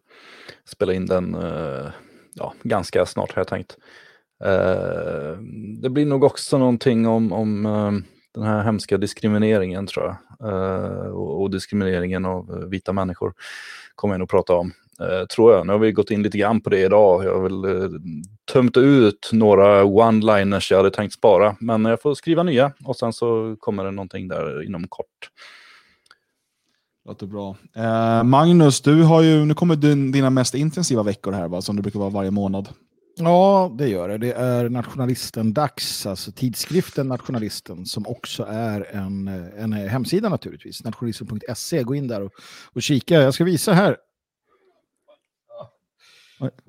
[SPEAKER 3] Spela in den eh, ja, ganska snart har jag tänkt. Eh, det blir nog också någonting om, om eh, den här hemska diskrimineringen tror jag. Eh, och, och, diskrimineringen av vita människor kommer jag nog prata om. tror jag. Nu har vi gått in lite grann på det idag. Jag har väl tömt ut några one-liners jag hade tänkt spara. Men jag får skriva nya och sen så kommer det någonting där inom kort.
[SPEAKER 1] Låter bra. Eh, Magnus, du har ju, nu kommer din, dina mest intensiva veckor här, va? som det brukar vara varje månad.
[SPEAKER 2] Ja, det gör det. Det är Nationalisten Dags, alltså tidskriften Nationalisten, som också är en, en hemsida naturligtvis. Nationalisten.se, gå in där och, och kika. Jag ska visa här.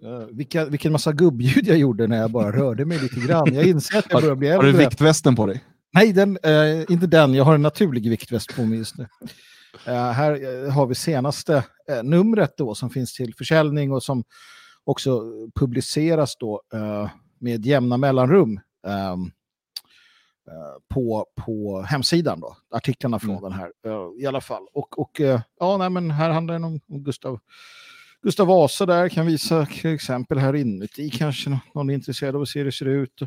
[SPEAKER 2] Uh, vilka, vilken massa gubbljud jag gjorde när jag bara rörde mig lite grann. Jag inser att jag börjar bli
[SPEAKER 1] äldre. Har du viktvästen på dig?
[SPEAKER 2] Nej, den, uh, inte den. Jag har en naturlig viktväst på mig just nu. Uh, här har vi senaste numret då som finns till försäljning och som också publiceras då uh, med jämna mellanrum um, uh, på, på hemsidan då, artiklarna från mm. den här uh, i alla fall. Och, och ja, nej, men här handlar det om, om Gustav Gustav Vasa där kan visa exempel här inuti kanske någon är intresserad av att se hur det ser ut.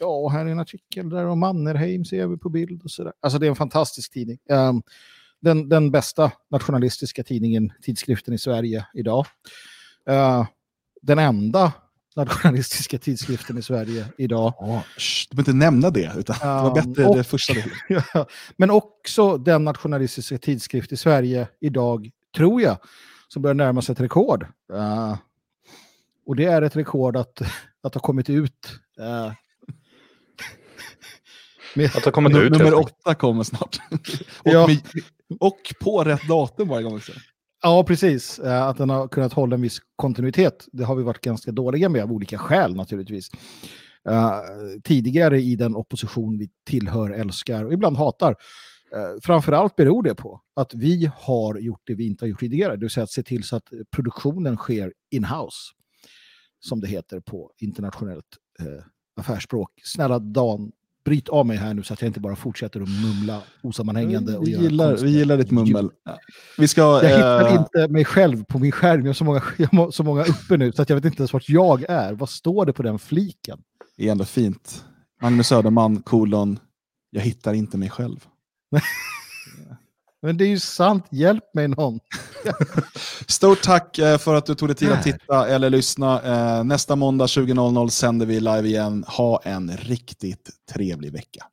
[SPEAKER 2] Ja, här är en artikel där om Mannerheim ser vi på bild och sådär. Alltså det är en fantastisk tidning. Um, den, den bästa nationalistiska tidningen, tidskriften i Sverige idag. Den enda nationalistiska tidskriften i Sverige idag.
[SPEAKER 1] Ja, du behöver inte nämna det, utan det var bättre och, det första.
[SPEAKER 2] ja, men också den nationalistiska tidskrift i Sverige idag, tror jag, som börjar närma sig ett rekord. Uh, och det är ett rekord att, att ha kommit ut. Uh,
[SPEAKER 3] med, att ha kommit ut.
[SPEAKER 1] Nummer åtta kommer snart. och, ja. med, och på rätt datum varje gång också.
[SPEAKER 2] Ja, precis. Eh, att den har kunnat hålla en viss kontinuitet. Det har vi varit ganska dåliga med av olika skäl naturligtvis. Uh, tidigare i den opposition vi tillhör, älskar och ibland hatar. Uh, framförallt beror det på att vi har gjort det vi inte har gjort tidigare. Det vill säga att se till så att produktionen sker in-house. Som det heter på internationellt uh, affärsspråk. Snälla Dan, bryt av mig här nu så att jag inte bara fortsätter att mumla osammanhängande.
[SPEAKER 1] Vi, gillar, vi gillar ditt mummel.
[SPEAKER 2] Vi ska, jag äh... hittar eh, inte mig själv på min skärm. Jag har så många, har så många uppe nu så att jag vet inte ens vart jag är. Vad står det på den fliken?
[SPEAKER 1] Det är ändå fint. Magnus Söderman, kolon, jag hittar inte mig själv.
[SPEAKER 2] Men det är ju sant, hjälp mig någon.
[SPEAKER 1] Stort tack eh, för att du tog dig tid att titta eller lyssna. Eh, nästa måndag 20.00 sänder vi live igen. Ha en riktigt trevlig vecka.